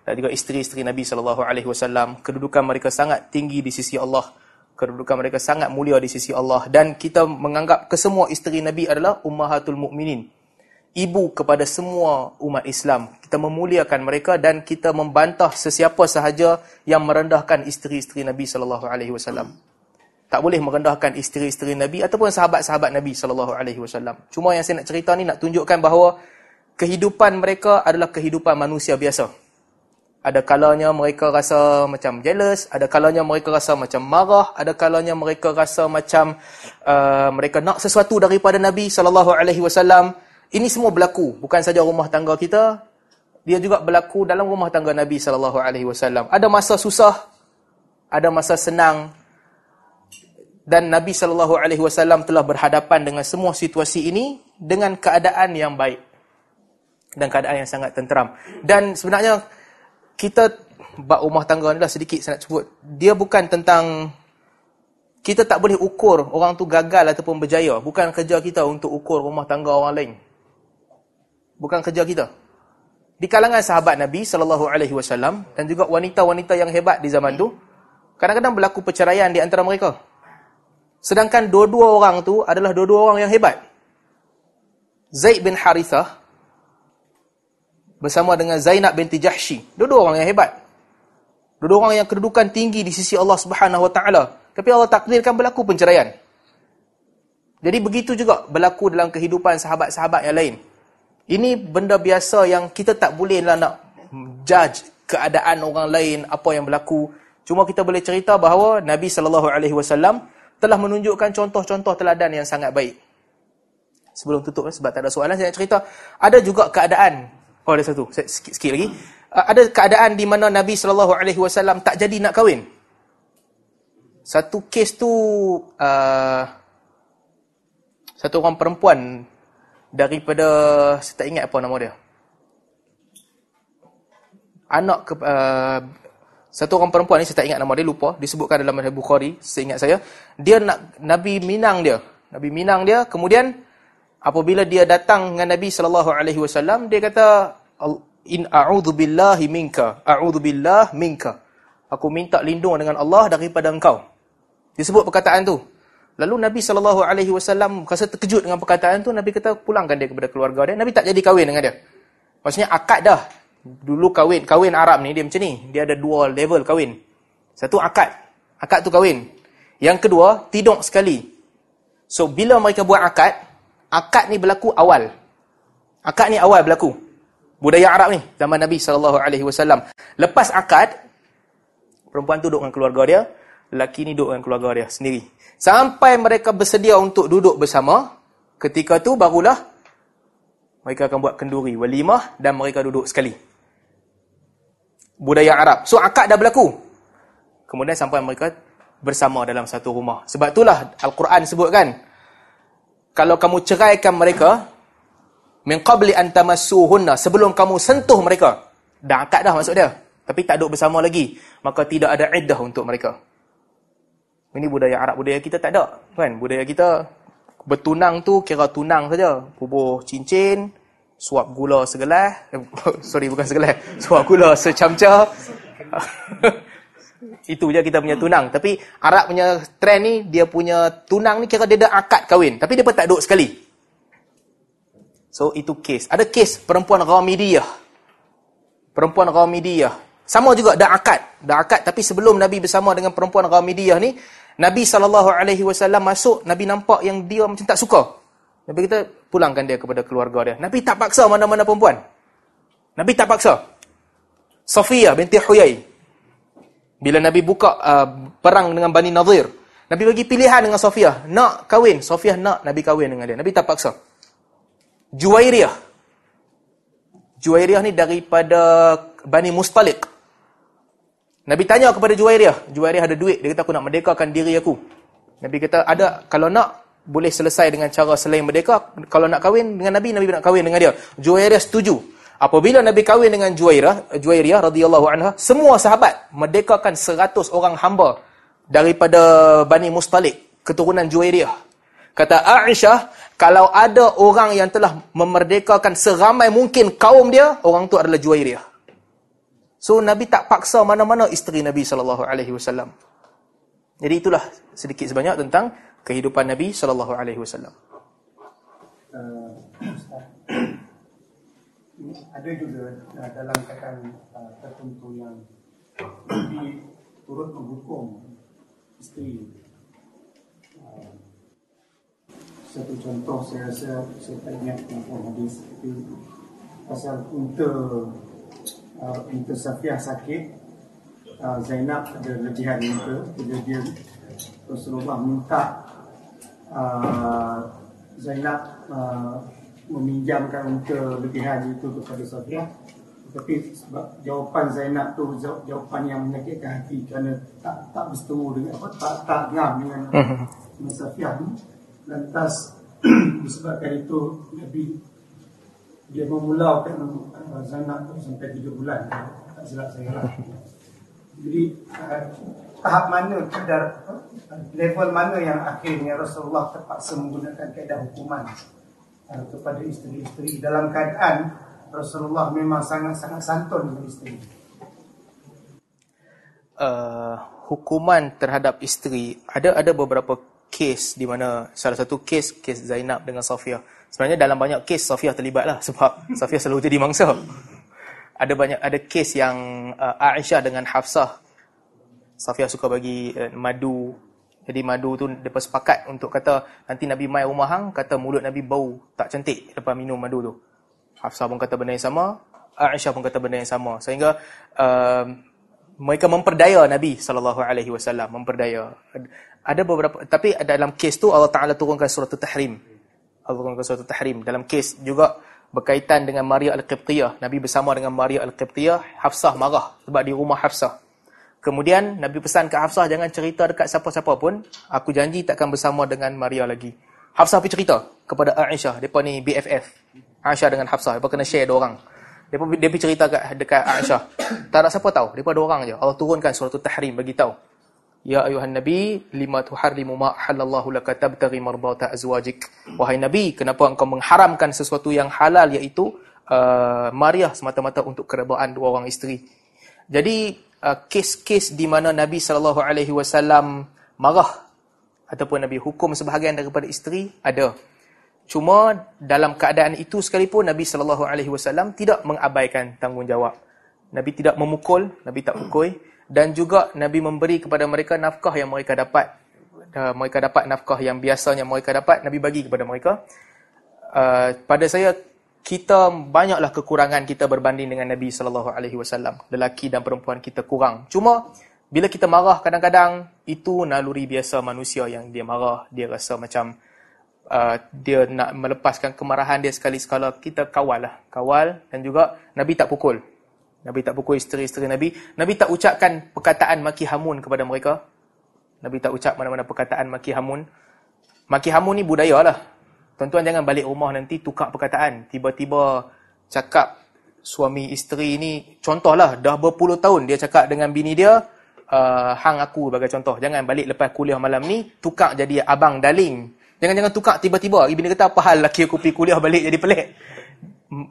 dan juga isteri-isteri Nabi SAW. Kedudukan mereka sangat tinggi di sisi Allah. Kedudukan mereka sangat mulia di sisi Allah. Dan kita menganggap kesemua isteri Nabi adalah ummahatul mu'minin ibu kepada semua umat Islam. Kita memuliakan mereka dan kita membantah sesiapa sahaja yang merendahkan isteri-isteri Nabi sallallahu alaihi wasallam. Tak boleh merendahkan isteri-isteri Nabi ataupun sahabat-sahabat Nabi sallallahu alaihi wasallam. Cuma yang saya nak cerita ni nak tunjukkan bahawa kehidupan mereka adalah kehidupan manusia biasa. Ada kalanya mereka rasa macam jealous, ada kalanya mereka rasa macam marah, ada kalanya mereka rasa macam uh, mereka nak sesuatu daripada Nabi sallallahu alaihi wasallam. Ini semua berlaku bukan saja rumah tangga kita, dia juga berlaku dalam rumah tangga Nabi sallallahu alaihi wasallam. Ada masa susah, ada masa senang. Dan Nabi sallallahu alaihi wasallam telah berhadapan dengan semua situasi ini dengan keadaan yang baik dan keadaan yang sangat tenteram. Dan sebenarnya kita bab rumah tangga ni lah sedikit saya nak sebut. Dia bukan tentang kita tak boleh ukur orang tu gagal ataupun berjaya. Bukan kerja kita untuk ukur rumah tangga orang lain bukan kerja kita. Di kalangan sahabat Nabi sallallahu alaihi wasallam dan juga wanita-wanita yang hebat di zaman tu, kadang-kadang berlaku perceraian di antara mereka. Sedangkan dua-dua orang tu adalah dua-dua orang yang hebat. Zaid bin Harithah bersama dengan Zainab binti Jahshi, dua-dua orang yang hebat. Dua-dua orang yang kedudukan tinggi di sisi Allah Subhanahu wa taala, tapi Allah takdirkan berlaku perceraian. Jadi begitu juga berlaku dalam kehidupan sahabat-sahabat yang lain. Ini benda biasa yang kita tak boleh lah nak judge keadaan orang lain, apa yang berlaku. Cuma kita boleh cerita bahawa Nabi SAW telah menunjukkan contoh-contoh teladan yang sangat baik. Sebelum tutup, sebab tak ada soalan, saya nak cerita. Ada juga keadaan, oh ada satu, sikit, sikit lagi. Ada keadaan di mana Nabi SAW tak jadi nak kahwin. Satu kes tu, uh, satu orang perempuan daripada saya tak ingat apa nama dia. Anak ke, uh, satu orang perempuan ni saya tak ingat nama dia lupa. Disebutkan dalam Sahih Bukhari seingat saya. Dia nak Nabi Minang dia. Nabi Minang dia kemudian apabila dia datang dengan Nabi sallallahu alaihi wasallam dia kata in a'udzu billahi minka a'udzu billah minka. Aku minta lindung dengan Allah daripada engkau. Disebut perkataan tu Lalu Nabi SAW rasa terkejut dengan perkataan tu, Nabi kata pulangkan dia kepada keluarga dia. Nabi tak jadi kahwin dengan dia. Maksudnya akad dah. Dulu kahwin, kahwin Arab ni dia macam ni. Dia ada dua level kahwin. Satu akad. Akad tu kahwin. Yang kedua, tidur sekali. So bila mereka buat akad, akad ni berlaku awal. Akad ni awal berlaku. Budaya Arab ni, zaman Nabi SAW. Lepas akad, perempuan tu duduk dengan keluarga dia, lelaki ni duduk dengan keluarga dia sendiri. Sampai mereka bersedia untuk duduk bersama, ketika tu barulah mereka akan buat kenduri, walimah dan mereka duduk sekali. Budaya Arab. So akad dah berlaku. Kemudian sampai mereka bersama dalam satu rumah. Sebab itulah Al-Quran sebutkan, kalau kamu ceraikan mereka, min qabli an tamassuhunna, sebelum kamu sentuh mereka, dah akad dah maksud dia. Tapi tak duduk bersama lagi, maka tidak ada iddah untuk mereka. Ini budaya Arab, budaya kita tak ada. Kan? Budaya kita bertunang tu kira tunang saja. Bubuh cincin, suap gula segelas. Eh, sorry, bukan segelas. Suap gula secamca. Itu je kita punya tunang. Tapi Arab punya trend ni, dia punya tunang ni kira dia ada akad kahwin. Tapi dia pun tak duduk sekali. So, itu kes. Ada kes perempuan Ghamidiyah. Perempuan Ghamidiyah. Sama juga dah akad, dah akad tapi sebelum Nabi bersama dengan perempuan Ghamidiyah ni, Nabi saw masuk, Nabi nampak yang dia macam tak suka. Nabi kita pulangkan dia kepada keluarga dia. Nabi tak paksa mana-mana perempuan. Nabi tak paksa. Safiyah binti Huyai. Bila Nabi buka uh, perang dengan Bani Nadir, Nabi bagi pilihan dengan Safiyah, nak kahwin, Safiyah nak Nabi kahwin dengan dia. Nabi tak paksa. Juwairiyah. Juwairiyah ni daripada Bani Mustalik. Nabi tanya kepada Juwairiyah. Juwairiyah ada duit. Dia kata, aku nak merdekakan diri aku. Nabi kata, ada. Kalau nak, boleh selesai dengan cara selain merdeka. Kalau nak kahwin dengan Nabi, Nabi nak kahwin dengan dia. Juwairiyah setuju. Apabila Nabi kahwin dengan Juwairiyah, Juwairiyah radhiyallahu anha, semua sahabat merdekakan seratus orang hamba daripada Bani Mustalik, keturunan Juwairiyah. Kata Aisyah, kalau ada orang yang telah memerdekakan seramai mungkin kaum dia, orang tu adalah Juwairiyah. So Nabi tak paksa mana-mana isteri Nabi sallallahu alaihi wasallam. Jadi itulah sedikit sebanyak tentang kehidupan Nabi sallallahu alaihi wasallam. Uh, ada juga uh, dalam kata uh, tertentu yang Nabi turut menghukum isteri. Uh, satu contoh saya rasa saya tak ingat hadis itu pasal untuk uh, Unta Safiah sakit uh, Zainab ada lebihan unta Bila dia Rasulullah minta uh, Zainab uh, meminjamkan unta lebihan itu kepada Safiah. Tapi sebab jawapan Zainab tu jawapan yang menyakitkan hati kerana tak tak berseteru dengan apa tak tak ngam dengan dengan Safiah ni lantas disebabkan itu Nabi dia memulaukan uh, Zainab sampai 3 bulan. Tak silap saya lah. jadi uh, tahap mana kadar level mana yang akhirnya Rasulullah terpaksa menggunakan kaedah hukuman uh, kepada isteri-isteri? Dalam keadaan Rasulullah memang sangat-sangat santun dengan isteri. Uh, hukuman terhadap isteri ada ada beberapa kes di mana salah satu kes kes Zainab dengan Safiyah Sebenarnya dalam banyak kes Safiyah terlibat lah sebab Safiyah selalu jadi mangsa. Ada banyak ada kes yang uh, Aisyah dengan Hafsah. Safiyah suka bagi uh, madu. Jadi madu tu depa sepakat untuk kata nanti Nabi mai rumah hang kata mulut Nabi bau tak cantik lepas minum madu tu. Hafsah pun kata benda yang sama, Aisyah pun kata benda yang sama. Sehingga uh, mereka memperdaya Nabi sallallahu alaihi wasallam, memperdaya. Ada beberapa tapi dalam kes tu Allah Taala turunkan surah At-Tahrim. Al-Quran Surah Tahrim dalam kes juga berkaitan dengan Maria Al-Qibtiyah. Nabi bersama dengan Maria Al-Qibtiyah, Hafsah marah sebab di rumah Hafsah. Kemudian Nabi pesan ke Hafsah jangan cerita dekat siapa-siapa pun, aku janji takkan bersama dengan Maria lagi. Hafsah pergi cerita kepada Aisyah, depa ni BFF. Aisyah dengan Hafsah, depa kena share dua orang. Depa dia pergi cerita dekat dekat Aisyah. Tak ada siapa tahu, depa dua orang je. Allah turunkan surah Tahrim bagi tahu. Ya ayuhan nabi lima tuharrimu ma halallahu laka tabtaghi marbata azwajik. Wahai nabi, kenapa engkau mengharamkan sesuatu yang halal iaitu uh, Maria semata-mata untuk keredaan dua orang isteri. Jadi uh, kes-kes di mana Nabi sallallahu alaihi wasallam marah ataupun Nabi hukum sebahagian daripada isteri ada. Cuma dalam keadaan itu sekalipun Nabi sallallahu alaihi wasallam tidak mengabaikan tanggungjawab. Nabi tidak memukul, Nabi tak pukul dan juga Nabi memberi kepada mereka nafkah yang mereka dapat. Uh, mereka dapat nafkah yang biasanya mereka dapat Nabi bagi kepada mereka. Uh, pada saya kita banyaklah kekurangan kita berbanding dengan Nabi sallallahu alaihi wasallam. Lelaki dan perempuan kita kurang. Cuma bila kita marah kadang-kadang itu naluri biasa manusia yang dia marah. Dia rasa macam uh, dia nak melepaskan kemarahan dia sekali sekala kita kawal lah. Kawal dan juga Nabi tak pukul Nabi tak pukul isteri-isteri Nabi. Nabi tak ucapkan perkataan maki hamun kepada mereka. Nabi tak ucap mana-mana perkataan maki hamun. Maki hamun ni budaya lah. Tuan-tuan jangan balik rumah nanti tukar perkataan. Tiba-tiba cakap suami isteri ni, contohlah dah berpuluh tahun dia cakap dengan bini dia, uh, hang aku sebagai contoh. Jangan balik lepas kuliah malam ni, tukar jadi abang darling. Jangan-jangan tukar tiba-tiba. Bini kata, apa hal laki aku pergi kuliah balik jadi pelik.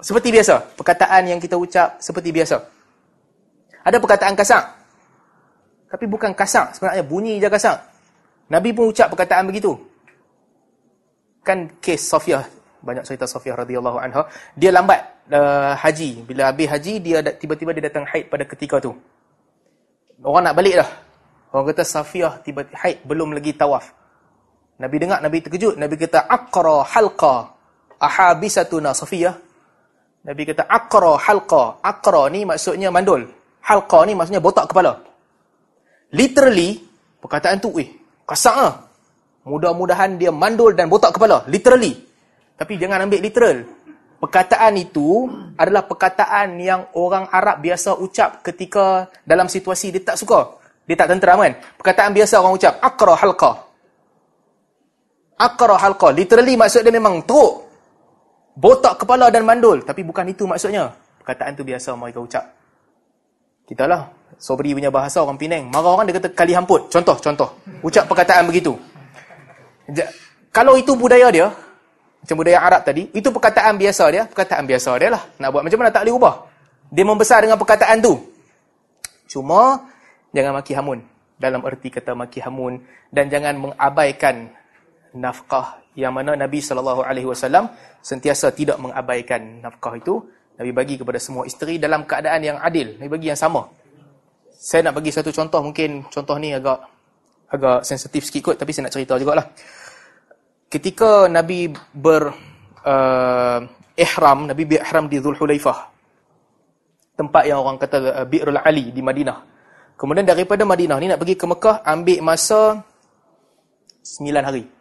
Seperti biasa. Perkataan yang kita ucap seperti biasa. Ada perkataan kasar. Tapi bukan kasar. Sebenarnya bunyi je kasar. Nabi pun ucap perkataan begitu. Kan kes Sofiyah. Banyak cerita Sofiyah radhiyallahu anha. Dia lambat uh, haji. Bila habis haji, dia tiba-tiba dia datang haid pada ketika tu. Orang nak balik dah. Orang kata Safiyah tiba-tiba haid belum lagi tawaf. Nabi dengar, Nabi terkejut. Nabi kata, Aqra halqa ahabisatuna Safiyah. Nabi kata, Aqra halqa. Aqra ni maksudnya mandul. Halqa ni maksudnya botak kepala. Literally, perkataan tu, eh, kasar lah. Mudah-mudahan dia mandul dan botak kepala. Literally. Tapi jangan ambil literal. Perkataan itu adalah perkataan yang orang Arab biasa ucap ketika dalam situasi dia tak suka. Dia tak tenteram kan? Perkataan biasa orang ucap. Aqra halqa. Aqra halqa. Literally maksud dia memang teruk. Botak kepala dan mandul. Tapi bukan itu maksudnya. Perkataan tu biasa mereka ucap. Kita lah. Sobri punya bahasa orang Penang. Marah orang dia kata kali hamput. Contoh, contoh. Ucap perkataan begitu. Kalau itu budaya dia, macam budaya Arab tadi, itu perkataan biasa dia, perkataan biasa dia lah. Nak buat macam mana tak boleh ubah. Dia membesar dengan perkataan tu. Cuma, jangan maki hamun. Dalam erti kata maki hamun. Dan jangan mengabaikan nafkah yang mana Nabi SAW sentiasa tidak mengabaikan nafkah itu. Nabi bagi kepada semua isteri dalam keadaan yang adil. Nabi bagi yang sama. Saya nak bagi satu contoh, mungkin contoh ni agak agak sensitif sikit kot, tapi saya nak cerita jugalah. Ketika Nabi ber uh, ihram, Nabi ihram di Zulhulaifah. Tempat yang orang kata uh, Bi'rul Ali di Madinah. Kemudian daripada Madinah ni nak pergi ke Mekah, ambil masa 9 hari.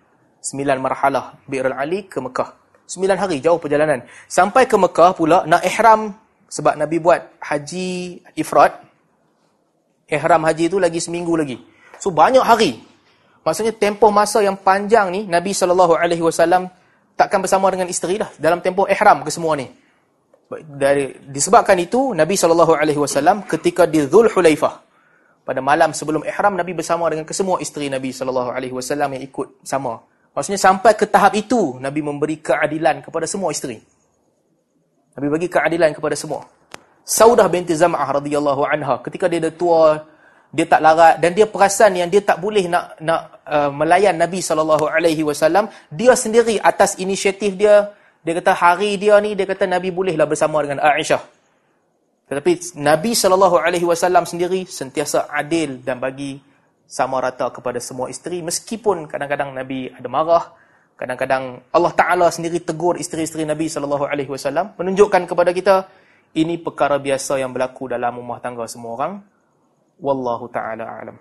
9 marhalah Bi'rul Ali ke Mekah. 9 hari jauh perjalanan. Sampai ke Mekah pula nak ihram sebab Nabi buat haji ifrat ihram haji itu lagi seminggu lagi. So banyak hari. Maksudnya tempoh masa yang panjang ni Nabi saw takkan bersama dengan isteri dah dalam tempoh ihram ke semua ni. Dari disebabkan itu Nabi saw ketika di Zulhulaifah pada malam sebelum ihram Nabi bersama dengan kesemua isteri Nabi saw yang ikut sama. Maksudnya sampai ke tahap itu Nabi memberi keadilan kepada semua isteri. Nabi bagi keadilan kepada semua. Saudah binti Zam'ah radhiyallahu anha ketika dia dah tua dia tak larat dan dia perasan yang dia tak boleh nak nak uh, melayan Nabi sallallahu alaihi wasallam dia sendiri atas inisiatif dia dia kata hari dia ni dia kata Nabi bolehlah bersama dengan Aisyah tetapi Nabi sallallahu alaihi wasallam sendiri sentiasa adil dan bagi sama rata kepada semua isteri meskipun kadang-kadang Nabi ada marah kadang-kadang Allah taala sendiri tegur isteri-isteri Nabi sallallahu alaihi wasallam menunjukkan kepada kita ini perkara biasa yang berlaku dalam rumah tangga semua orang. Wallahu ta'ala a'lam.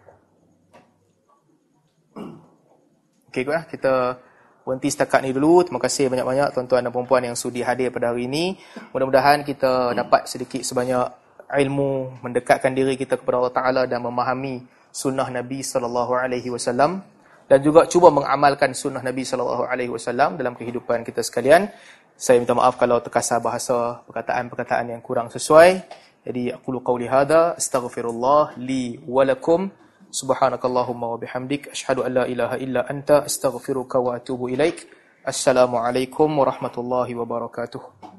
Okey, lah. kita berhenti setakat ni dulu. Terima kasih banyak-banyak tuan-tuan dan puan yang sudi hadir pada hari ini. Mudah-mudahan kita dapat sedikit sebanyak ilmu mendekatkan diri kita kepada Allah Ta'ala dan memahami sunnah Nabi SAW dan juga cuba mengamalkan sunnah Nabi SAW dalam kehidupan kita sekalian. Saya minta maaf kalau terkasar bahasa perkataan-perkataan yang kurang sesuai. Jadi aku qauli hada astaghfirullah li wa lakum subhanakallahumma wa bihamdik asyhadu an la ilaha illa anta astaghfiruka wa atubu ilaik. Assalamualaikum warahmatullahi wabarakatuh.